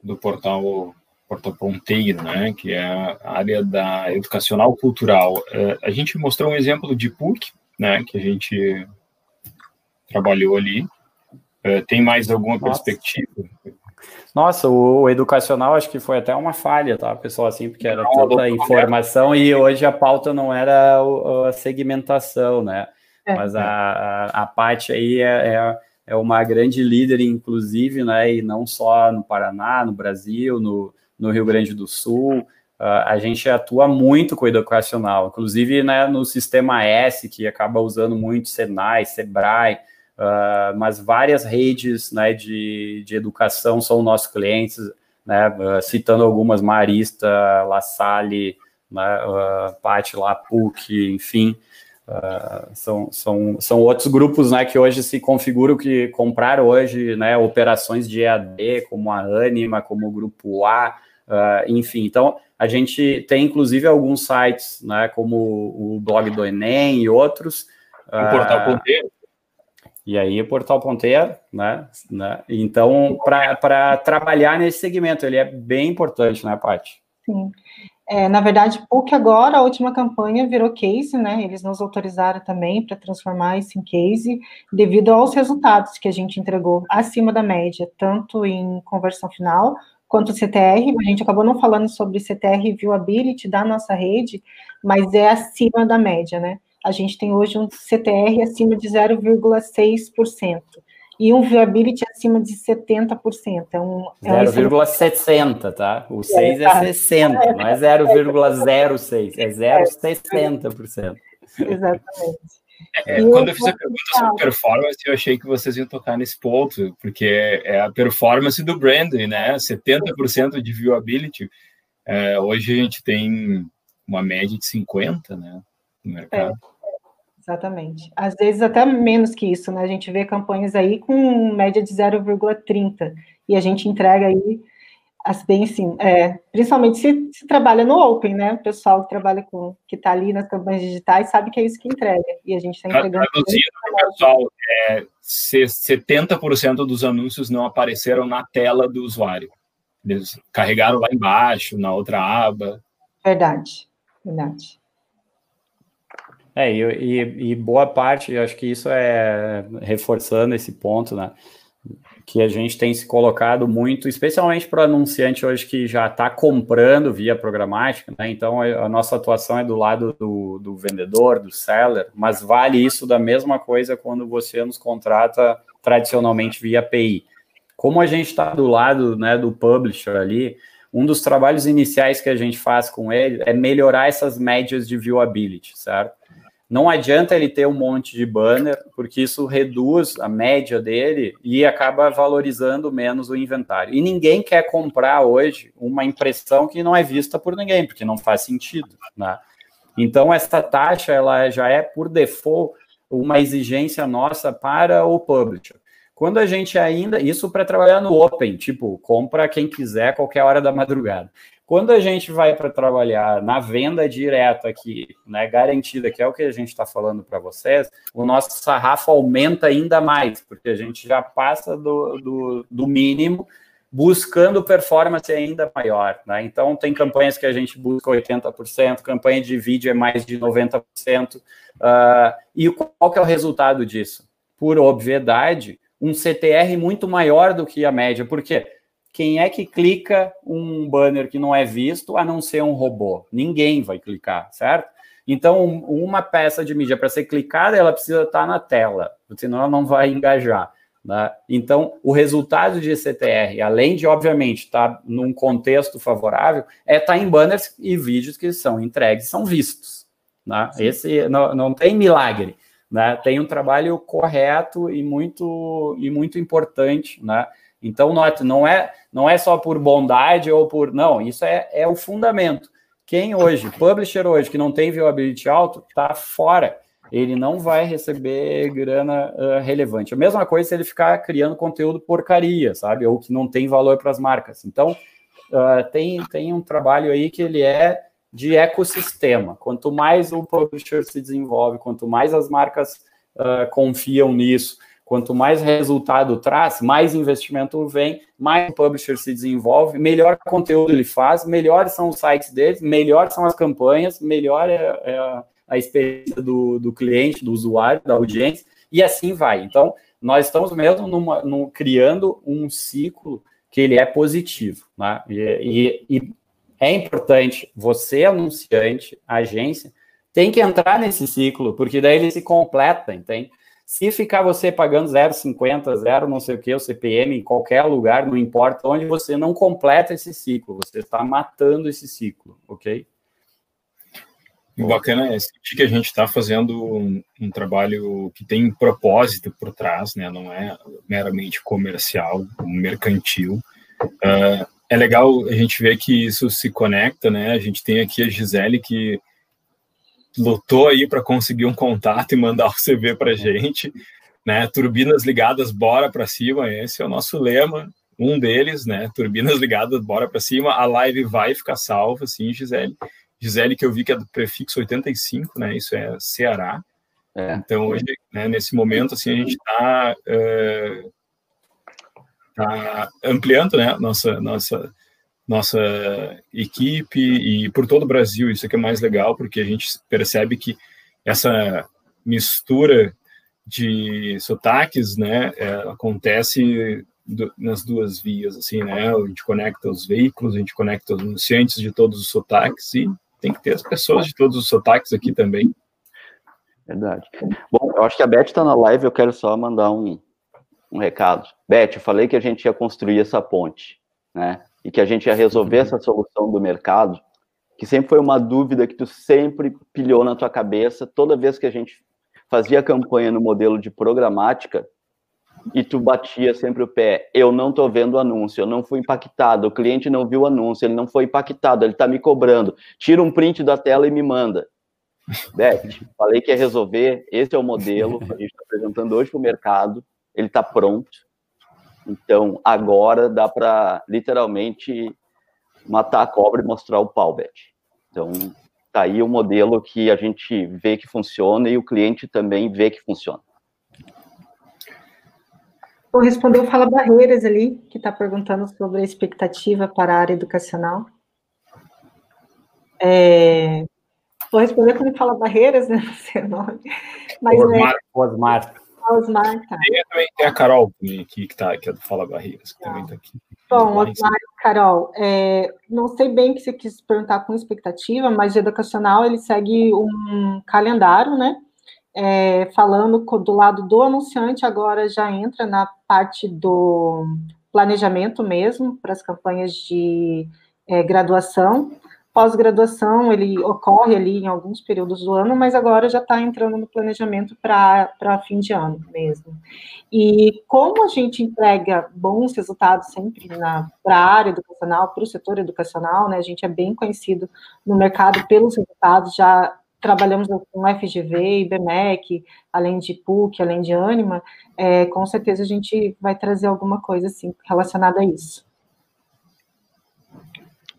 do portal Portal Ponteiro, né, que é a área da educacional cultural. É, a gente mostrou um exemplo de PUC, né, que a gente trabalhou ali. É, tem mais alguma Nossa. perspectiva? Nossa, o, educacional acho que foi até uma falha, tá, pessoal, assim, porque era toda informação e hoje a pauta não era a segmentação, né? É. Mas a, a, a parte aí é, é uma grande líder, inclusive, né, e não só no Paraná, no Brasil, no, no Rio Grande do Sul. Uh, a gente atua muito com o educacional, inclusive né, no sistema S, que acaba usando muito Senai, Sebrae, uh, mas várias redes né, de, de educação são nossos clientes, né, uh, citando algumas, Marista, La Salle, né, uh, Pati, La PUC, enfim, Uh, são, são, são outros grupos né, que hoje se configuram que compraram hoje né, operações de EAD, como a Anima, como o Grupo A, uh, enfim. Então, a gente tem inclusive alguns sites, né, como o blog do Enem e outros. O uh, Portal Ponteiro. E aí, o Portal Ponteiro, né? né então, para trabalhar nesse segmento, ele é bem importante, né, Paty? Sim. É, na verdade, PUC agora, a última campanha virou case, né? Eles nos autorizaram também para transformar isso em case, devido aos resultados que a gente entregou acima da média, tanto em conversão final quanto CTR. A gente acabou não falando sobre CTR viewability da nossa rede, mas é acima da média, né? A gente tem hoje um CTR acima de 0,6% e um viability acima de 70%. É um, é 0,60, tá? O 6 é, é 60, é, não é 0,06, é 0,60%. Exatamente. É, quando eu fiz a pergunta sobre performance, eu achei que vocês iam tocar nesse ponto, porque é a performance do branding, né? 70% de viewability. É, hoje a gente tem uma média de 50%, né? No mercado. É. Exatamente. Às vezes até menos que isso, né? A gente vê campanhas aí com média de 0,30 e a gente entrega aí as bem assim, é, principalmente se, se, trabalha no Open, né? O pessoal que trabalha com, que está ali nas campanhas digitais sabe que é isso que entrega. E a gente está entregando. Traduzindo, pessoal, é, 70% dos anúncios não apareceram na tela do usuário. Eles carregaram lá embaixo, na outra aba. Verdade, verdade. É, e, e, e, boa parte, eu acho que isso é reforçando esse ponto, né? Que a gente tem se colocado muito, especialmente para o anunciante hoje que já está comprando via programática, né? Então a nossa atuação é do lado do, do vendedor, do seller, mas vale isso da mesma coisa quando você nos contrata tradicionalmente via API. Como a gente está do lado né, do publisher ali, um dos trabalhos iniciais que a gente faz com ele é melhorar essas médias de viewability, certo? Não adianta ele ter um monte de banner, porque isso reduz a média dele e acaba valorizando menos o inventário. E ninguém quer comprar hoje uma impressão que não é vista por ninguém, porque não faz sentido. Né? Então, essa taxa ela já é, por default, uma exigência nossa para o publisher. Quando a gente ainda. Isso para trabalhar no Open, tipo, compra quem quiser, qualquer hora da madrugada. Quando a gente vai para trabalhar na venda direta aqui, né, garantida, que é o que a gente está falando para vocês, o nosso sarrafo aumenta ainda mais, porque a gente já passa do, do, do mínimo buscando performance ainda maior. Né? Então, tem campanhas que a gente busca 80%, campanha de vídeo é mais de 90%. Uh, ah, e qual que é o resultado disso? Por obviedade, um CTR muito maior do que a média. Por quê? Quem é que clica um banner que não é visto a não ser um robô? Ninguém vai clicar, certo? Então, uma peça de mídia para ser clicada, ela precisa estar na tela, senão ela não vai engajar. Né? Então, o resultado de CTR, além de, obviamente, estar num contexto favorável, é estar em banners e vídeos que são entregues, são vistos. Né? Esse não, não tem milagre. Né? Tem um trabalho correto e muito, e muito importante, né? Então, note, não é, não é só por bondade ou por. Não, isso é, é o fundamento. Quem hoje, publisher hoje, que não tem viewability alto, está fora. Ele não vai receber grana uh, relevante. A mesma coisa se ele ficar criando conteúdo porcaria, sabe? Ou que não tem valor para as marcas. Então, uh, tem, tem um trabalho aí que ele é de ecossistema. Quanto mais o publisher se desenvolve, quanto mais as marcas uh, confiam nisso, Quanto mais resultado traz, mais investimento vem, mais o publisher se desenvolve, melhor conteúdo ele faz, melhores são os sites deles, melhores são as campanhas, melhor é, é a experiência do, do, cliente, do usuário, da audiência, e assim vai. Então, nós estamos mesmo numa, num, criando um ciclo que ele é positivo. Né? E, e, e é importante, você, anunciante, agência, tem que entrar nesse ciclo, porque daí ele se completa, entende? Se ficar você pagando 0,50, 0 não sei o que, o CPM em qualquer lugar, não importa onde você não completa esse ciclo, você está matando esse ciclo, ok? O bacana é que a gente está fazendo um, um, trabalho que tem propósito por trás, né? Não é meramente comercial, mercantil. Uh, é legal a gente ver que isso se conecta, né? A gente tem aqui a Gisele que lutou aí para conseguir um contato e mandar o CV para gente, né? Turbinas ligadas, bora para cima. Esse é o nosso lema, um deles, né? Turbinas ligadas, bora para cima. A live vai ficar salva, sim, Gisele. Gisele, que eu vi que é do prefixo 85, né? Isso é Ceará. É. Então, hoje, né, nesse momento, assim, a gente está uh, tá ampliando, né? Nossa, nossa nossa equipe e por todo o Brasil. Isso é que é mais legal, porque a gente percebe que essa mistura de sotaques, né, é, acontece do, nas duas vias, assim, né, a gente conecta os veículos, a gente conecta os anunciantes de todos os sotaques e tem que ter as pessoas de todos os sotaques aqui também. Verdade. Bom, eu acho que a Beth está na live, eu quero só mandar um, um recado. Beth, eu falei que a gente ia construir essa ponte, né? E que a gente ia resolver essa solução do mercado, que sempre foi uma dúvida que tu sempre pilhou na tua cabeça toda vez que a gente fazia campanha no modelo de programática e tu batia sempre o pé. Eu não tô vendo o anúncio, eu não fui impactado, o cliente não viu o anúncio, ele não foi impactado, ele tá me cobrando. Tira um print da tela e me manda. Beth, falei que ia resolver, esse é o modelo, a gente está apresentando hoje para o mercado, ele está pronto. Então, agora dá para literalmente matar a cobra e mostrar o pau, Beth. Então, tá aí o modelo que a gente vê que funciona e o cliente também vê que funciona. Vou responder o Fala Barreiras ali, que está perguntando sobre a expectativa para a área educacional. É, Vou responder quando fala barreiras, né? Não sei o nome. Mas Osmar. É... Osmar. Osmar, tá. Também tem a Carol aqui, que, tá, que é do Fala Barreiras, que tá. também está aqui. Bom, Osmar Carol, é, não sei bem o que você quis perguntar com expectativa, mas o educacional ele segue um calendário, né? É, falando do lado do anunciante, agora já entra na parte do planejamento mesmo, para as campanhas de é, graduação. Pós-graduação, ele ocorre ali em alguns períodos do ano, mas agora já está entrando no planejamento para fim de ano mesmo. E como a gente entrega bons resultados sempre para a área educacional, para o setor educacional, né, a gente é bem conhecido no mercado pelos resultados, já trabalhamos com FGV, IBMEC, além de PUC, além de Anima, é, com certeza a gente vai trazer alguma coisa assim relacionada a isso.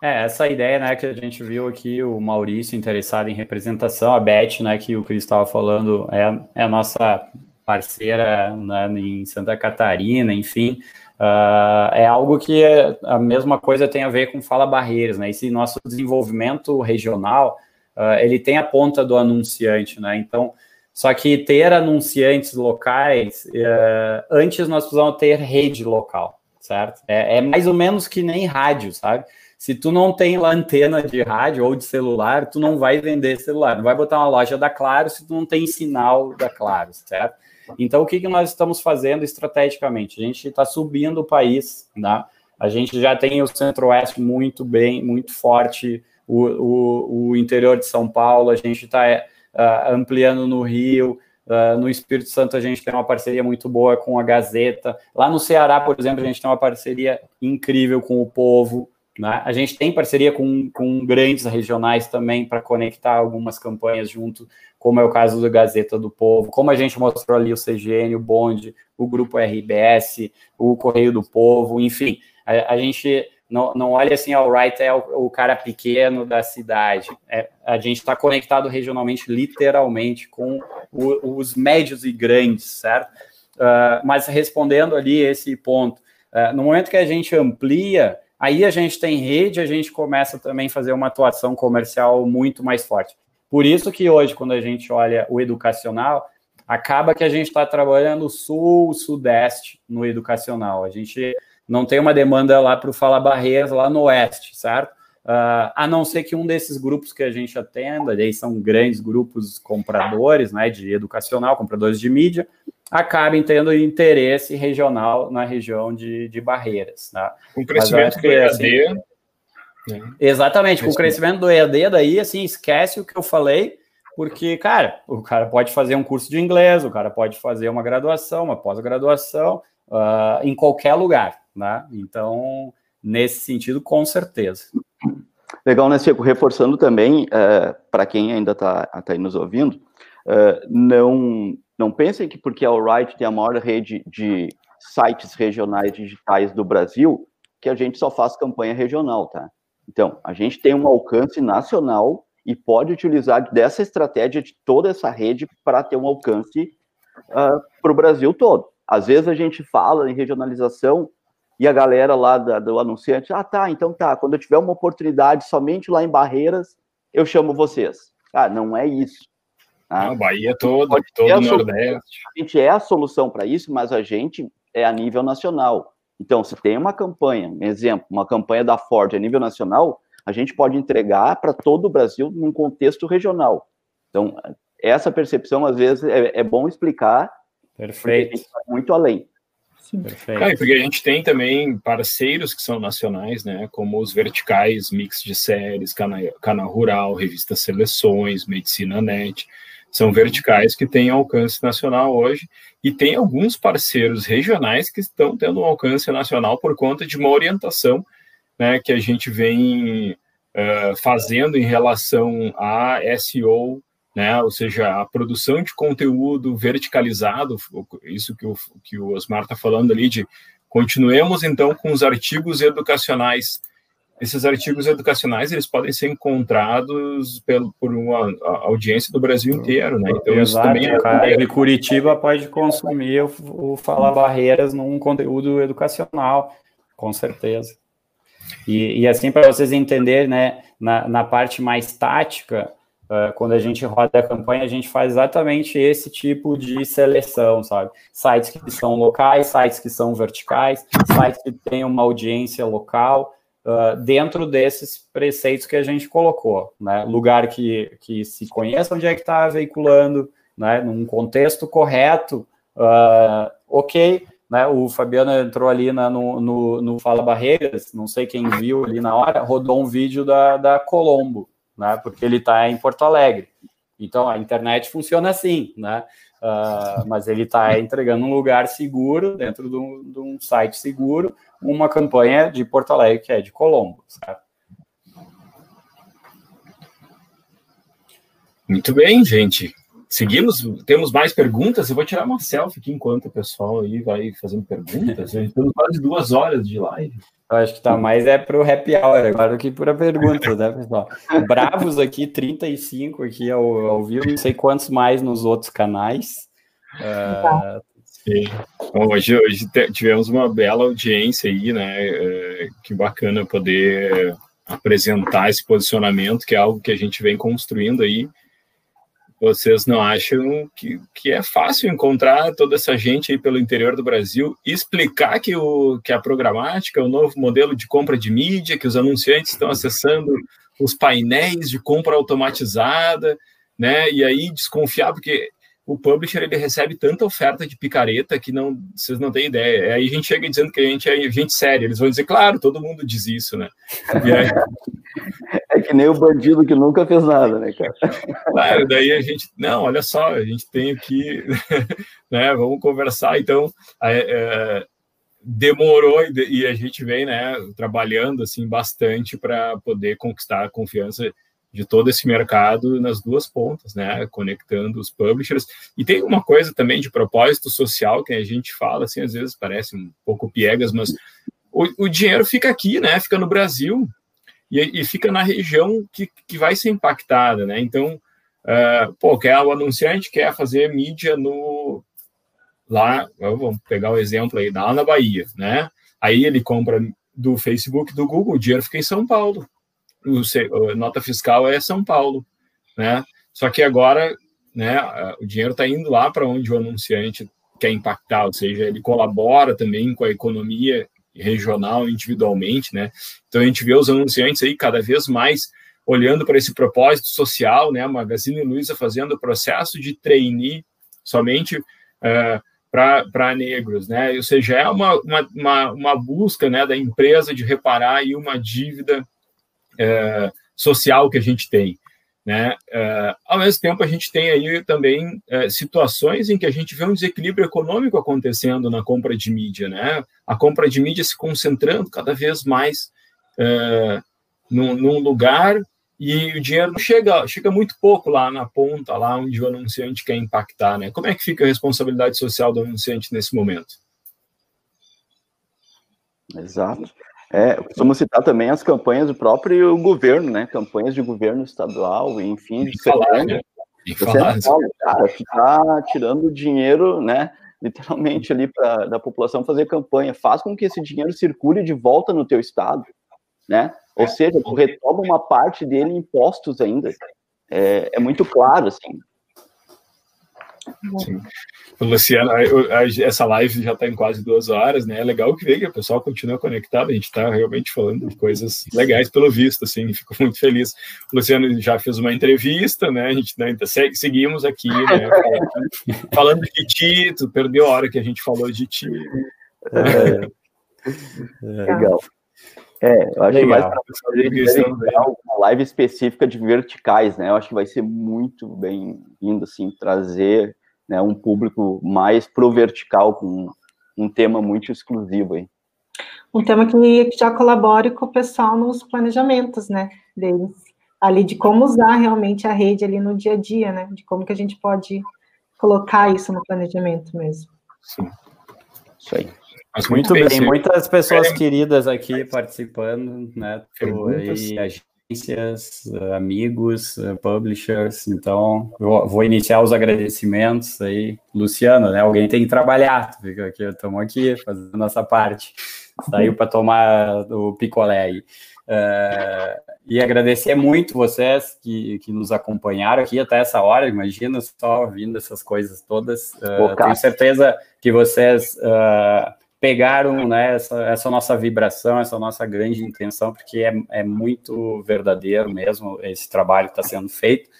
É, essa ideia, né, que a gente viu aqui, o Maurício interessado em representação, a Beth, né, que o Cris estava falando, é, é, a nossa parceira né, em Santa Catarina, enfim, uh, é algo que a mesma coisa tem a ver com Fala Barreiras, né, esse nosso desenvolvimento regional, uh, ele tem a ponta do anunciante, né, então, só que ter anunciantes locais, uh, antes nós precisamos ter rede local, certo? É, é mais ou menos que nem rádio, sabe? Se tu não tem lá antena de rádio ou de celular, tu não vai vender celular. Não vai botar uma loja da Claro se tu não tem sinal da Claro, certo? Então, o que, que nós estamos fazendo estrategicamente? A gente está subindo o país, né? A gente já tem o Centro-Oeste muito bem, muito forte, o, o, o, interior de São Paulo, a gente está uh, ah, ampliando no Rio, Uh, no Espírito Santo a gente tem uma parceria muito boa com a Gazeta. Lá no Ceará, por exemplo, a gente tem uma parceria incrível com o povo. Né? A gente tem parceria com, com grandes regionais também para conectar algumas campanhas junto, como é o caso do Gazeta do Povo, como a gente mostrou ali o CGN, o Bonde, o Grupo RBS, o Correio do Povo, enfim, a, a gente não, não olha assim, o Wright é o, o, cara pequeno da cidade. É, a gente está conectado regionalmente, literalmente, com o, os médios e grandes, certo? Uh, mas respondendo ali esse ponto, uh, no momento que a gente amplia Aí a gente tem rede, a gente começa também a fazer uma atuação comercial muito mais forte. Por isso que hoje, quando a gente olha o educacional, acaba que a gente está trabalhando sul, sudeste no educacional. A gente não tem uma demanda lá para o Fala Barreiras lá no oeste, certo? Uh, a não ser que um desses grupos que a gente atenda, aí são grandes grupos compradores, né, de educacional, compradores de mídia, acabem tendo interesse regional na região de, de barreiras. Né? Com o crescimento do EAD. Assim, né? Exatamente, com o crescimento do EAD, daí, assim, esquece o que eu falei, porque, cara, o cara pode fazer um curso de inglês, o cara pode fazer uma graduação, uma pós-graduação, uh, em qualquer lugar, né? Então, nesse sentido, com certeza. Legal, né, Chico? Reforçando também, uh, é, para quem ainda está tá aí nos ouvindo, uh, não, não pensem que porque a Alright tem a maior rede de sites regionais digitais do Brasil, que a gente só faz campanha regional, tá? Então, a gente tem um alcance nacional e pode utilizar dessa estratégia de toda essa rede para ter um alcance uh, para o Brasil todo. Às vezes a gente fala em regionalização e a galera lá da, do anunciante, ah, tá, então tá, quando eu tiver uma oportunidade somente lá em Barreiras, eu chamo vocês. Ah, não é isso. Tá? Não, Bahia todo, todo o Nordeste. A gente é a solução para isso, mas a gente é a nível nacional. Então, se tem uma campanha, um exemplo, uma campanha da Ford a nível nacional, a gente pode entregar para todo o Brasil num contexto regional. Então, essa percepção, às vezes, é, é bom explicar. Perfeito. Muito além. Sim. Perfeito. É, porque a gente tem também parceiros que são nacionais, né? Como os verticais, mix de séries, canal, canal rural, revista Seleções, Medicina Net. São verticais que têm alcance nacional hoje e tem alguns parceiros regionais que estão tendo um alcance nacional por conta de uma orientação né, que a gente vem uh, fazendo em relação a SEO, né, ou seja, a produção de conteúdo verticalizado, isso que o, que o Osmar está falando ali, de continuemos então com os artigos educacionais. Esses artigos educacionais eles podem ser encontrados pelo, por uma audiência do Brasil inteiro, né? Então Exato, isso também é... cara de Curitiba pode consumir o, o Fala Barreiras num conteúdo educacional, com certeza. E, e assim, para vocês entenderem, né, na, na parte mais tática, uh, quando a gente roda a campanha, a gente faz exatamente esse tipo de seleção, sabe? Sites que são locais, sites que são verticais, sites que têm uma audiência local, uh, dentro desses preceitos que a gente colocou, né? Lugar que, que se conheça onde é que está veiculando, né? Num contexto correto, uh, ok, né, o Fabiano entrou ali na, no, no, no, Fala Barreiras, não sei quem viu ali na hora, rodou um vídeo da, da Colombo, né, porque ele está em Porto Alegre. Então a internet funciona assim, né? Uh, mas ele está entregando um lugar seguro, dentro de um, de um, site seguro, uma campanha de Porto Alegre que é de Colombo. Certo? Muito bem, gente. Seguimos, temos mais perguntas. Eu vou tirar uma selfie aqui enquanto o pessoal aí vai fazendo perguntas. Temos quase duas horas de live. Eu acho que tá mais é para o happy hour agora do que para perguntas, né, pessoal? Bravos aqui, 35 aqui ao, ao vivo, não sei quantos mais nos outros canais. Uh... Sim. Bom, hoje, hoje tivemos uma bela audiência aí, né? É, que bacana poder apresentar esse posicionamento, que é algo que a gente vem construindo aí vocês não acham que, que é fácil encontrar toda essa gente aí pelo interior do Brasil explicar que, o, que a programática é o novo modelo de compra de mídia, que os anunciantes estão acessando os painéis de compra automatizada, né? E aí desconfiar, porque o publisher ele recebe tanta oferta de picareta que não vocês não têm ideia. Aí a gente chega dizendo que a gente é gente séria. Eles vão dizer, claro, todo mundo diz isso, né? Aí... É que nem o bandido que nunca fez nada, né, cara? Claro, daí a gente, não, olha só, a gente tem aqui, né? Vamos conversar. Então, é, demorou e a gente vem, né, trabalhando assim bastante para poder conquistar a confiança de todo esse mercado nas duas pontas, né, conectando os publishers. E tem uma coisa também de propósito social que a gente fala, assim, às vezes parece um pouco piegas, mas o, o dinheiro fica aqui, né, fica no Brasil e, e, fica na região que, que vai ser impactada, né. Então, uh, pô, quer o anunciante quer fazer mídia no lá, vamos pegar o exemplo aí, lá na Bahia, né. Aí ele compra do Facebook, do Google, o dinheiro fica em São Paulo o, nota fiscal é São Paulo, né? Só que agora, né, o dinheiro está indo lá para onde o anunciante quer impactar, ou seja, ele colabora também com a economia regional individualmente, né? Então a gente vê os anunciantes aí cada vez mais olhando para esse propósito social, né? A Magazine Luiza fazendo o processo de trainee somente uh, para negros, né? Ou seja, é uma, uma, uma, busca né, da empresa de reparar aí uma dívida é, social que a gente tem. Né? É, ao mesmo tempo, a gente tem aí também é, situações em que a gente vê um desequilíbrio econômico acontecendo na compra de mídia, né? A compra de mídia se concentrando cada vez mais é, num, num, lugar e o dinheiro não chega, chega muito pouco lá na ponta, lá onde o anunciante quer impactar, né? Como é que fica a responsabilidade social do anunciante nesse momento? Exato. É, costumo citar também as campanhas do próprio governo, né? Campanhas de governo estadual, enfim. De falar, né? falar. Cara, tá tirando dinheiro, né? literalmente ali para da população fazer campanha, faz com que esse dinheiro circule de volta no teu estado, né? Ou seja, tu retoma uma parte dele em impostos ainda. É, é muito claro, assim. Sim. Luciano, essa live já está em quase duas horas, né? É legal que veja, o pessoal continua conectado, a gente está realmente falando de coisas legais pelo visto, assim, fico muito feliz. O Luciano já fez uma entrevista, né? A gente ainda segue, seguimos aqui, né? Falando de ti, tu perdeu a hora que a gente falou de ti. É, é, legal. É, eu acho Legal. que mais para uma live específica de verticais, né? Eu acho que vai ser muito bem-vindo, assim, trazer né, um público mais pro vertical com um tema muito exclusivo aí. Um tema que já colabore com o pessoal nos planejamentos, né, deles, ali de como usar realmente a rede ali no dia a dia, né, de como que a gente pode colocar isso no planejamento mesmo. Sim, isso aí. Mas muito, muito bem, muitas pessoas queridas aqui participando, né? E agências, amigos, publishers. Então, vou iniciar os agradecimentos aí. Luciano, né? Alguém tem que trabalhar. Fica aqui, estamos aqui fazendo nossa parte. Saiu para tomar o picolé aí. Uh, e agradecer muito vocês que, que nos acompanharam aqui até essa hora. Imagina só ouvindo essas coisas todas. Uh, tenho certeza que vocês uh, pegaram né, essa, essa, nossa vibração, essa nossa grande intenção, porque é, é muito verdadeiro mesmo esse trabalho que está sendo feito.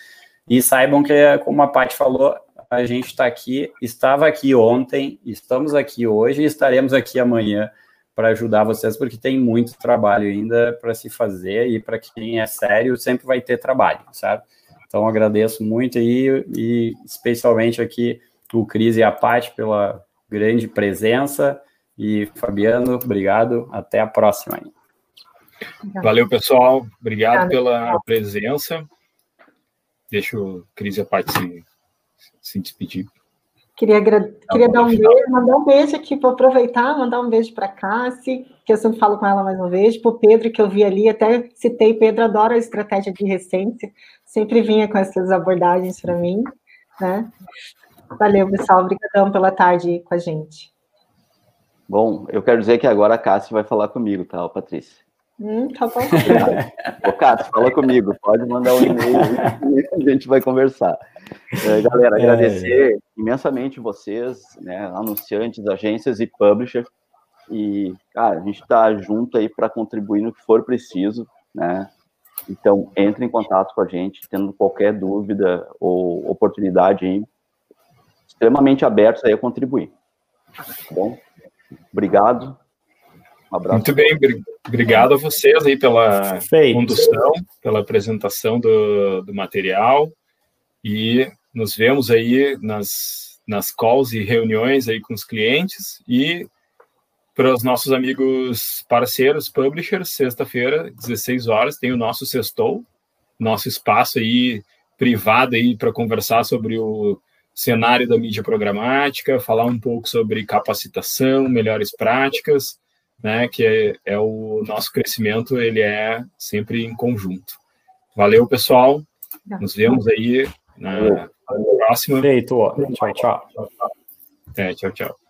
E saibam que, como a Paty falou, a gente está aqui, estava aqui ontem, estamos aqui hoje e estaremos aqui amanhã para ajudar vocês, porque tem muito trabalho ainda para se fazer e para quem é sério sempre vai ter trabalho, certo? Então agradeço muito aí e especialmente aqui o Cris e a Paty pela grande presença e Fabiano, obrigado. Até a próxima. Valeu, pessoal. Obrigado pela presença. Deixa o Cris e a Paty se, se despedir. Queria, queria dar um beijo, mandar um beijo aqui, vou aproveitar, mandar um beijo para a Cassi, que eu sempre falo com ela mais uma vez, para o Pedro, que eu vi ali, até citei, Pedro adora a estratégia de recência, sempre vinha com essas abordagens para mim, né? Valeu, pessoal, obrigadão pela tarde com a gente. Bom, eu quero dizer que agora a Cássia vai falar comigo, tá, Patrícia? Hum, tá bom. Ô, Cássio, fala comigo, pode mandar um e-mail e a gente vai conversar. É, galera, é. agradecer é. imensamente vocês, né, anunciantes, agências e publishers. E, cara, a gente está junto aí para contribuir no que for preciso, né? Então, entre em contato com a gente, tendo qualquer dúvida ou oportunidade aí, extremamente abertos aí a contribuir. Tá bom? Obrigado. Um abraço. Muito bem, obrigado a vocês aí pela Feito. condução, pela apresentação do, do material e nos vemos aí nas, nas calls e reuniões aí com os clientes e para os nossos amigos parceiros, publishers, sexta-feira, 16 horas, tem o nosso sextou, nosso espaço aí privado aí para conversar sobre o cenário da mídia programática, falar um pouco sobre capacitação, melhores práticas, né, que é, é o nosso crescimento, ele é sempre em conjunto. Valeu, pessoal. Nos vemos aí na, na próxima. Feito. Tchau, tchau. É, tchau, tchau.